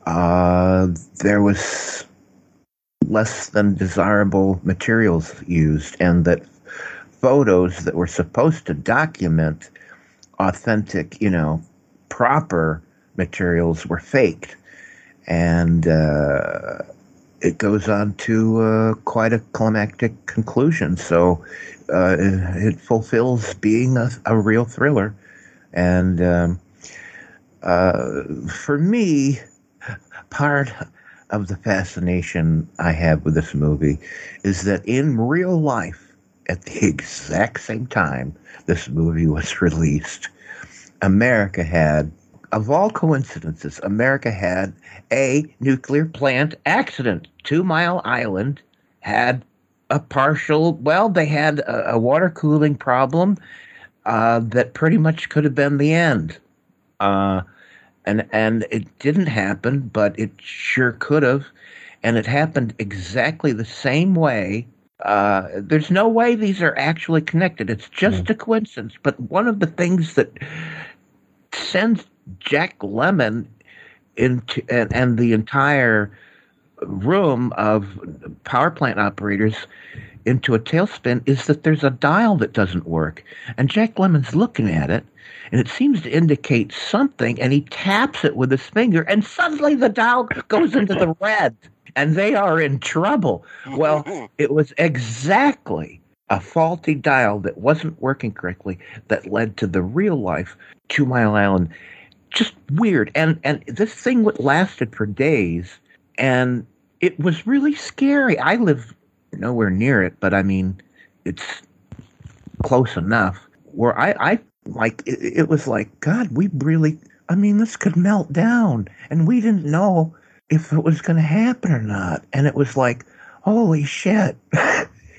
uh, there was less than desirable materials used, and that photos that were supposed to document authentic, you know, proper materials were faked. And uh, it goes on to uh, quite a climactic conclusion. So uh, it fulfills being a, a real thriller. And um, uh, for me, part of the fascination I have with this movie is that in real life, at the exact same time this movie was released, America had, of all coincidences, America had a nuclear plant accident. Two Mile Island had a partial. Well, they had a, a water cooling problem uh, that pretty much could have been the end, uh, and and it didn't happen, but it sure could have, and it happened exactly the same way. Uh, there's no way these are actually connected. It's just a coincidence. But one of the things that sends Jack Lemmon into and, and the entire room of power plant operators into a tailspin is that there's a dial that doesn't work. And Jack Lemmon's looking at it, and it seems to indicate something, and he taps it with his finger, and suddenly the dial goes into the red, and they are in trouble. Well, it was exactly a faulty dial that wasn't working correctly that led to the real life Two Mile Island. Just weird. And and this thing lasted for days and it was really scary. I live nowhere near it, but I mean it's close enough where I, I like it, it was like, God, we really I mean this could melt down and we didn't know if it was gonna happen or not. And it was like, holy shit.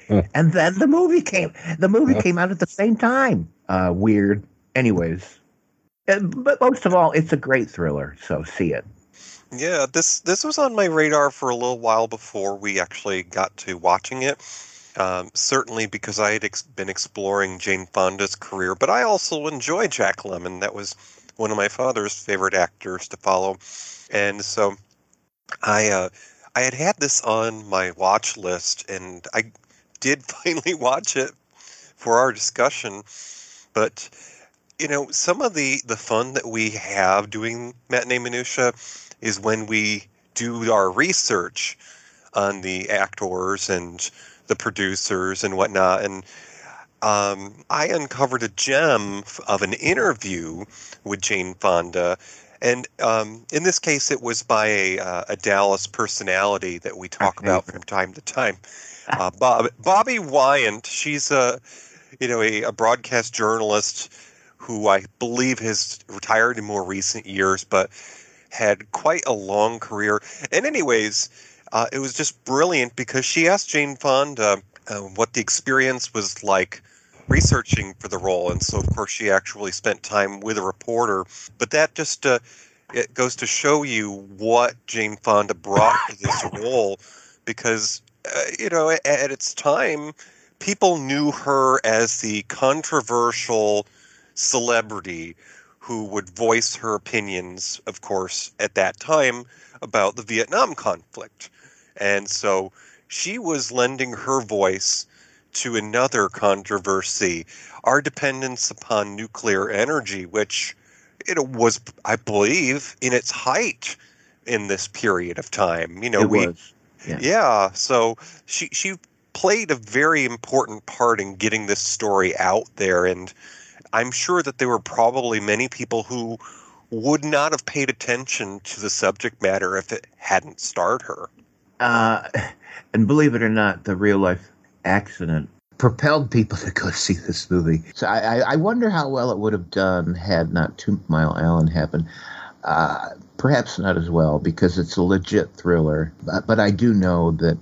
and then the movie came. The movie came out at the same time. Uh, weird. Anyways, but most of all, it's a great thriller. So see it. Yeah, this this was on my radar for a little while before we actually got to watching it. Um, certainly because I had ex- been exploring Jane Fonda's career, but I also enjoy Jack Lemmon. That was one of my father's favorite actors to follow, and so I uh, I had had this on my watch list, and I did finally watch it for our discussion. But you know, some of the the fun that we have doing Matinee Minutiae is when we do our research on the actors and the producers and whatnot. And um, I uncovered a gem of an interview with Jane Fonda. And um, in this case, it was by a, uh, a Dallas personality that we talk about from time to time. Uh, Bob, Bobbie Wygant, she's a, you know, a, a broadcast journalist who I believe has retired in more recent years, but had quite a long career. And, anyways, uh, it was just brilliant because she asked Jane Fonda uh, what the experience was like researching for the role. And so, of course, she actually spent time with a reporter. But that just uh, it goes to show you what Jane Fonda brought to this role because, uh, you know, at, at its time, people knew her as the controversial celebrity who would voice her opinions, of course, at that time about the Vietnam conflict. And so she was lending her voice to another controversy, our dependence upon nuclear energy, which it was, I believe, in its height in this period of time. You know, It we, was, yeah. yeah. So she she played a very important part in getting this story out there, and I'm sure that there were probably many people who would not have paid attention to the subject matter if it hadn't starred her. Uh, and believe it or not, the real life accident propelled people to go see this movie. So I, I, wonder how well it would have done had not Two Mile Island happened. Uh, perhaps not as well because it's a legit thriller. But, but I do know that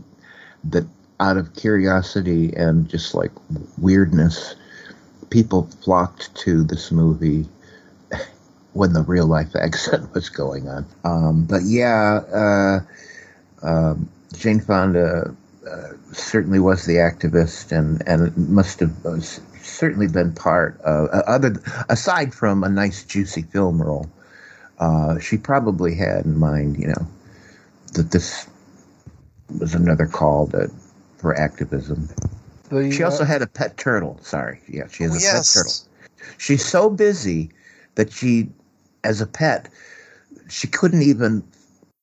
that out of curiosity and just like weirdness, people flocked to this movie when the real life accident was going on. Um, but yeah, uh, um, Jane Fonda uh, certainly was the activist, and and must have uh, certainly been part of uh, other aside from a nice juicy film role. Uh, she probably had in mind, you know, that this was another call to for activism. The, she also uh, had a pet turtle. Sorry, yeah, she has Oh, a yes. pet turtle. She's so busy that she, as a pet, she couldn't even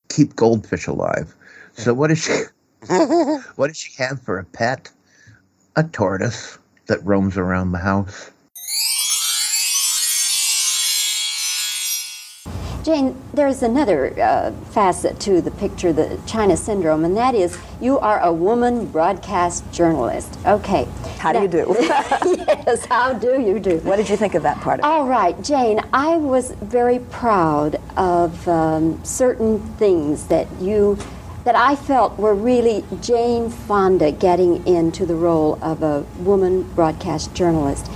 keep goldfish alive. So what does she? what does she have for a pet? A tortoise that roams around the house. Jane, there's another uh, facet to the picture, the China syndrome, and that is you are a woman broadcast journalist. Okay. How do you do? yes, how do you do? What did you think of that part of it? All right, Jane, I was very proud of um, certain things that you that I felt were really Jane Fonda getting into the role of a woman broadcast journalist.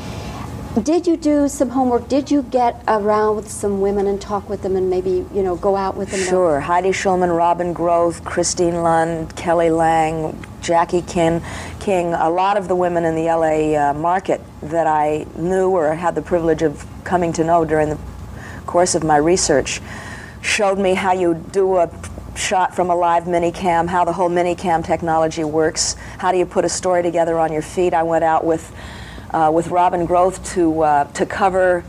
Did you do some homework? Did you get around with some women and talk with them and maybe, you know, go out with them? Sure. Heidi Schulman, Robin Groth, Christine Lund, Kelly Lange, Jackie King, King, a lot of the women in the LA uh, market that I knew or had the privilege of coming to know during the course of my research showed me how you do a shot from a live minicam, how the whole minicam technology works, how do you put a story together on your feet. I went out with uh, with Robin Groth to uh, to cover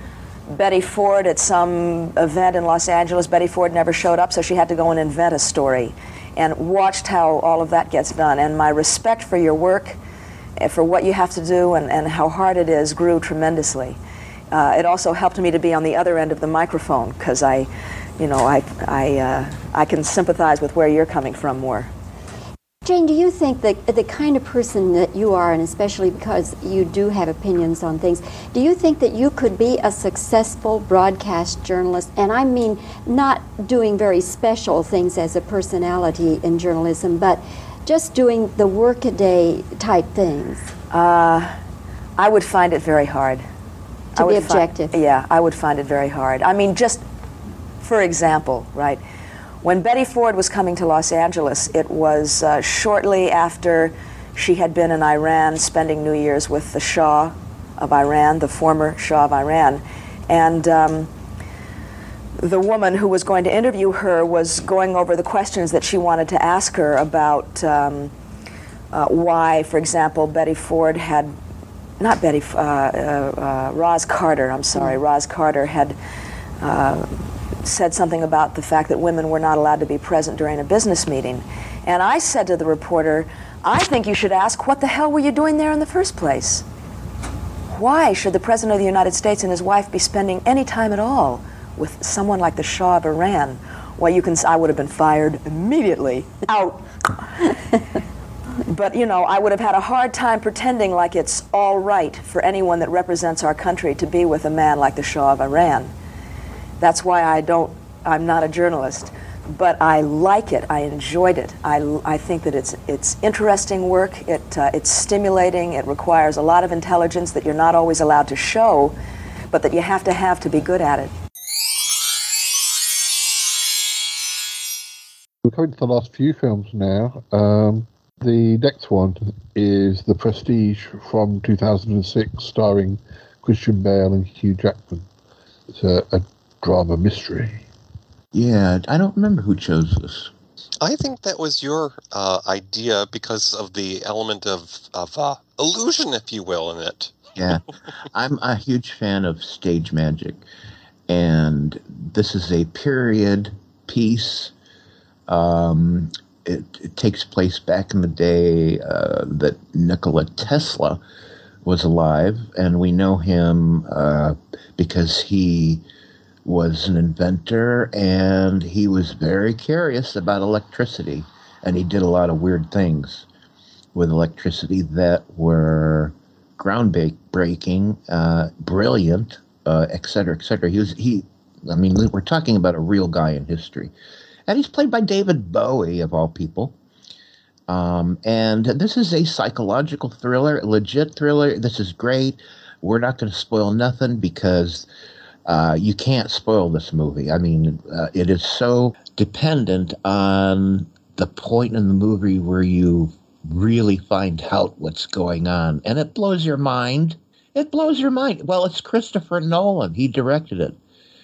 Betty Ford at some event in Los Angeles. Betty Ford never showed up, so she had to go and invent a story, and watched how all of that gets done. And my respect for your work, for what you have to do, and, and how hard it is, grew tremendously. Uh, it also helped me to be on the other end of the microphone because I, you know, I I uh, I can sympathize with where you're coming from more. Jane, do you think that the kind of person that you are, and especially because you do have opinions on things, do you think that you could be a successful broadcast journalist? And I mean, not doing very special things as a personality in journalism, but just doing the workaday type things? Uh, I would find it very hard. To I be objective. yeah, I would find it very hard. I mean, just for example, right? When Betty Ford was coming to Los Angeles, it was uh, shortly after she had been in Iran spending New Year's with the Shah of Iran, the former Shah of Iran. And um, the woman who was going to interview her was going over the questions that she wanted to ask her about um, uh, why, for example, Betty Ford had, not Betty, uh, uh, uh, Roz Carter, I'm sorry, Roz Carter had uh, said something about the fact that women were not allowed to be present during a business meeting. And I said to the reporter, I think you should ask, what the hell were you doing there in the first place? Why should the President of the United States and his wife be spending any time at all with someone like the Shah of Iran? Well, you can, I would have been fired immediately. Out. but, you know, I would have had a hard time pretending like it's all right for anyone that represents our country to be with a man like the Shah of Iran. That's why I don't, I'm not a journalist. But I like it. I enjoyed it. I, I think that it's, it's interesting work. It, uh, it's stimulating. It requires a lot of intelligence that you're not always allowed to show, but that you have to have to be good at it. We're coming to the last few films now. Um, the next one is The Prestige from 2006, starring Christian Bale and Hugh Jackman. It's a, a drama mystery. Yeah, I don't remember who chose this. I think that was your uh, idea because of the element of, of uh, illusion, if you will, in it. Yeah, I'm a huge fan of stage magic, and this is a period piece. Um, it, it takes place back in the day uh, that Nikola Tesla was alive, and we know him uh, because he was an inventor and he was very curious about electricity, and he did a lot of weird things with electricity that were groundbreaking, uh, brilliant, uh, et cetera, et cetera. He was he. I mean, we're talking about a real guy in history, and he's played by David Bowie of all people. Um, and this is a psychological thriller, legit thriller. This is great. We're not going to spoil nothing because uh, you can't spoil this movie. I mean, uh, it is so dependent on the point in the movie where you really find out what's going on, and it blows your mind. It blows your mind. Well, it's Christopher Nolan. He directed it.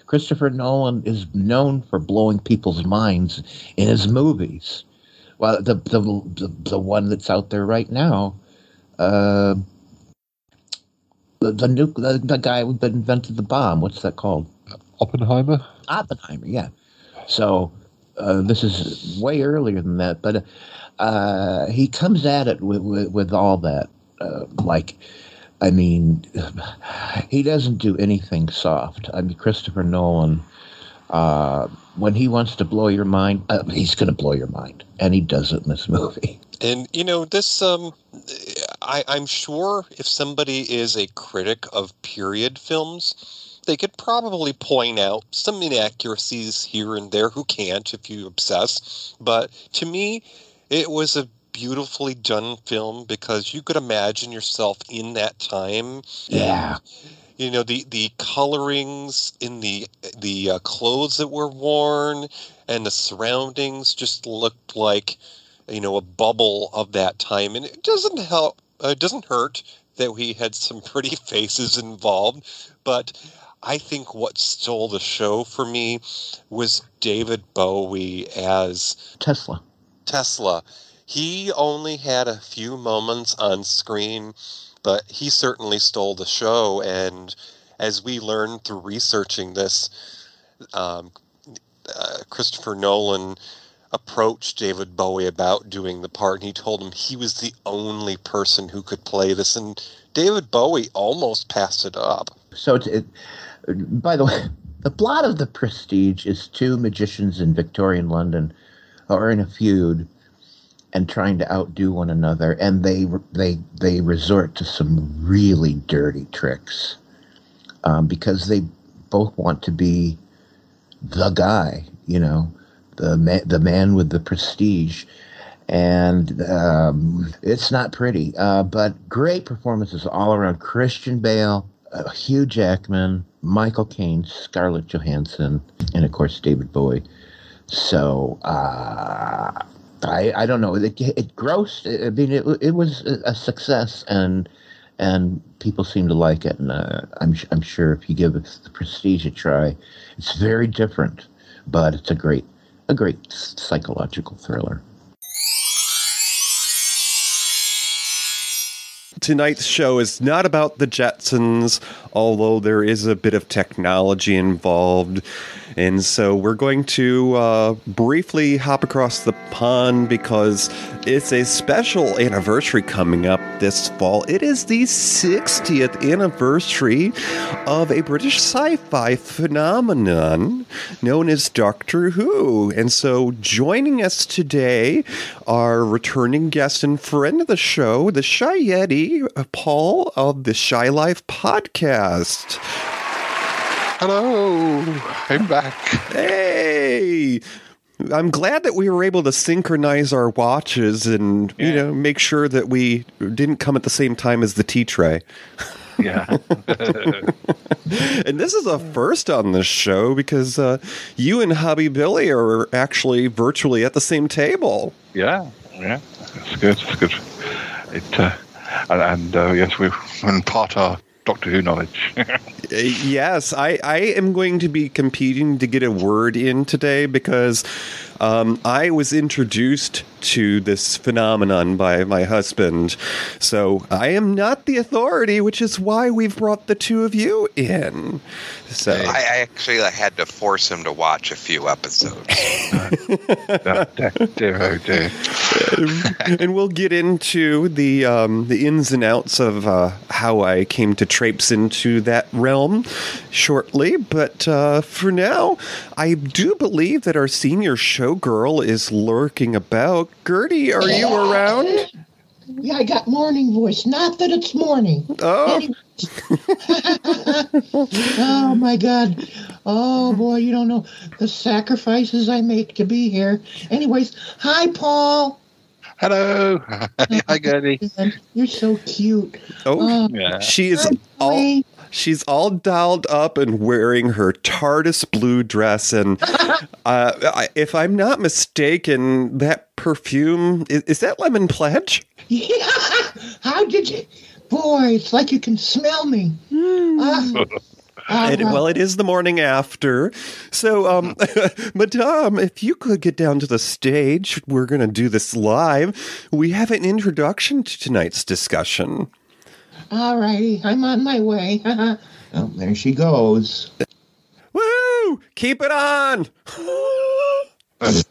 Christopher Nolan is known for blowing people's minds in his movies. Well, the the the, the one that's out there right now, uh, the the, nuke, the the guy that invented the bomb. What's that called? Oppenheimer. Oppenheimer. Yeah. So uh, this is way earlier than that, but uh, he comes at it with with, with all that. Uh, like, I mean, he doesn't do anything soft. I mean, Christopher Nolan. Uh, when he wants to blow your mind, uh, he's going to blow your mind, and he does it in this movie. And you know, this um, I, I'm sure if somebody is a critic of period films, they could probably point out some inaccuracies here and there. Who can't if you obsess? But to me, it was a beautifully done film because you could imagine yourself in that time. Yeah. You know the the colorings in the the uh, clothes that were worn and the surroundings just looked like you know a bubble of that time, and it doesn't help. Uh, it doesn't hurt that we had some pretty faces involved, but I think what stole the show for me was David Bowie as Tesla. Tesla. He only had a few moments on screen, but he certainly stole the show. And as we learned through researching this, um, uh, Christopher Nolan approached David Bowie about doing the part, and he told him he was the only person who could play this. And David Bowie almost passed it up. So, it, by the way, the plot of The Prestige is two magicians in Victorian London are in a feud and trying to outdo one another, and they they they resort to some really dirty tricks um, because they both want to be the guy, you know, the ma- the man with the prestige, and um, it's not pretty. Uh, but great performances all around. Christian Bale, uh, Hugh Jackman, Michael Caine, Scarlett Johansson, and of course David Bowie. So uh, I I don't know. It, it grossed. I mean, it it was a success, and and people seem to like it. And uh, I'm I'm sure if you give it the Prestige a try, it's very different, but it's a great a great psychological thriller. Tonight's show is not about the Jetsons, although there is a bit of technology involved. And so we're going to uh, briefly hop across the pond because it's a special anniversary coming up this fall. It is the 60th anniversary of a British sci fi phenomenon known as Doctor Who. And so joining us today are returning guest and friend of the show, the Shy Yeti, Paul of the Shy Life podcast. Hello, I'm back. Hey. I'm glad that we were able to synchronize our watches and you know make sure that we didn't come at the same time as the tea tray. Yeah. and this is a first on this show because uh, you and Hobby Billy are actually virtually at the same table. Yeah, yeah, it's good. It's good. It uh, and, and uh, yes, we impart our Doctor Who knowledge. yes, I, I am going to be competing to get a word in today because um, I was introduced to this phenomenon by my husband. So I am not the authority, which is why we've brought the two of you in. So I, I actually had to force him to watch a few episodes. dear, oh dear. and we'll get into the um, the ins and outs of uh, how I came to traipse into that realm shortly. But uh, for now, I do believe that our senior showgirl is lurking about. Gertie, are you around? Yeah, I got morning voice. Not that it's morning. Oh. oh my God. Oh boy, you don't know the sacrifices I make to be here. Anyways, hi Paul. Hello. Hi, Gertie. You're so cute. Oh, she is all. She's all dolled up and wearing her TARDIS blue dress, and uh, I, if I'm not mistaken, that perfume is, is that Lemon Pledge? Yeah. How did you? Boy, it's like you can smell me. Ah. Ah, And- well, it is the morning after. So, um, Madame, if you could get down to the stage, we're going to do this live. We have an introduction to tonight's discussion. all righty, I'm on my way. oh, there she goes. Woo! Keep it on!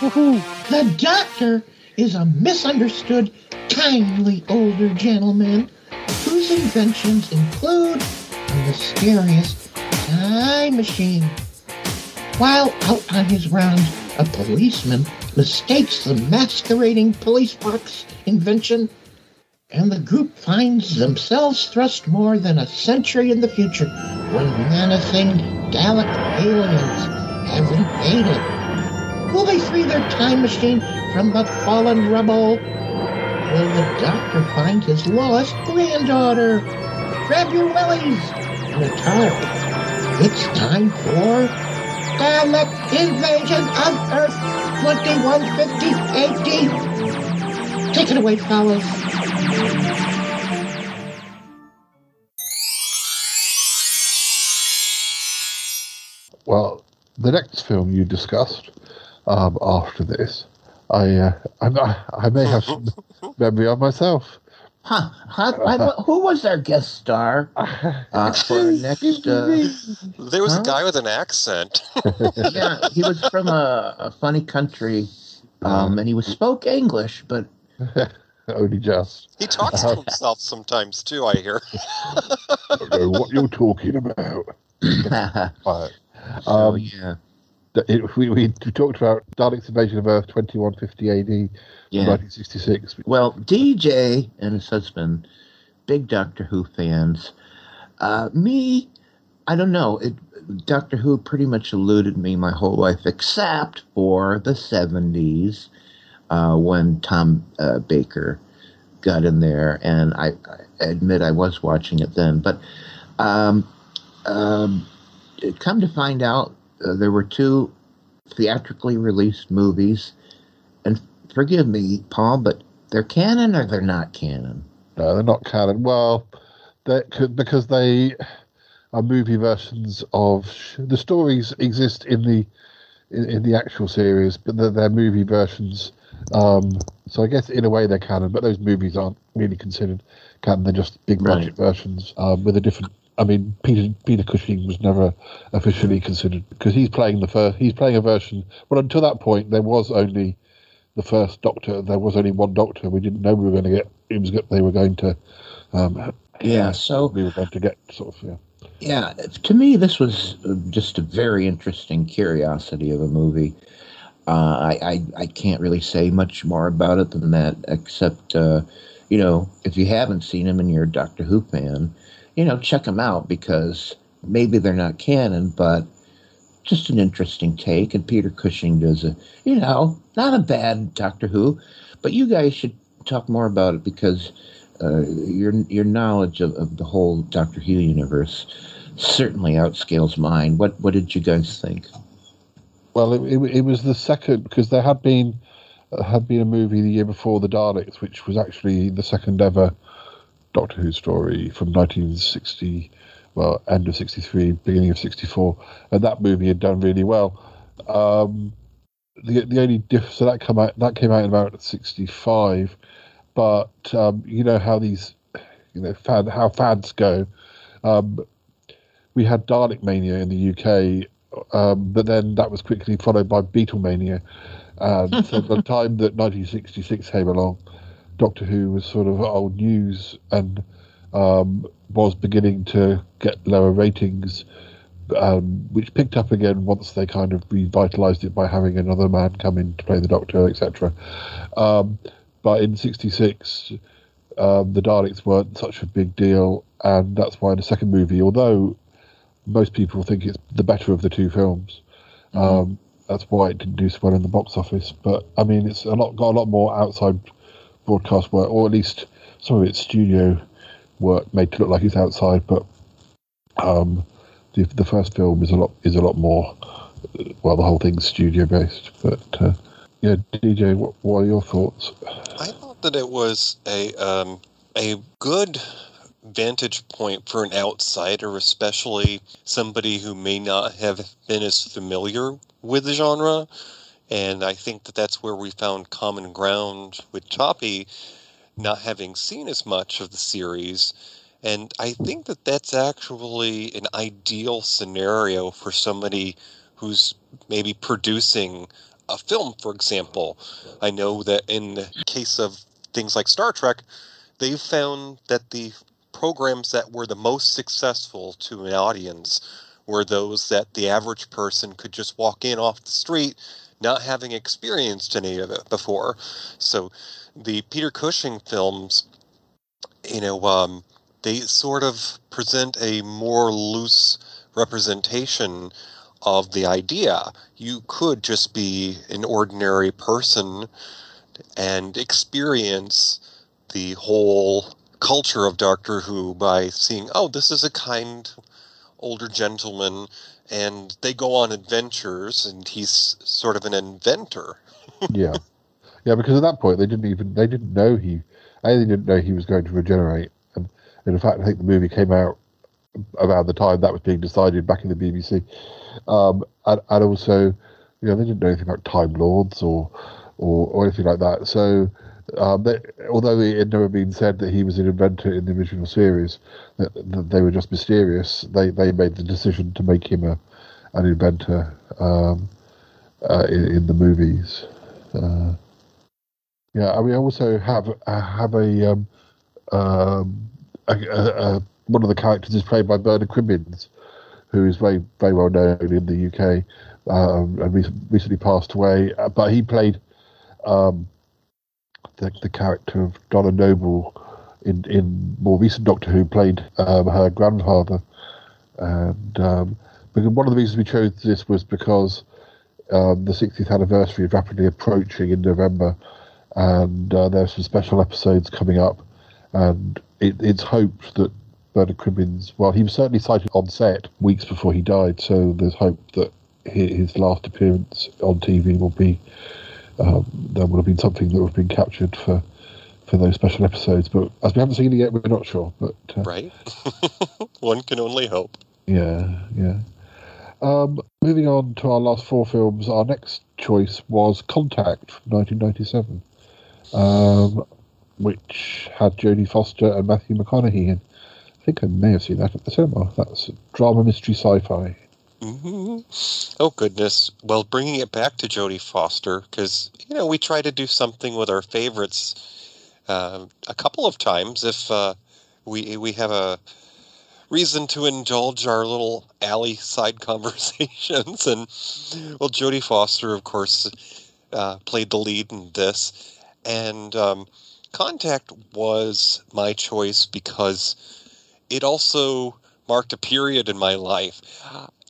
The doctor is a misunderstood, kindly older gentleman whose inventions include a mysterious time machine. While out on his rounds, a policeman mistakes the masquerading police box invention and the group finds themselves thrust more than a century in the future when menacing Dalek aliens have invaded. Will they free their time machine from the fallen rubble? Will the doctor find his lost granddaughter? Grab your wellies and a tarp. It's time for Dalek Invasion of Earth 2150 AD. Take it away, fellas. Well, the next film you discussed um, after this, I, uh, I I may have some memory of myself. Huh? Huh? I- who was our guest star uh, for our next? Uh, There was Huh? a guy with an accent. yeah, he was from a, a funny country, um, and he was spoke English, but Only just. He talks to himself sometimes too. I hear. I don't know what you're talking about. But, um, yeah. It, we, we talked about Dalek's invasion of Earth 2150 AD, Yeah. 1966. Well, DJ and his husband, big Doctor Who fans. Uh, me, I don't know. It, Doctor Who pretty much eluded me my whole life, except for the 70s uh, when Tom uh, Baker got in there. And I, I admit I was watching it then. But um, um, come to find out, uh, there were two theatrically released movies. And forgive me, Paul, but they're canon or they're not canon? No, they're not canon. Well, they could because they are movie versions of the stories exist in the in, in the actual series, but they're, they're movie versions. Um, so I guess in a way they're canon, but those movies aren't really considered canon. They're just big budget versions um, with a different. I mean, Peter Peter Cushing was never officially considered because he's playing the first. He's playing a version. Well, until that point, there was only the first Doctor. There was only one Doctor. We didn't know we were going to get. It was they were going to. Um, Yeah, so we were going to get sort of yeah. Yeah, to me, this was uh, just a very interesting curiosity of a movie. Uh, I, I I can't really say much more about it than that, except uh, you know, if you haven't seen him and you're a Doctor Who fan, you know, check them out because maybe they're not canon, but just an interesting take. And Peter Cushing does a, you know, not a bad Doctor Who, but you guys should talk more about it because uh, your your knowledge of, of the whole Doctor Who universe certainly outscales mine. What what did you guys think? Well, it, it, it was the second because there had been uh, had been a movie the year before the Daleks, which was actually the second ever Doctor Who story from 1960, well, end of 63, beginning of 64, and that movie had done really well. Um, the the only diff so that come out that came out in about 65, but um, you know how these you know fad how fads go. Um, we had Dalek Mania in the UK, um, but then that was quickly followed by Beatlemania. And so by the time that 1966 came along, Doctor Who was sort of old news and um, was beginning to get lower ratings, um, which picked up again once they kind of revitalized it by having another man come in to play the Doctor, etc. Um, but in '66, um, the Daleks weren't such a big deal, and that's why the second movie, although most people think it's the better of the two films, um, that's why it didn't do so well in the box office. But I mean, it's a lot got a lot more outside broadcast work, or at least some of its studio work made to look like it's outside. But um, the the first film is a lot is a lot more. Well, the whole thing's studio based. But uh, yeah, DJ, what, what are your thoughts? I thought that it was a um, a good vantage point for an outsider, especially somebody who may not have been as familiar with the genre. And I think that that's where we found common ground with Toppie, not having seen as much of the series. And I think that that's actually an ideal scenario for somebody who's maybe producing a film, for example. I know that in the case of things like Star Trek, they've found that the programs that were the most successful to an audience were those that the average person could just walk in off the street not having experienced any of it before. So the Peter Cushing films you know, um, they sort of present a more loose representation of the idea. You could just be an ordinary person and experience the whole culture of Doctor Who by seeing, oh, this is a kind older gentleman, and they go on adventures, and he's sort of an inventor. yeah, yeah. Because at that point, they didn't even they didn't know he. They didn't know he was going to regenerate, and, and in fact, I think the movie came out around the time that was being decided back in the BBC, um, and, and also, you know, they didn't know anything about Time Lords or or, or anything like that. So um, they, although it had never been said that he was an inventor in the original series, that, that they were just mysterious. They they made the decision to make him a an inventor um, uh, in, in, the movies. Uh, yeah, we also have uh, have a, um, um, a, a, a, one of the characters is played by Bernard Cribbins, who is very very well known in the UK um, and recently passed away. Uh, but he played um, the, the character of Donna Noble in in more recent Doctor Who played um, her grandfather, and um, one of the reasons we chose this was because um, the 60th anniversary is rapidly approaching in November, and uh, there are some special episodes coming up, and it, it's hoped that Bernard Cribbins, well, he was certainly sighted on set weeks before he died, so there's hope that his last appearance on TV will be um, there would have been something that would have been captured for for those special episodes. But as we haven't seen it yet, we're not sure. But uh, right, one can only hope. Yeah, yeah. Um, moving on to our last four films, our next choice was Contact from 1997, um, which had Jodie Foster and Matthew McConaughey in. I think I may have seen that at the cinema. That's drama, mystery, sci-fi. Mm-hmm. Oh goodness! Well, bringing it back to Jodie Foster because you know we try to do something with our favorites uh, a couple of times if uh, we we have a reason to indulge our little alley side conversations. And well, Jodie Foster, of course, uh, played the lead in this, and um, Contact was my choice because it also marked a period in my life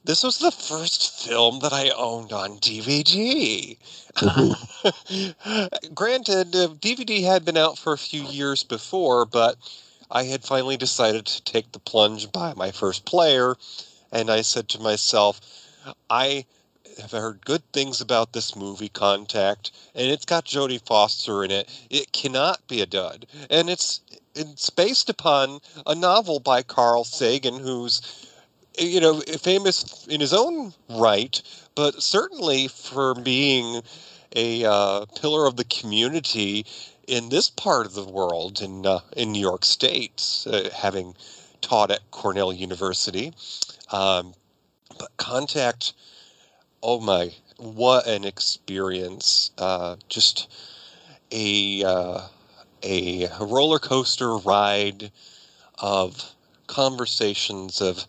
this was the first film that I owned on DVD. Mm-hmm. Granted, DVD had been out for a few years before, but I had finally decided to take the plunge, buy my first player, and I said to myself, I have heard good things about this movie, Contact, and it's got Jodie Foster in it. It cannot be a dud, and it's it's based upon a novel by Carl Sagan, who's you know, famous in his own right, but certainly for being a uh, pillar of the community in this part of the world, in uh, in New York State, uh, having taught at Cornell University. Um, but contact, oh my, what an experience! Uh, just a uh, a roller coaster ride of conversations of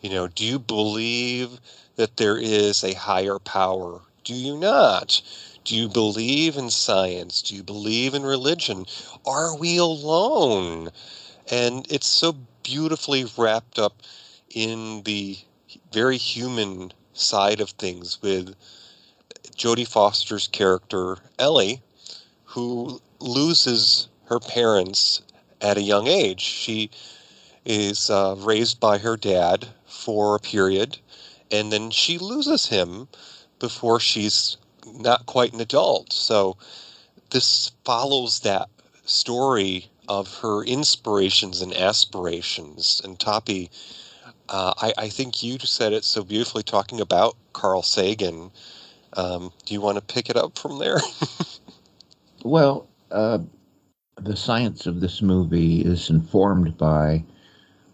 you know, do you believe that there is a higher power? Do you not? Do you believe in science? Do you believe in religion? Are we alone? And it's so beautifully wrapped up in the very human side of things with Jodie Foster's character, Ellie, who loses her parents at a young age. She is uh, raised by her dad, for a period, and then she loses him before she's not quite an adult. So this follows that story of her inspirations and aspirations. And Toppie, uh, I, I, think you said it so beautifully talking about Carl Sagan. Um, do you want to pick it up from there? well, uh, the science of this movie is informed by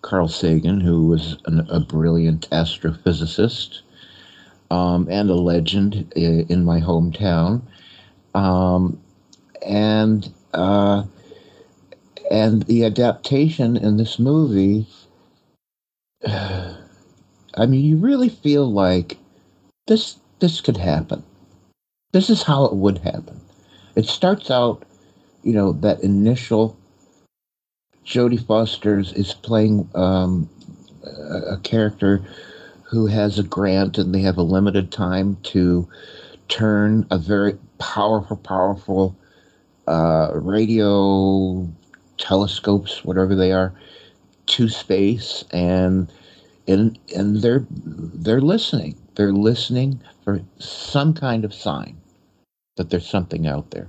Carl Sagan, who was an, a brilliant astrophysicist um, and a legend in, my hometown. Um, and uh, and the adaptation in this movie, I mean, you really feel like this this could happen. This is how it would happen. It starts out, you know, that initial Jodie Foster is playing um, a, character who has a grant and they have a limited time to turn a very powerful, powerful uh, radio telescopes, whatever they are, to space, and and and they're they're listening. They're listening for some kind of sign that there's something out there,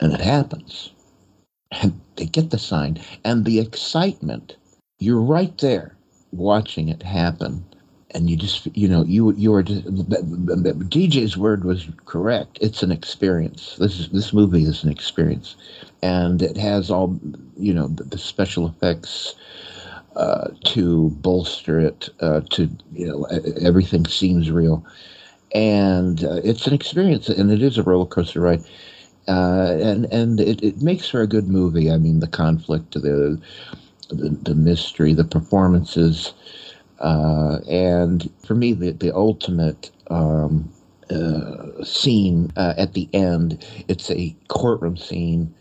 and it happens, and they get the sign, and the excitement. You're right there watching it happen and you just you know you you are DJ's word was correct. It's an experience. This is this movie is an experience, and it has all you know the, the special effects uh, to bolster it. Uh, to you know everything seems real, and uh, it's an experience, and it is a roller coaster ride. Uh, and and it, it makes for a good movie. I mean, the conflict, the the, the mystery, the performances, uh, and for me, the, the ultimate um, uh, scene uh, at the end, it's a courtroom scene,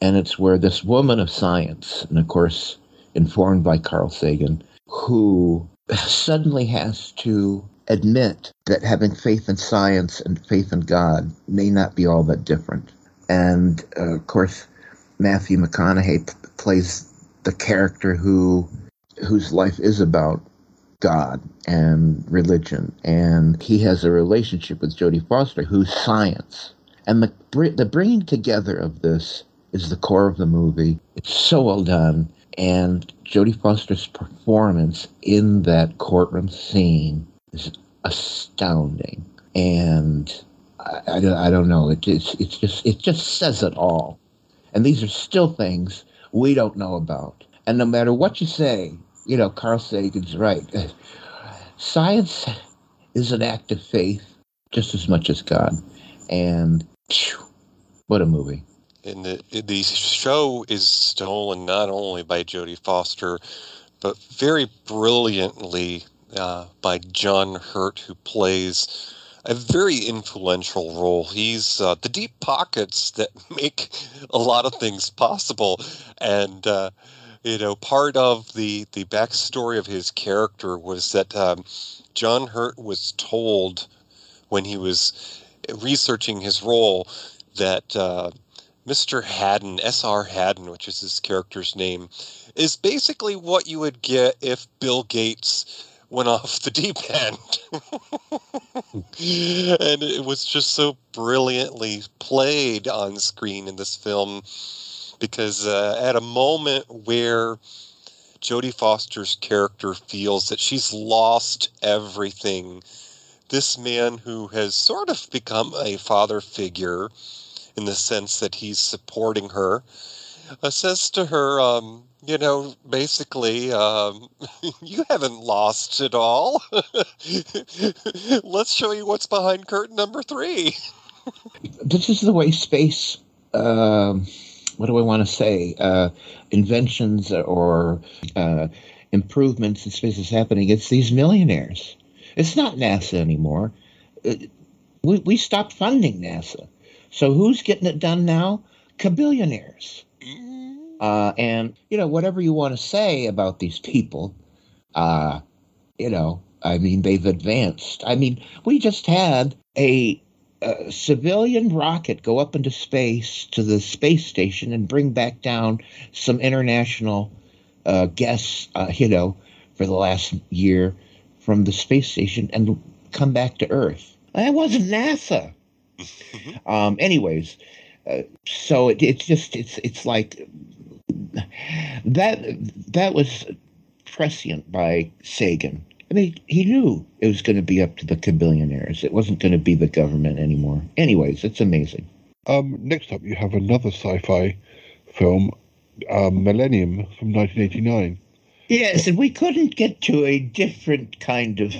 and it's where this woman of science, and of course, informed by Carl Sagan, who suddenly has to admit that having faith in science and faith in God may not be all that different. And uh, of course, Matthew McConaughey p- plays the character who whose life is about God and religion, and he has a relationship with Jodie Foster, who's science. And the the bringing together of this is the core of the movie. It's so well done, and Jodie Foster's performance in that courtroom scene is astounding. And I, I, don't, I don't know. It, it's it's just it just says it all. And these are still things we don't know about. And no matter what you say, you know, Carl Sagan's right. Science is an act of faith just as much as God. And phew, what a movie. And the, the show is stolen not only by Jodie Foster, but very brilliantly uh, by John Hurt, who plays a very influential role. He's uh, the deep pockets that make a lot of things possible. And uh, you know, part of the the backstory of his character was that um, John Hurt was told when he was researching his role that uh, Mr. Hadden, S.R. Hadden, which is his character's name, is basically what you would get if Bill Gates went off the deep end. and it was just so brilliantly played on screen in this film because uh, at a moment where Jodie Foster's character feels that she's lost everything, this man who has sort of become a father figure in the sense that he's supporting her uh, says to her, um, you know, basically, um, you haven't lost it all. Let's show you what's behind curtain number three. this is the way space. Um what do I want to say? Uh, inventions or uh, improvements in space is happening. It's these millionaires. It's not NASA anymore. It, we, we stopped funding NASA. So who's getting it done now? Cabillionaires. Uh, and, you know, whatever you want to say about these people, uh, you know, I mean, they've advanced. I mean, we just had a a civilian rocket go up into space to the space station and bring back down some international uh, guests, uh, you know, for the last year from the space station and come back to Earth. That wasn't NASA. um, anyways, uh, so it, it's just it's it's like that that was prescient by Sagan I mean, he knew it was going to be up to the cabillionaires. It wasn't going to be the government anymore. Anyways, it's amazing. Um, next up, you have another sci-fi film, uh, Millennium from 1989. Yes, and we couldn't get to a different kind of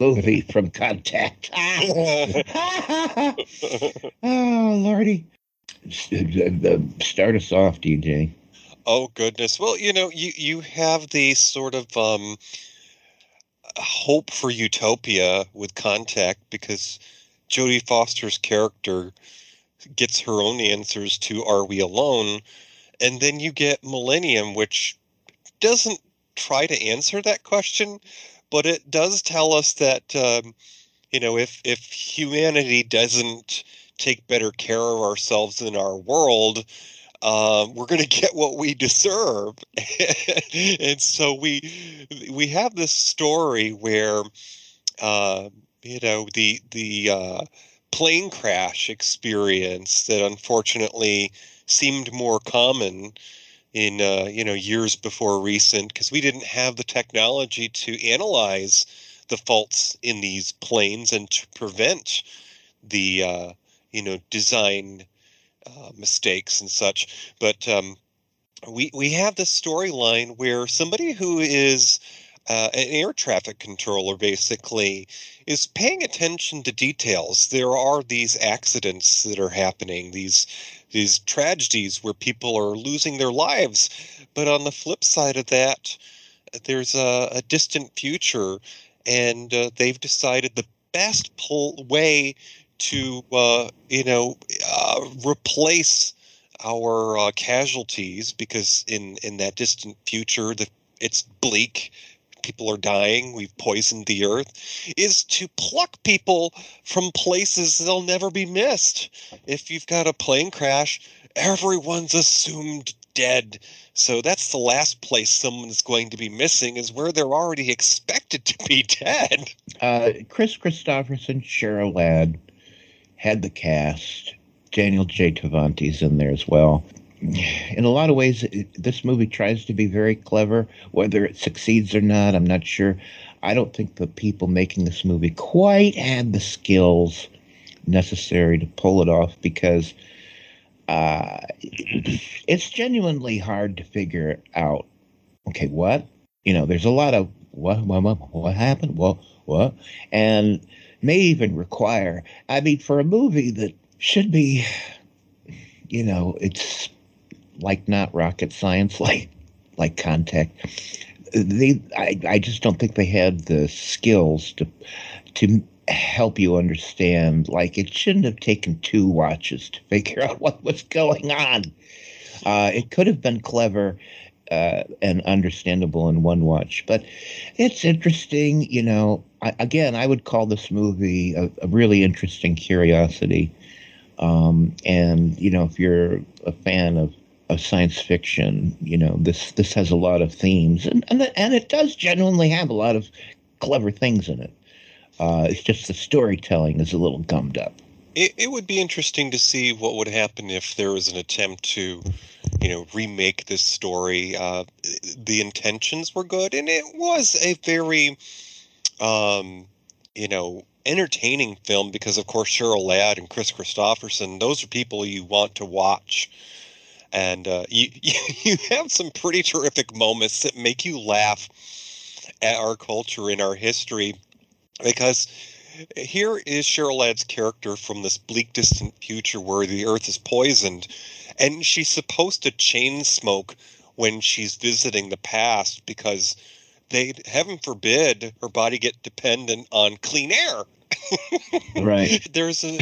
movie from Contact. oh, Lordy. Start us off, DJ. Oh, goodness. Well, you know, you, you have the sort of... Um, hope for utopia with Contact because Jodie Foster's character gets her own answers to Are We Alone? and then you get Millennium, which doesn't try to answer that question, but it does tell us that um, you know if if humanity doesn't take better care of ourselves in our world, um, we're going to get what we deserve. and so we we have this story where uh, you know the the uh, plane crash experience that unfortunately seemed more common in uh, you know years before recent because we didn't have the technology to analyze the faults in these planes and to prevent the uh, you know design uh, mistakes and such. But um, we we have this storyline where somebody who is uh, an air traffic controller basically is paying attention to details. There are these accidents that are happening, these these tragedies where people are losing their lives. But on the flip side of that, there's a, a distant future, and uh, they've decided the best pull way to uh, you know uh, replace our uh, casualties because in in that distant future the it's bleak people are dying we've poisoned the earth is to pluck people from places they'll never be missed. If you've got a plane crash everyone's assumed dead. So that's the last place someone's going to be missing is where they're already expected to be dead. Uh, Kris Kristofferson cheryl ladd had the cast. Daniel J. Travanti's in there as well. In a lot of ways, this movie tries to be very clever. Whether it succeeds or not, I'm not sure. I don't think the people making this movie quite had the skills necessary to pull it off because uh, it's genuinely hard to figure out. Okay, what? You know, there's a lot of what, what, what, what happened? What, what? And may even require. I mean, for a movie that should be, you know, it's like not rocket science, like like Contact. They, I, I just don't think they had the skills to to help you understand. Like it shouldn't have taken two watches to figure out what was going on. Uh, it could have been clever uh, and understandable in one watch. But it's interesting, you know. I, again, I would call this movie a, a really interesting curiosity. Um, and you know, if you're a fan of, of science fiction, you know this this has a lot of themes, and and, and it does genuinely have a lot of clever things in it. Uh, it's just the storytelling is a little gummed up. It, it would be interesting to see what would happen if there was an attempt to, you know, remake this story. Uh, the intentions were good, and it was a very, um, you know, entertaining film because, of course, Cheryl Ladd and Kris Kristofferson, those are people you want to watch. And uh, you, you have some pretty terrific moments that make you laugh at our culture and our history because here is Cheryl Ladd's character from this bleak, distant future where the earth is poisoned, and she's supposed to chain smoke when she's visiting the past because they, heaven forbid, her body get dependent on clean air. right. There's a,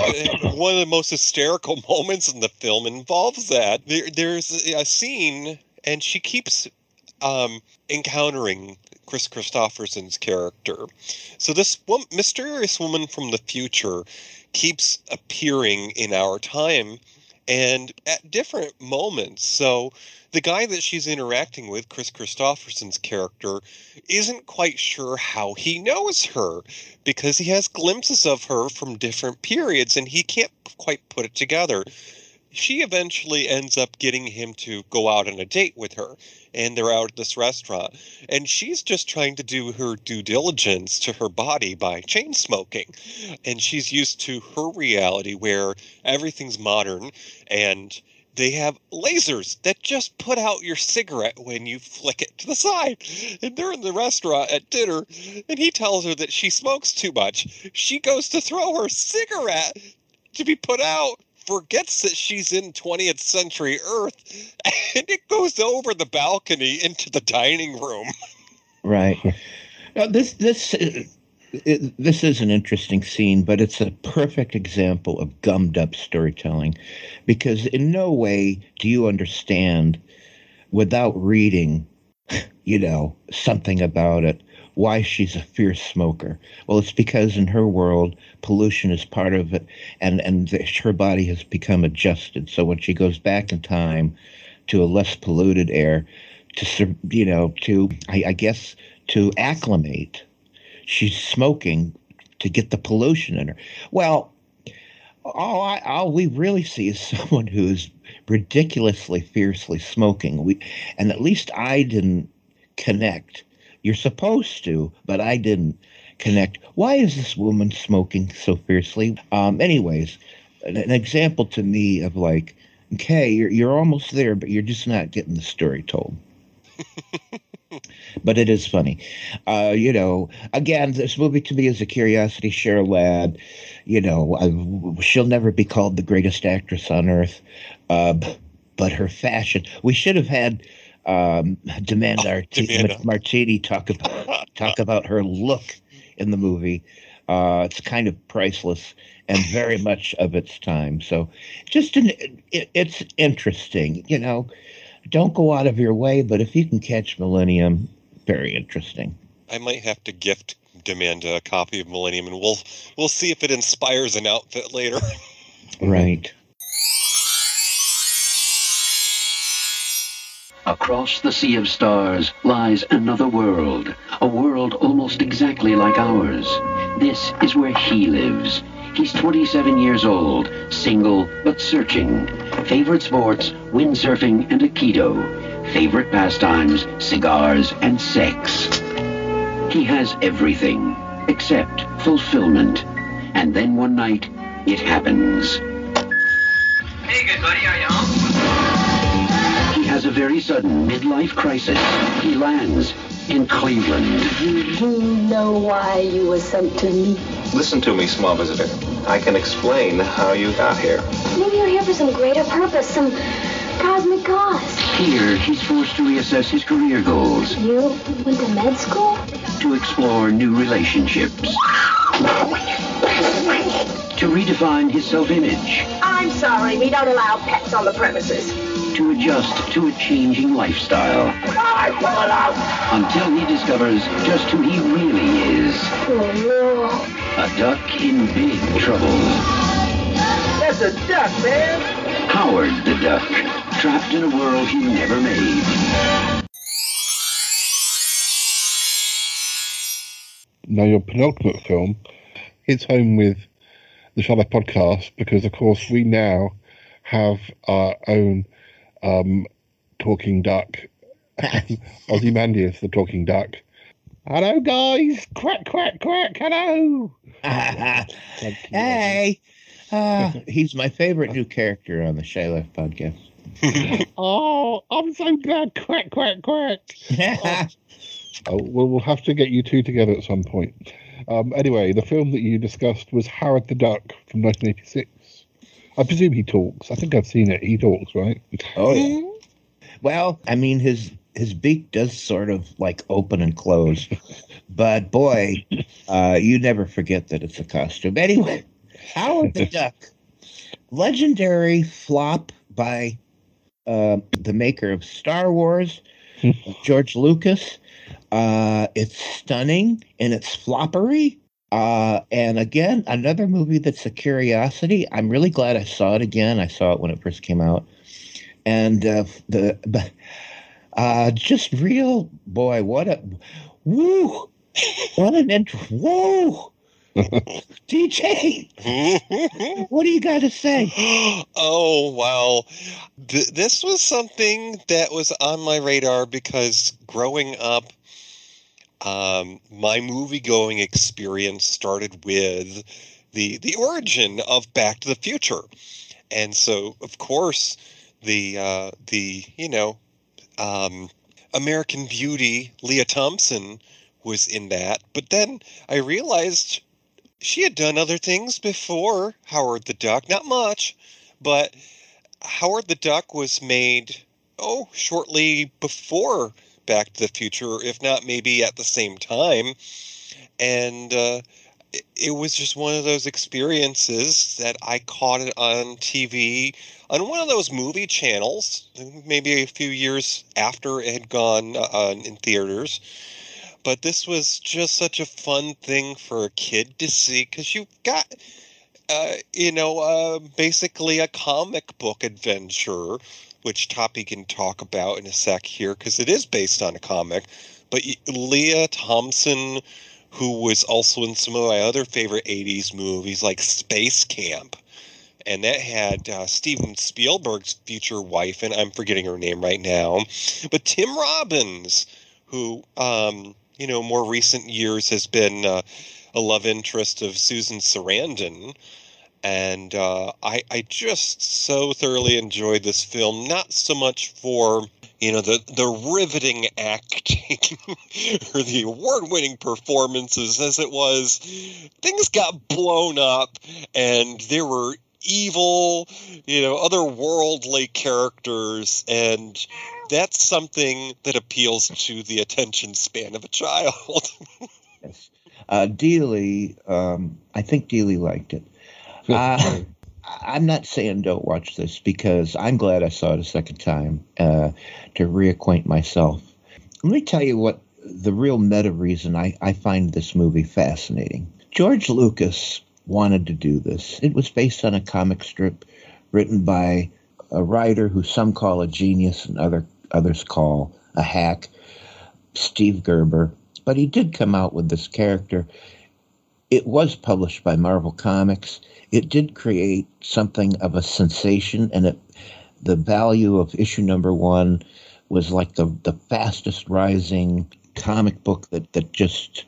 one of the most hysterical moments in the film involves that. There, there's a scene, and she keeps um, encountering Kris Kristofferson's character. So this one, mysterious woman from the future keeps appearing in our time and at different moments. So the guy that she's interacting with, Kris Kristofferson's character, isn't quite sure how he knows her because he has glimpses of her from different periods and he can't quite put it together. She eventually ends up getting him to go out on a date with her and they're out at this restaurant and she's just trying to do her due diligence to her body by chain smoking and she's used to her reality where everything's modern and they have lasers that just put out your cigarette when you flick it to the side. And they're in the restaurant at dinner, and he tells her that she smokes too much. She goes to throw her cigarette to be put out forgets that she's in 20th century Earth and it goes over the balcony into the dining room. Right. Now, this this uh, it, this is an interesting scene, but it's a perfect example of gummed up storytelling because in no way do you understand without reading, you know, something about it, why she's a fierce smoker. Well, it's because in her world, pollution is part of it, and, and her body has become adjusted. So when she goes back in time to a less polluted air, to, you know, to, I, I guess, to acclimate she's smoking to get the pollution in her. Well, all, I, all we really see is someone who's ridiculously fiercely smoking. We, and at least I didn't connect. You're supposed to, but I didn't connect. Why is this woman smoking so fiercely? Um, anyways, an, an example to me of like, okay, you're you're almost there, but you're just not getting the story told. but it is funny. Uh, you know, again, this movie to me is a curiosity. Cheryl Ladd, you know, uh, she'll never be called the greatest actress on earth, uh, but her fashion. We should have had um, Demand oh, Martini talk about talk about her look in the movie. Uh, it's kind of priceless and very much of its time. So, just an, it, it's interesting, you know don't go out of your way, but if you can catch Millennium, very interesting. I might have to gift Demanda a copy of Millennium, and we'll we'll see if it inspires an outfit later. right. Across the sea of stars lies another world, a world almost exactly like ours. This is where he lives. He's 27 years old, single but searching. Favorite sports, windsurfing and Aikido. Favorite pastimes, cigars and sex. He has everything except fulfillment. And then one night, it happens. Hey, good buddy, are you home? He has a very sudden midlife crisis. He lands in Cleveland. You do know why you were sent to me? Listen to me, small visitor. I can explain how you got here. Maybe you're here for some greater purpose, some cosmic cause. Here, he's forced to reassess his career goals. You went to med school? To explore new relationships. to redefine his self-image. I'm sorry, we don't allow pets on the premises. To adjust to a changing lifestyle. I pull it out! Until he discovers just who he really is. A duck in big trouble. That's a duck, man. Howard the Duck, trapped in a world he never made. Now, your penultimate film hits home with the Shy Life podcast because, of course, we now have our own um, talking duck, Ozymandias, the talking duck. Hello, guys! Quack, quack, quack! Hello! hey, uh, he's my favorite new character on the Life podcast. oh, I'm so glad! Quack, quack, quack! oh. oh, well, we'll have to get you two together at some point. Um, anyway, the film that you discussed was Howard the Duck from 1986. I presume he talks. I think I've seen it. He talks, right? Oh yeah. Well, I mean, his his beak does sort of like open and close, but boy, uh, you never forget that it's a costume. Anyway, Howard the Duck, legendary flop by uh, the maker of Star Wars, George Lucas. Uh, it's stunning in its floppery. Uh, and again, another movie that's a curiosity. I'm really glad I saw it again. I saw it when it first came out, and uh, the uh, just real boy. What a woo! What an intro! Whoa! DJ, what do you got to say? Oh wow, Th- this was something that was on my radar because growing up, um, my movie going experience started with the the origin of Back to the Future, and so of course the uh, the you know um, American Beauty, Lea Thompson was in that. But then I realized she had done other things before Howard the Duck. Not much, but Howard the Duck was made, oh, shortly before Back to the Future, if not maybe at the same time. and uh, it, was just one of those experiences that I caught it on TV on one of those movie channels, maybe a few years after it had gone uh, in theaters. But this was just such a fun thing for a kid to see because you've got, uh, you know, uh, basically a comic book adventure, which Toppie can talk about in a sec here because it is based on a comic. But Lea Thompson, who was also in some of my other favorite 80s movies like Space Camp, and that had uh, Steven Spielberg's future wife, and I'm forgetting her name right now, but Tim Robbins, who, um, you know, more recent years has been uh, a love interest of Susan Sarandon. And uh, I, I just so thoroughly enjoyed this film, not so much for you know the the riveting acting or the award-winning performances as it was things got blown up and there were evil you know otherworldly characters. And that's something that appeals to the attention span of a child. Yes. uh dealey um i think dealey liked it uh, I'm not saying don't watch this because I'm glad I saw it a second time uh, to reacquaint myself. Let me tell you what the real meta reason I, I find this movie fascinating. George Lucas wanted to do this. It was based on a comic strip written by a writer who some call a genius and other others call a hack, Steve Gerber. But he did come out with this character. It was published by Marvel Comics. It did create something of a sensation, and it, the value of issue number one was like the the fastest rising comic book that that just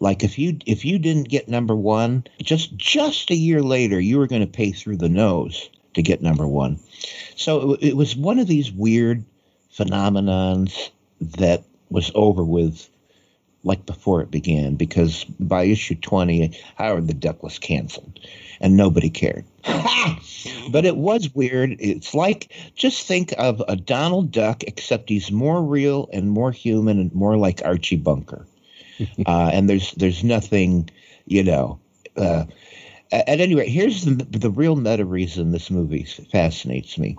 like if you if you didn't get number one just just a year later you were going to pay through the nose to get number one. So it, it was one of these weird phenomenons that was over with like before it began because by issue 20 howard the duck was canceled and nobody cared. but it was weird. It's like just think of a Donald Duck, except he's more real and more human and more like Archie Bunker. uh, and there's there's nothing, you know. Uh, at any rate, here's the, the real meta reason this movie fascinates me.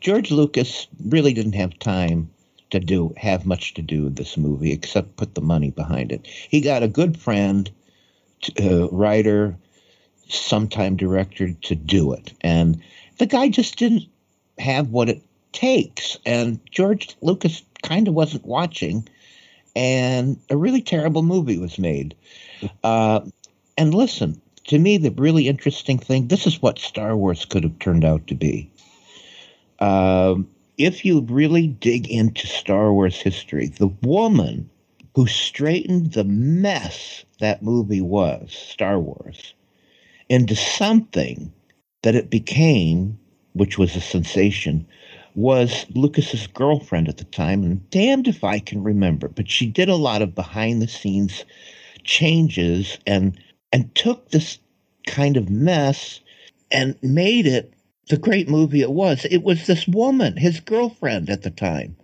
George Lucas really didn't have time to do have much to do with this movie except put the money behind it. He got a good friend, uh, writer, sometime director to do it. And the guy just didn't have what it takes. And George Lucas kind of wasn't watching. And a really terrible movie was made. Uh, and listen, to me, the really interesting thing this is what Star Wars could have turned out to be. Um, if you really dig into Star Wars history, the woman who straightened the mess that movie was, Star Wars, into something that it became, which was a sensation, was Lucas's girlfriend at the time, and damned if I can remember, but she did a lot of behind the scenes changes and and took this kind of mess and made it the great movie it was. It was this woman, his girlfriend at the time.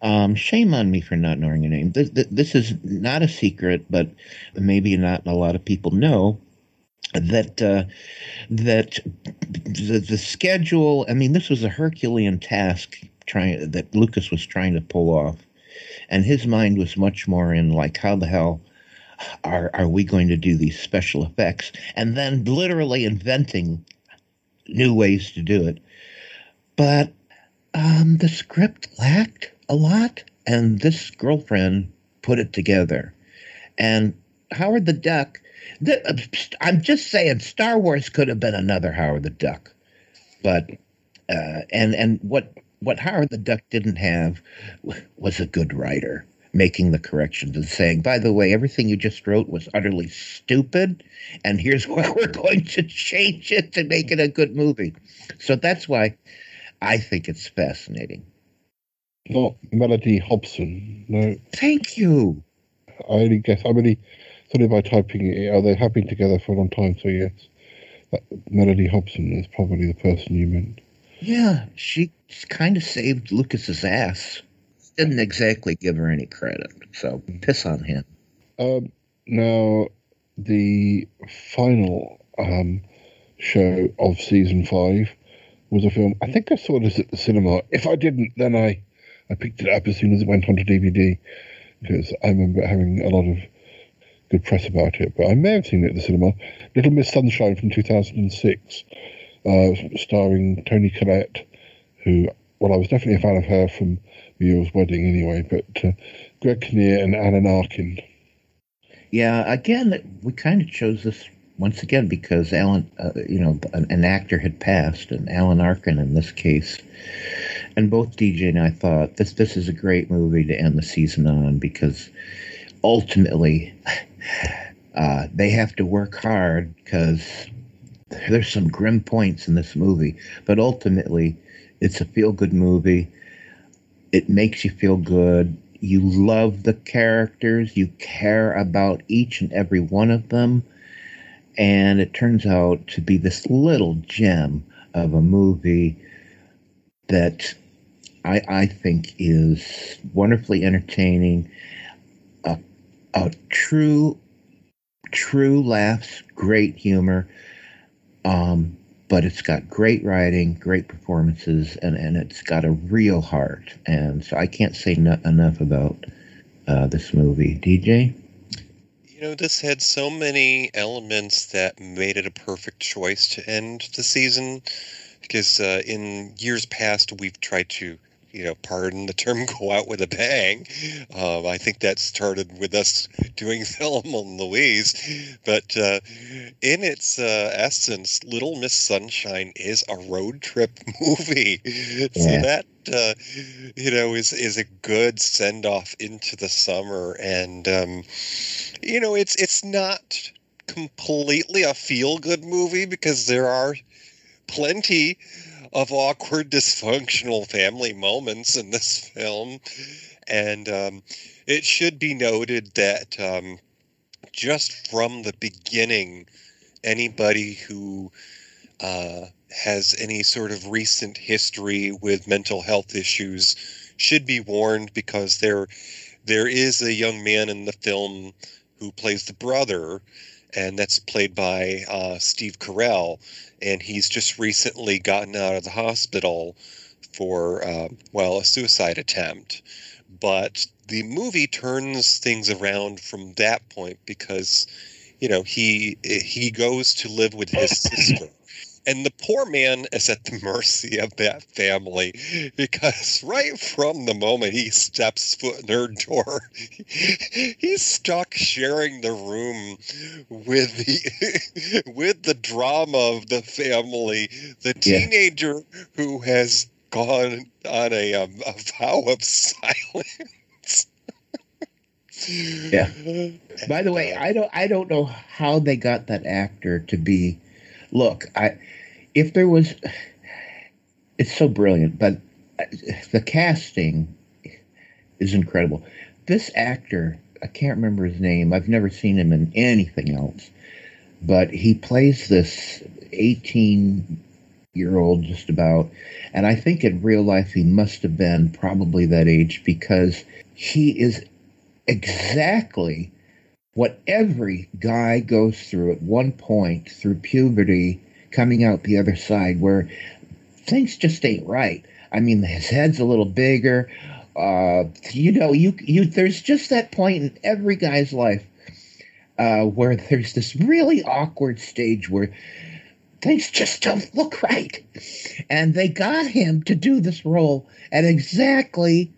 Um, shame on me for not knowing her name. This, this is not a secret, but maybe not a lot of people know that uh, that the, the schedule. I mean, this was a Herculean task trying that Lucas was trying to pull off, and his mind was much more in like, how the hell are are we going to do these special effects, and then literally inventing new ways to do it. But um, the script lacked a lot, and this girlfriend put it together, and Howard the Duck I'm just saying, Star Wars could have been another Howard the Duck, but uh, and and what what Howard the Duck didn't have was a good writer making the corrections and saying, by the way, everything you just wrote was utterly stupid, and here's why we're going to change it to make it a good movie. So that's why I think it's fascinating. Oh, Not Mellody Hobson, no. Thank you. I only guess. I really Sorry by typing it. Are they have been together for a long time? So yes, that Mellody Hobson is probably the person you meant. Yeah, she kind of saved Lucas's ass. Didn't exactly give her any credit, so piss on him. Um, Now, the final um, show of season five was a film. I think I saw this at the cinema. If I didn't, then I, I picked it up as soon as it went onto DVD because I remember having a lot of good press about it. But I may have seen it at the cinema. Little Miss Sunshine from 2006, uh, starring Toni Collette, who, well, I was definitely a fan of her from Muriel's Wedding anyway, but uh, Greg Kinnear and Alan Arkin. Yeah, again, we kind of chose this once again because Alan, uh, you know, an, an, actor had passed, and Alan Arkin in this case. And both DJ and I thought this this is a great movie to end the season on because ultimately uh, they have to work hard because there's some grim points in this movie, but ultimately it's a feel good movie. It makes you feel good. You love the characters, you care about each and every one of them, and it turns out to be this little gem of a movie that I, I think is wonderfully entertaining, a, a true, true laughs, great humor. Um, but it's got great writing, great performances, and, and it's got a real heart. And so I can't say no, enough about uh, this movie. DJ? You know, this had so many elements that made it a perfect choice to end the season. Because uh, in years past, we've tried to you know, pardon the term, go out with a bang. Um, I think that started with us doing Thelma and Louise. But uh, in its uh, essence, Little Miss Sunshine is a road trip movie. Yeah. So that, uh, you know, is, is a good send off into the summer. And, um, you know, it's, it's not completely a feel good movie because there are plenty of awkward, dysfunctional family moments in this film. And um, it should be noted that um, just from the beginning, anybody who uh, has any sort of recent history with mental health issues should be warned because there there is a young man in the film who plays the brother and that's played by uh, Steve Carell, and he's just recently gotten out of the hospital for uh, well a suicide attempt. But the movie turns things around from that point because you know he he goes to live with his sister and the poor man is at the mercy of that family because right from the moment he steps foot in their door, he's stuck sharing the room with the with the drama of the family. The teenager yeah. who has gone on a, um, a vow of silence. yeah. By the way, I don't I don't know how they got that actor to be look, I if there was, it's so brilliant, but the casting is incredible. This actor, I can't remember his name. I've never seen him in anything else, but he plays this 18 year old just about. And I think in real life he must have been probably that age because he is exactly what every guy goes through at one point through puberty coming out the other side where things just ain't right. I mean, his head's a little bigger. Uh, you know, you you there's just that point in every guy's life uh, where there's this really awkward stage where things just don't look right, and they got him to do this role at exactly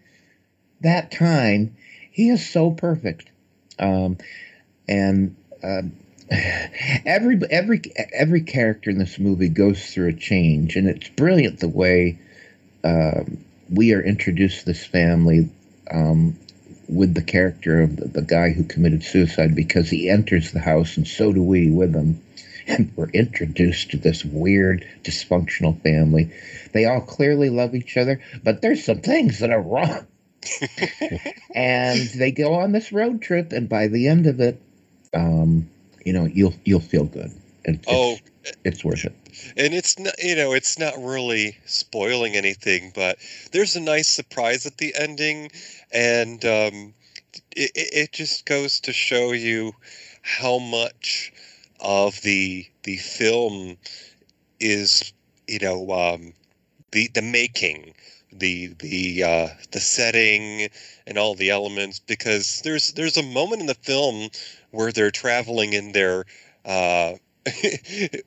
that time. He is so perfect, um, and. Um, every every every character in this movie goes through a change, and it's brilliant the way um, we are introduced to this family um, with the character of the, the, guy who committed suicide because he enters the house, and so do we with him. And we're introduced to this weird, dysfunctional family. They all clearly love each other, but there's some things that are wrong. and they go on this road trip, and by the end of it, um, you know you'll you'll feel good. It's, oh, it's, it's worth it. And it's not you know it's not really spoiling anything, but there's a nice surprise at the ending, and um, it, it it just goes to show you how much of the the film is you know um, the the making the the uh, the setting and all the elements because there's there's a moment in the film where they're traveling in their uh,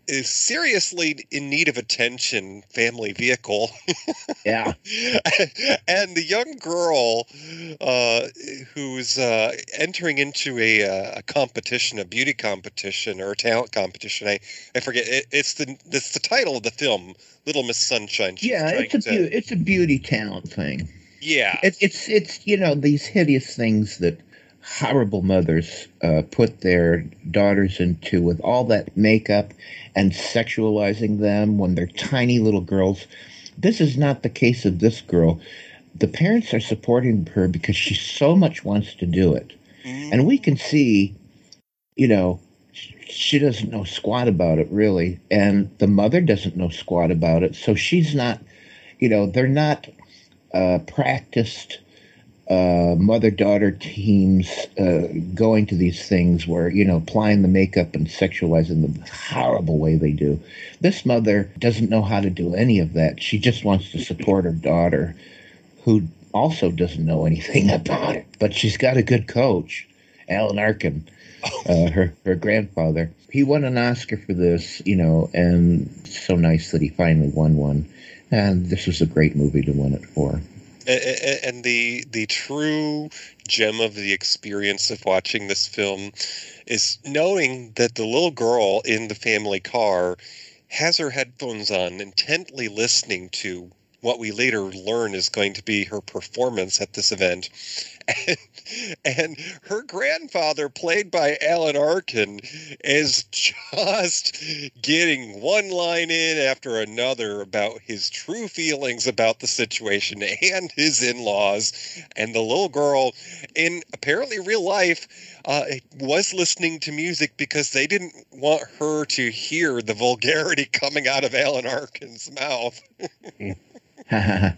is seriously in need of attention family vehicle Yeah. and the young girl uh, who's uh, entering into a, uh, a competition, a beauty competition or a talent competition. I, I forget. It, it's the it's the title of the film, Little Miss Sunshine. She's yeah, it's a to- beau- it's a beauty talent thing. yeah. It, it's it's you know these hideous things that horrible mothers uh, put their daughters into with all that makeup and sexualizing them when they're tiny little girls. This is not the case of this girl. The parents are supporting her because she so much wants to do it, and we can see, you know, she doesn't know squat about it really, and the mother doesn't know squat about it. So she's not, you know, they're not uh, practiced uh, mother daughter teams uh, going to these things where, you know, applying the makeup and sexualizing the horrible way they do. This mother doesn't know how to do any of that. She just wants to support her daughter, who also doesn't know anything about it. But she's got a good coach, Alan Arkin, uh, her, her grandfather. He won an Oscar for this, you know, and so nice that he finally won one. And this was a great movie to win it for. And the the true gem of the experience of watching this film is knowing that the little girl in the family car has her headphones on intently listening to what we later learn is going to be her performance at this event. and, and her grandfather played by alan arkin is just getting one line in after another about his true feelings about the situation and his in-laws. And the little girl in apparently real life uh, was listening to music because they didn't want her to hear the vulgarity coming out of alan arkin's mouth.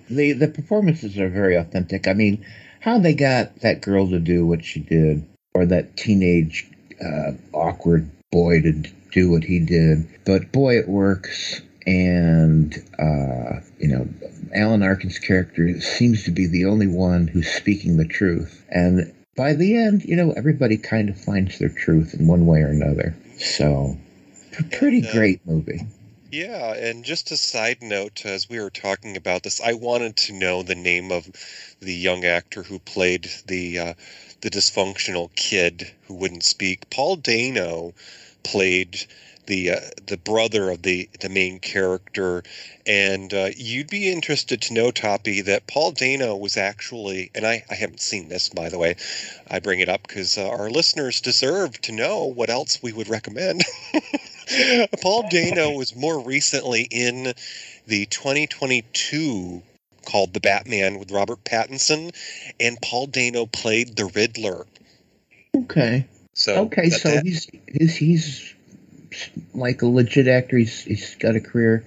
The the performances are very authentic. I mean, how they got that girl to do what she did, or that teenage uh, awkward boy to do what he did, but boy, it works. And uh, you know, Alan Arkin's character seems to be the only one who's speaking the truth, and by the end, you know, everybody kind of finds their truth in one way or another. So, pretty great movie. Yeah, and just a side note, as we were talking about this, I wanted to know the name of the young actor who played the uh, the dysfunctional kid who wouldn't speak. Paul Dano played the uh, the brother of the the main character, and uh, you'd be interested to know, Toppie, that Paul Dano was actually, and I I haven't seen this by the way, I bring it up because uh, our listeners deserve to know what else we would recommend. Paul Dano was more recently in the 2022 called The Batman with Robert Pattinson, and Paul Dano played the Riddler. Okay. So okay, so that- he's he's he's like a legit actor. He's he's got a career.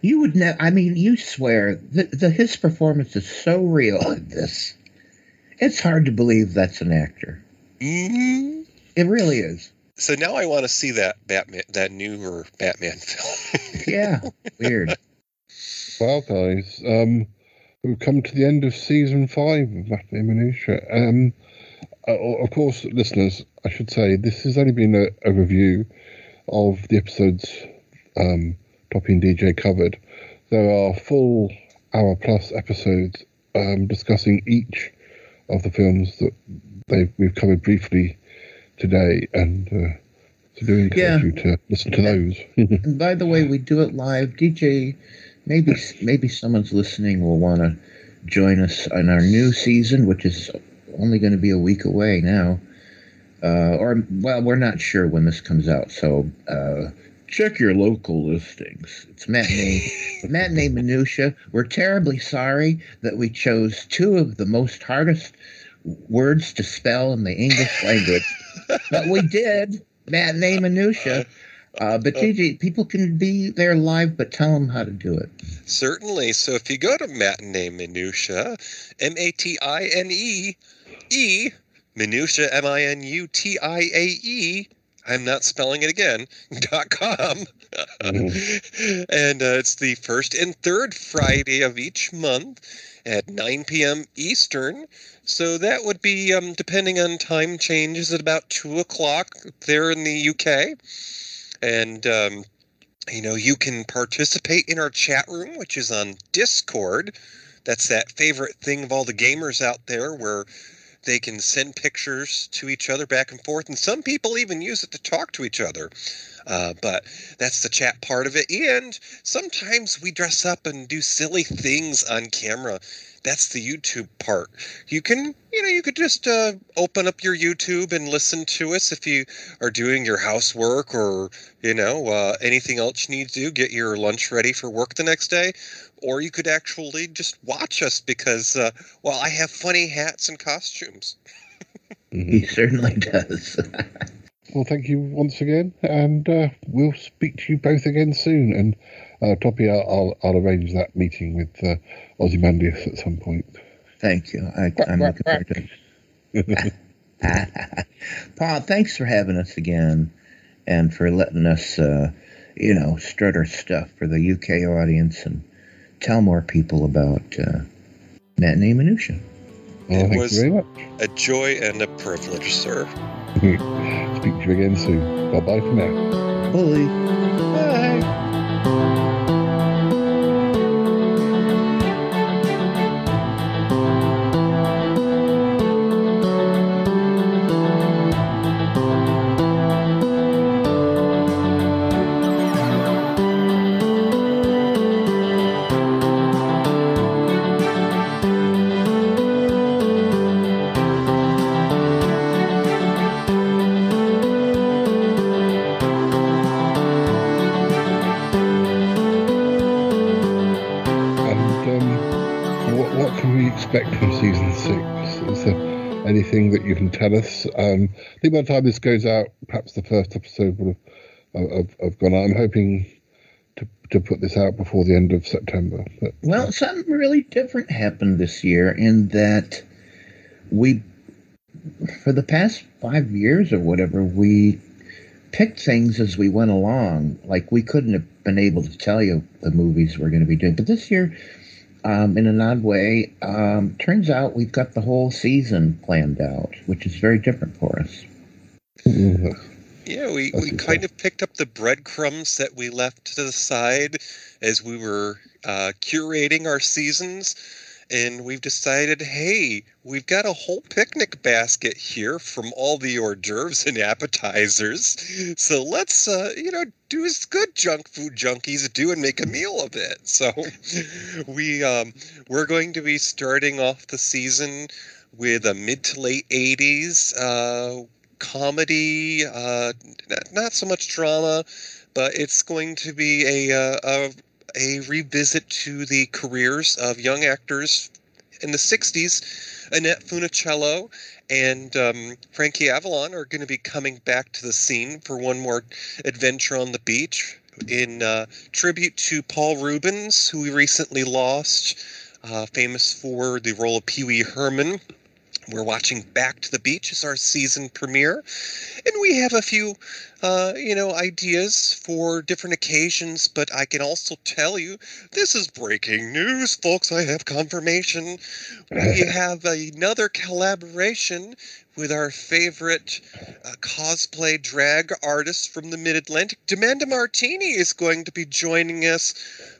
You would ne- I mean, you swear the, the his performance is so real in this. It's hard to believe that's an actor. Mhm. It really is. So now I want to see that Batman, that newer Batman film. Yeah, weird. Well, guys, um, we've come to the end of season five of Batman Minutia. Um, uh, of course, listeners, I should say this has only been a, a review of the episodes um, Toppie and DJ covered. There are full hour plus episodes um, discussing each of the films that they've we've covered briefly today, and uh, so do encourage Yeah. you to listen to those. And by the way, we do it live. DJ, maybe maybe someone's listening will want to join us on our new season, which is only going to be a week away now. Uh, or well, we're not sure when this comes out, so uh, check your local listings. It's matinee matinee minutiae. We're terribly sorry that we chose two of the most hardest words to spell in the English language, but we did matinee minutiae. Uh, but DJ, people can be there live, but tell them how to do it. Certainly. So if you go to Matinee Minutiae, M A T I N E E Minutiae, M I N U T I A E. I'm not spelling it again. dot com, and uh, it's the first and third Friday of each month at 9 p.m. Eastern. So that would be, um, depending on time changes, at about two o'clock there in the UK, and um, you know you can participate in our chat room, which is on Discord. That's that favorite thing of all the gamers out there, where they can send pictures to each other back and forth, and some people even use it to talk to each other. Uh, but that's the chat part of it. And sometimes we dress up and do silly things on camera. That's the YouTube part. You can, you know, you could just uh, open up your YouTube and listen to us if you are doing your housework or, you know, uh, anything else you need to do. Get your lunch ready for work the next day. Or you could actually just watch us because, uh, well, I have funny hats and costumes. He certainly does. Well, thank you once again, and uh, we'll speak to you both again soon. And uh, Toppie, I'll, I'll, arrange that meeting with uh, Ozymandias at some point. Thank you. I, I'm looking forward to it. Paul, thanks for having us again and for letting us, uh, you know, strut our stuff for the UK audience and tell more people about uh, Matinee Minutiae. Well, thank was you very much. a joy and a privilege, sir. Speak to you again soon. Bye bye for now. Bye. That you can tell us? Um, I think by the time this goes out, perhaps the first episode will have, have, have gone out. I'm hoping to, to put this out before the end of September. But Well, something really different happened this year in that we, for the past five years or whatever, we picked things as we went along. Like we couldn't have been able to tell you the movies we're going to be doing, but this year, um, in an odd way, um, turns out we've got the whole season planned out, which is very different for us. Yeah, we, we kind of picked up the breadcrumbs that we left to the side as we were uh, curating our seasons. And we've decided, hey, we've got a whole picnic basket here from all the hors d'oeuvres and appetizers. So let's, uh, you know, do as good junk food junkies do and make a meal of it. So we um, we're going to be starting off the season with a mid to late 80s uh, comedy, uh, not, so much drama, but it's going to be a, uh, a a revisit to the careers of young actors in the 60s. Annette Funicello and um, Frankie Avalon are going to be coming back to the scene for one more adventure on the beach in uh, tribute to Paul Reubens, who we recently lost, uh, famous for the role of Pee Wee Herman. We're watching Back to the Beach as our season premiere, and we have a few, uh, you know, ideas for different occasions. But I can also tell you, this is breaking news, folks. I have confirmation. We have another collaboration with our favorite uh, cosplay drag artist from the Mid Atlantic. Demanda Martini is going to be joining us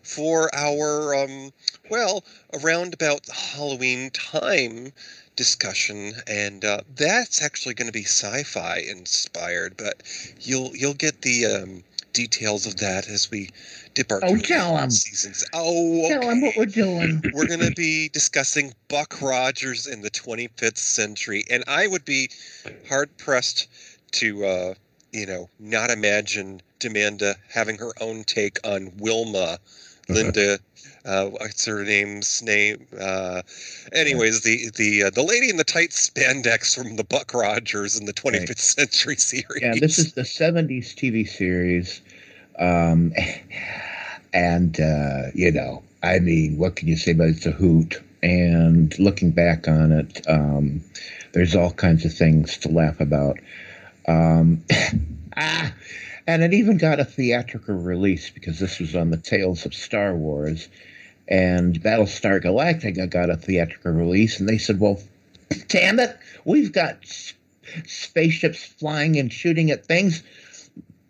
for our, um, well, around about Halloween time discussion and uh, that's actually going to be sci-fi inspired but you'll you'll get the um, details of that as we dip our Oh, toe tell into 'em. seasons oh Tell 'em what we're doing. we're going to be discussing buck rogers in the 25th century and i would be hard pressed to uh, you know not imagine demanda having her own take on wilma linda uh, what's her name's name? Uh, anyways, the the uh, the lady in the tight spandex from the Buck Rogers in the 25th century series. Yeah, this is the 70s TV series. Um, and, uh, you know, I mean, what can you say about it? It's a hoot. and looking back on it, um, there's all kinds of things to laugh about. Um, ah, and it even got a theatrical release because this was on the tails of Star Wars. And Battlestar Galactica got a theatrical release, and they said, well, damn it, we've got spaceships flying and shooting at things.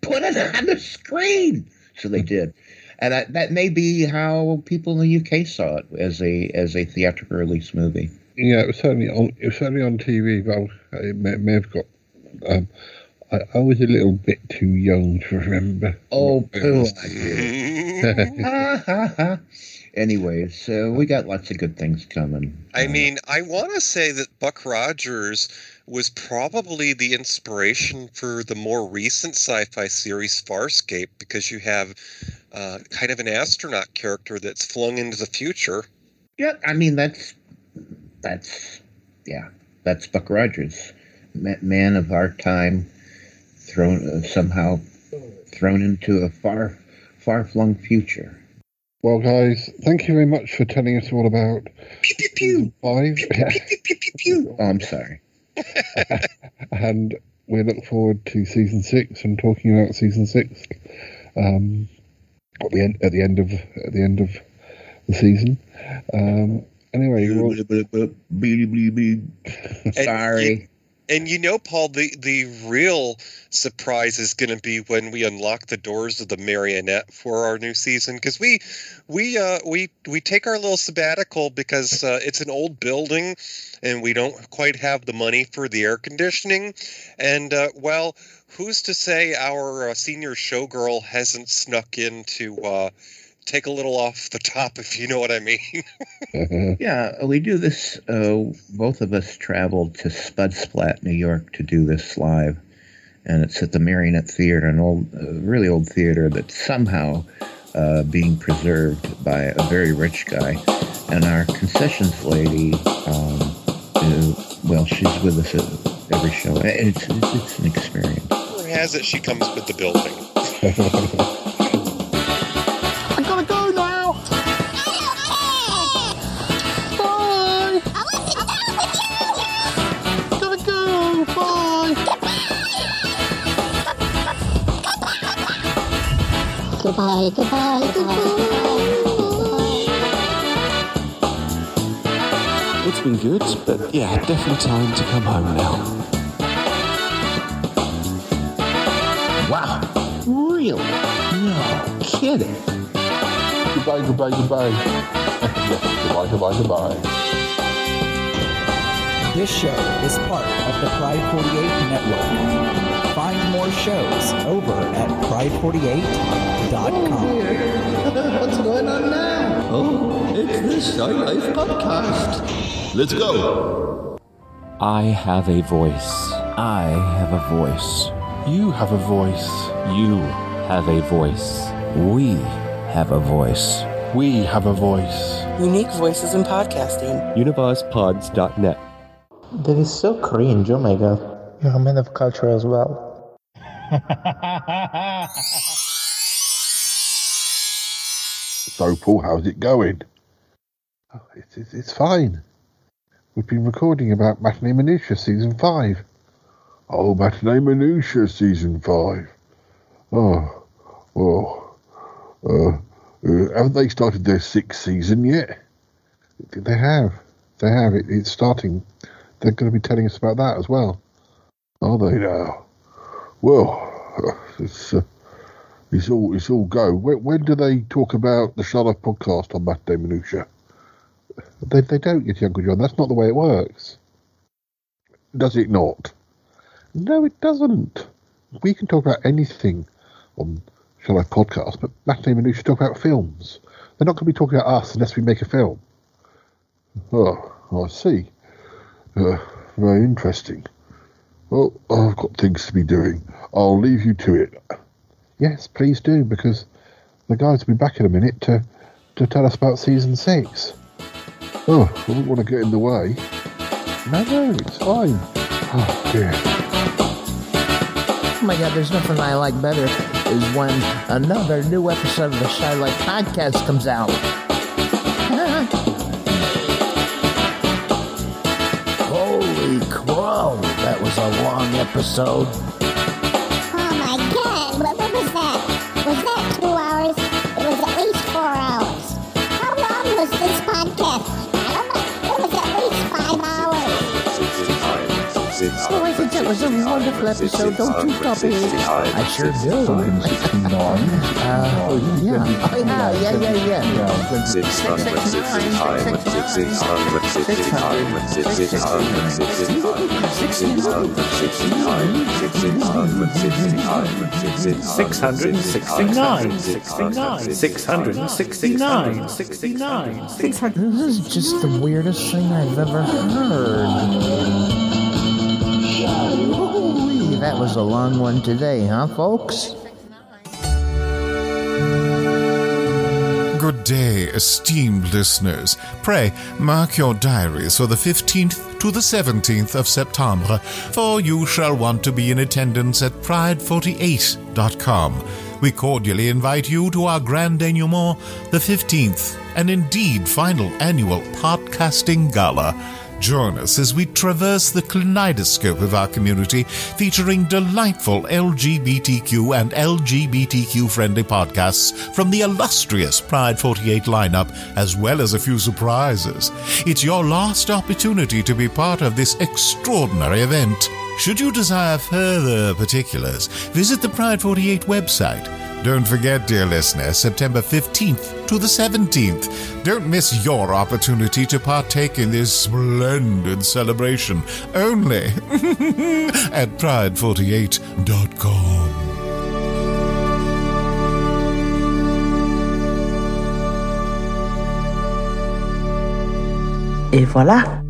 Put it on the screen. So they did. And that, that may be how people in the UK saw it as a as a theatrical release movie. Yeah, it was certainly on. It was certainly on TV, but it may, may have got. Um, I, I was a little bit too young to remember. Oh, poo! Anyways, so we got lots of good things coming. I mean, I want to say that Buck Rogers was probably the inspiration for the more recent sci-fi series Farscape because you have uh, kind of an astronaut character that's flung into the future. Yeah, I mean that's that's yeah, that's Buck Rogers, man of our time, thrown uh, somehow thrown into a far far flung future. Well, guys, thank you very much for telling us all about season five. Oh, I'm sorry. and we look forward to season six and talking about season six um, at the end at the end of at the end of the season. Um, anyway, well, sorry. And you know, Paul, the, the real surprise is going to be when we unlock the doors of the marionette for our new season because we we uh, we we take our little sabbatical because uh, it's an old building and we don't quite have the money for the air conditioning. And uh, well, who's to say our uh, senior showgirl hasn't snuck into uh, take a little off the top, if you know what I mean? yeah, we do this. Uh, both of us traveled to Spud Splat, New York, to do this live, and it's at the Marionette Theater, an old, uh, really old theater that's somehow uh, being preserved by a very rich guy. And our concessions lady, um, well, she's with us at every show. It's it's, it's an experience. Rumor has it she comes with the building. Goodbye, goodbye, goodbye. It's been good, but yeah, definitely time to come home now. Wow. Really? No kidding. Goodbye, goodbye, goodbye. goodbye, goodbye, goodbye. This show is part of the Pride 48 network. Find more shows over at pride48.com. What's going on now? Oh, it's the Shy Life Podcast. Let's go. I have a voice. I have a voice. You have a voice. You have a voice. We have a voice. We have a voice. Unique voices in podcasting. UniversePods.net. That is so cringe, oh my god. You're a man of culture as well. So, Paul, how's it going? Oh, it's, it's, it's fine. We've been recording about Matinee Minutiae season five. Oh, Matinee Minutiae season five. Oh, well, uh, uh, haven't they started their sixth season yet? They have. They have. It, it's starting. They're going to be telling us about that as well. Are they now? Well, it's uh, it's all it's all go. When, when do they talk about the Shut podcast on Matinee Minutiae? They they don't get Uncle John. That's not the way it works. Does it not? No, it doesn't. We can talk about anything on I podcast, but Matinee Minutiae talk about films. They're not going to be talking about us unless we make a film. Oh, I see. Uh, very interesting. Well, I've got things to be doing. I'll leave you to it. Yes, please do, because the guys will be back in a minute to, to tell us about season six. Oh, I wouldn't want to get in the way. No, no, it's fine. Oh, dear. Oh my God, there's nothing I like better is when another new episode of the Shy Life Podcast comes out. Holy crow, that was a long episode. Oh, I think that was a wonderful episode. Don't you, Dobby? I sure do. Oh, yeah. Oh, yeah, yeah, yeah, yeah. Six hundred and sixty-nine, sixty-nine, six hundred and sixty-nine, sixty-nine. This is just the weirdest thing I've ever heard. That was a long one today, huh, folks? Good day, esteemed listeners. Pray mark your diaries for the 15th to the 17th of September, for you shall want to be in attendance at pride48.com. We cordially invite you to our grand denouement, the 15th, and indeed final annual podcasting gala. Join us as we traverse the kaleidoscope of our community, featuring delightful LGBTQ and LGBTQ friendly podcasts from the illustrious Pride 48 lineup, as well as a few surprises. It's your last opportunity to be part of this extraordinary event. Should you desire further particulars, visit the Pride 48 website. Don't forget, dear listener, September 15th to the 17th. Don't miss your opportunity to partake in this splendid celebration only at pride48.com. Et voilà,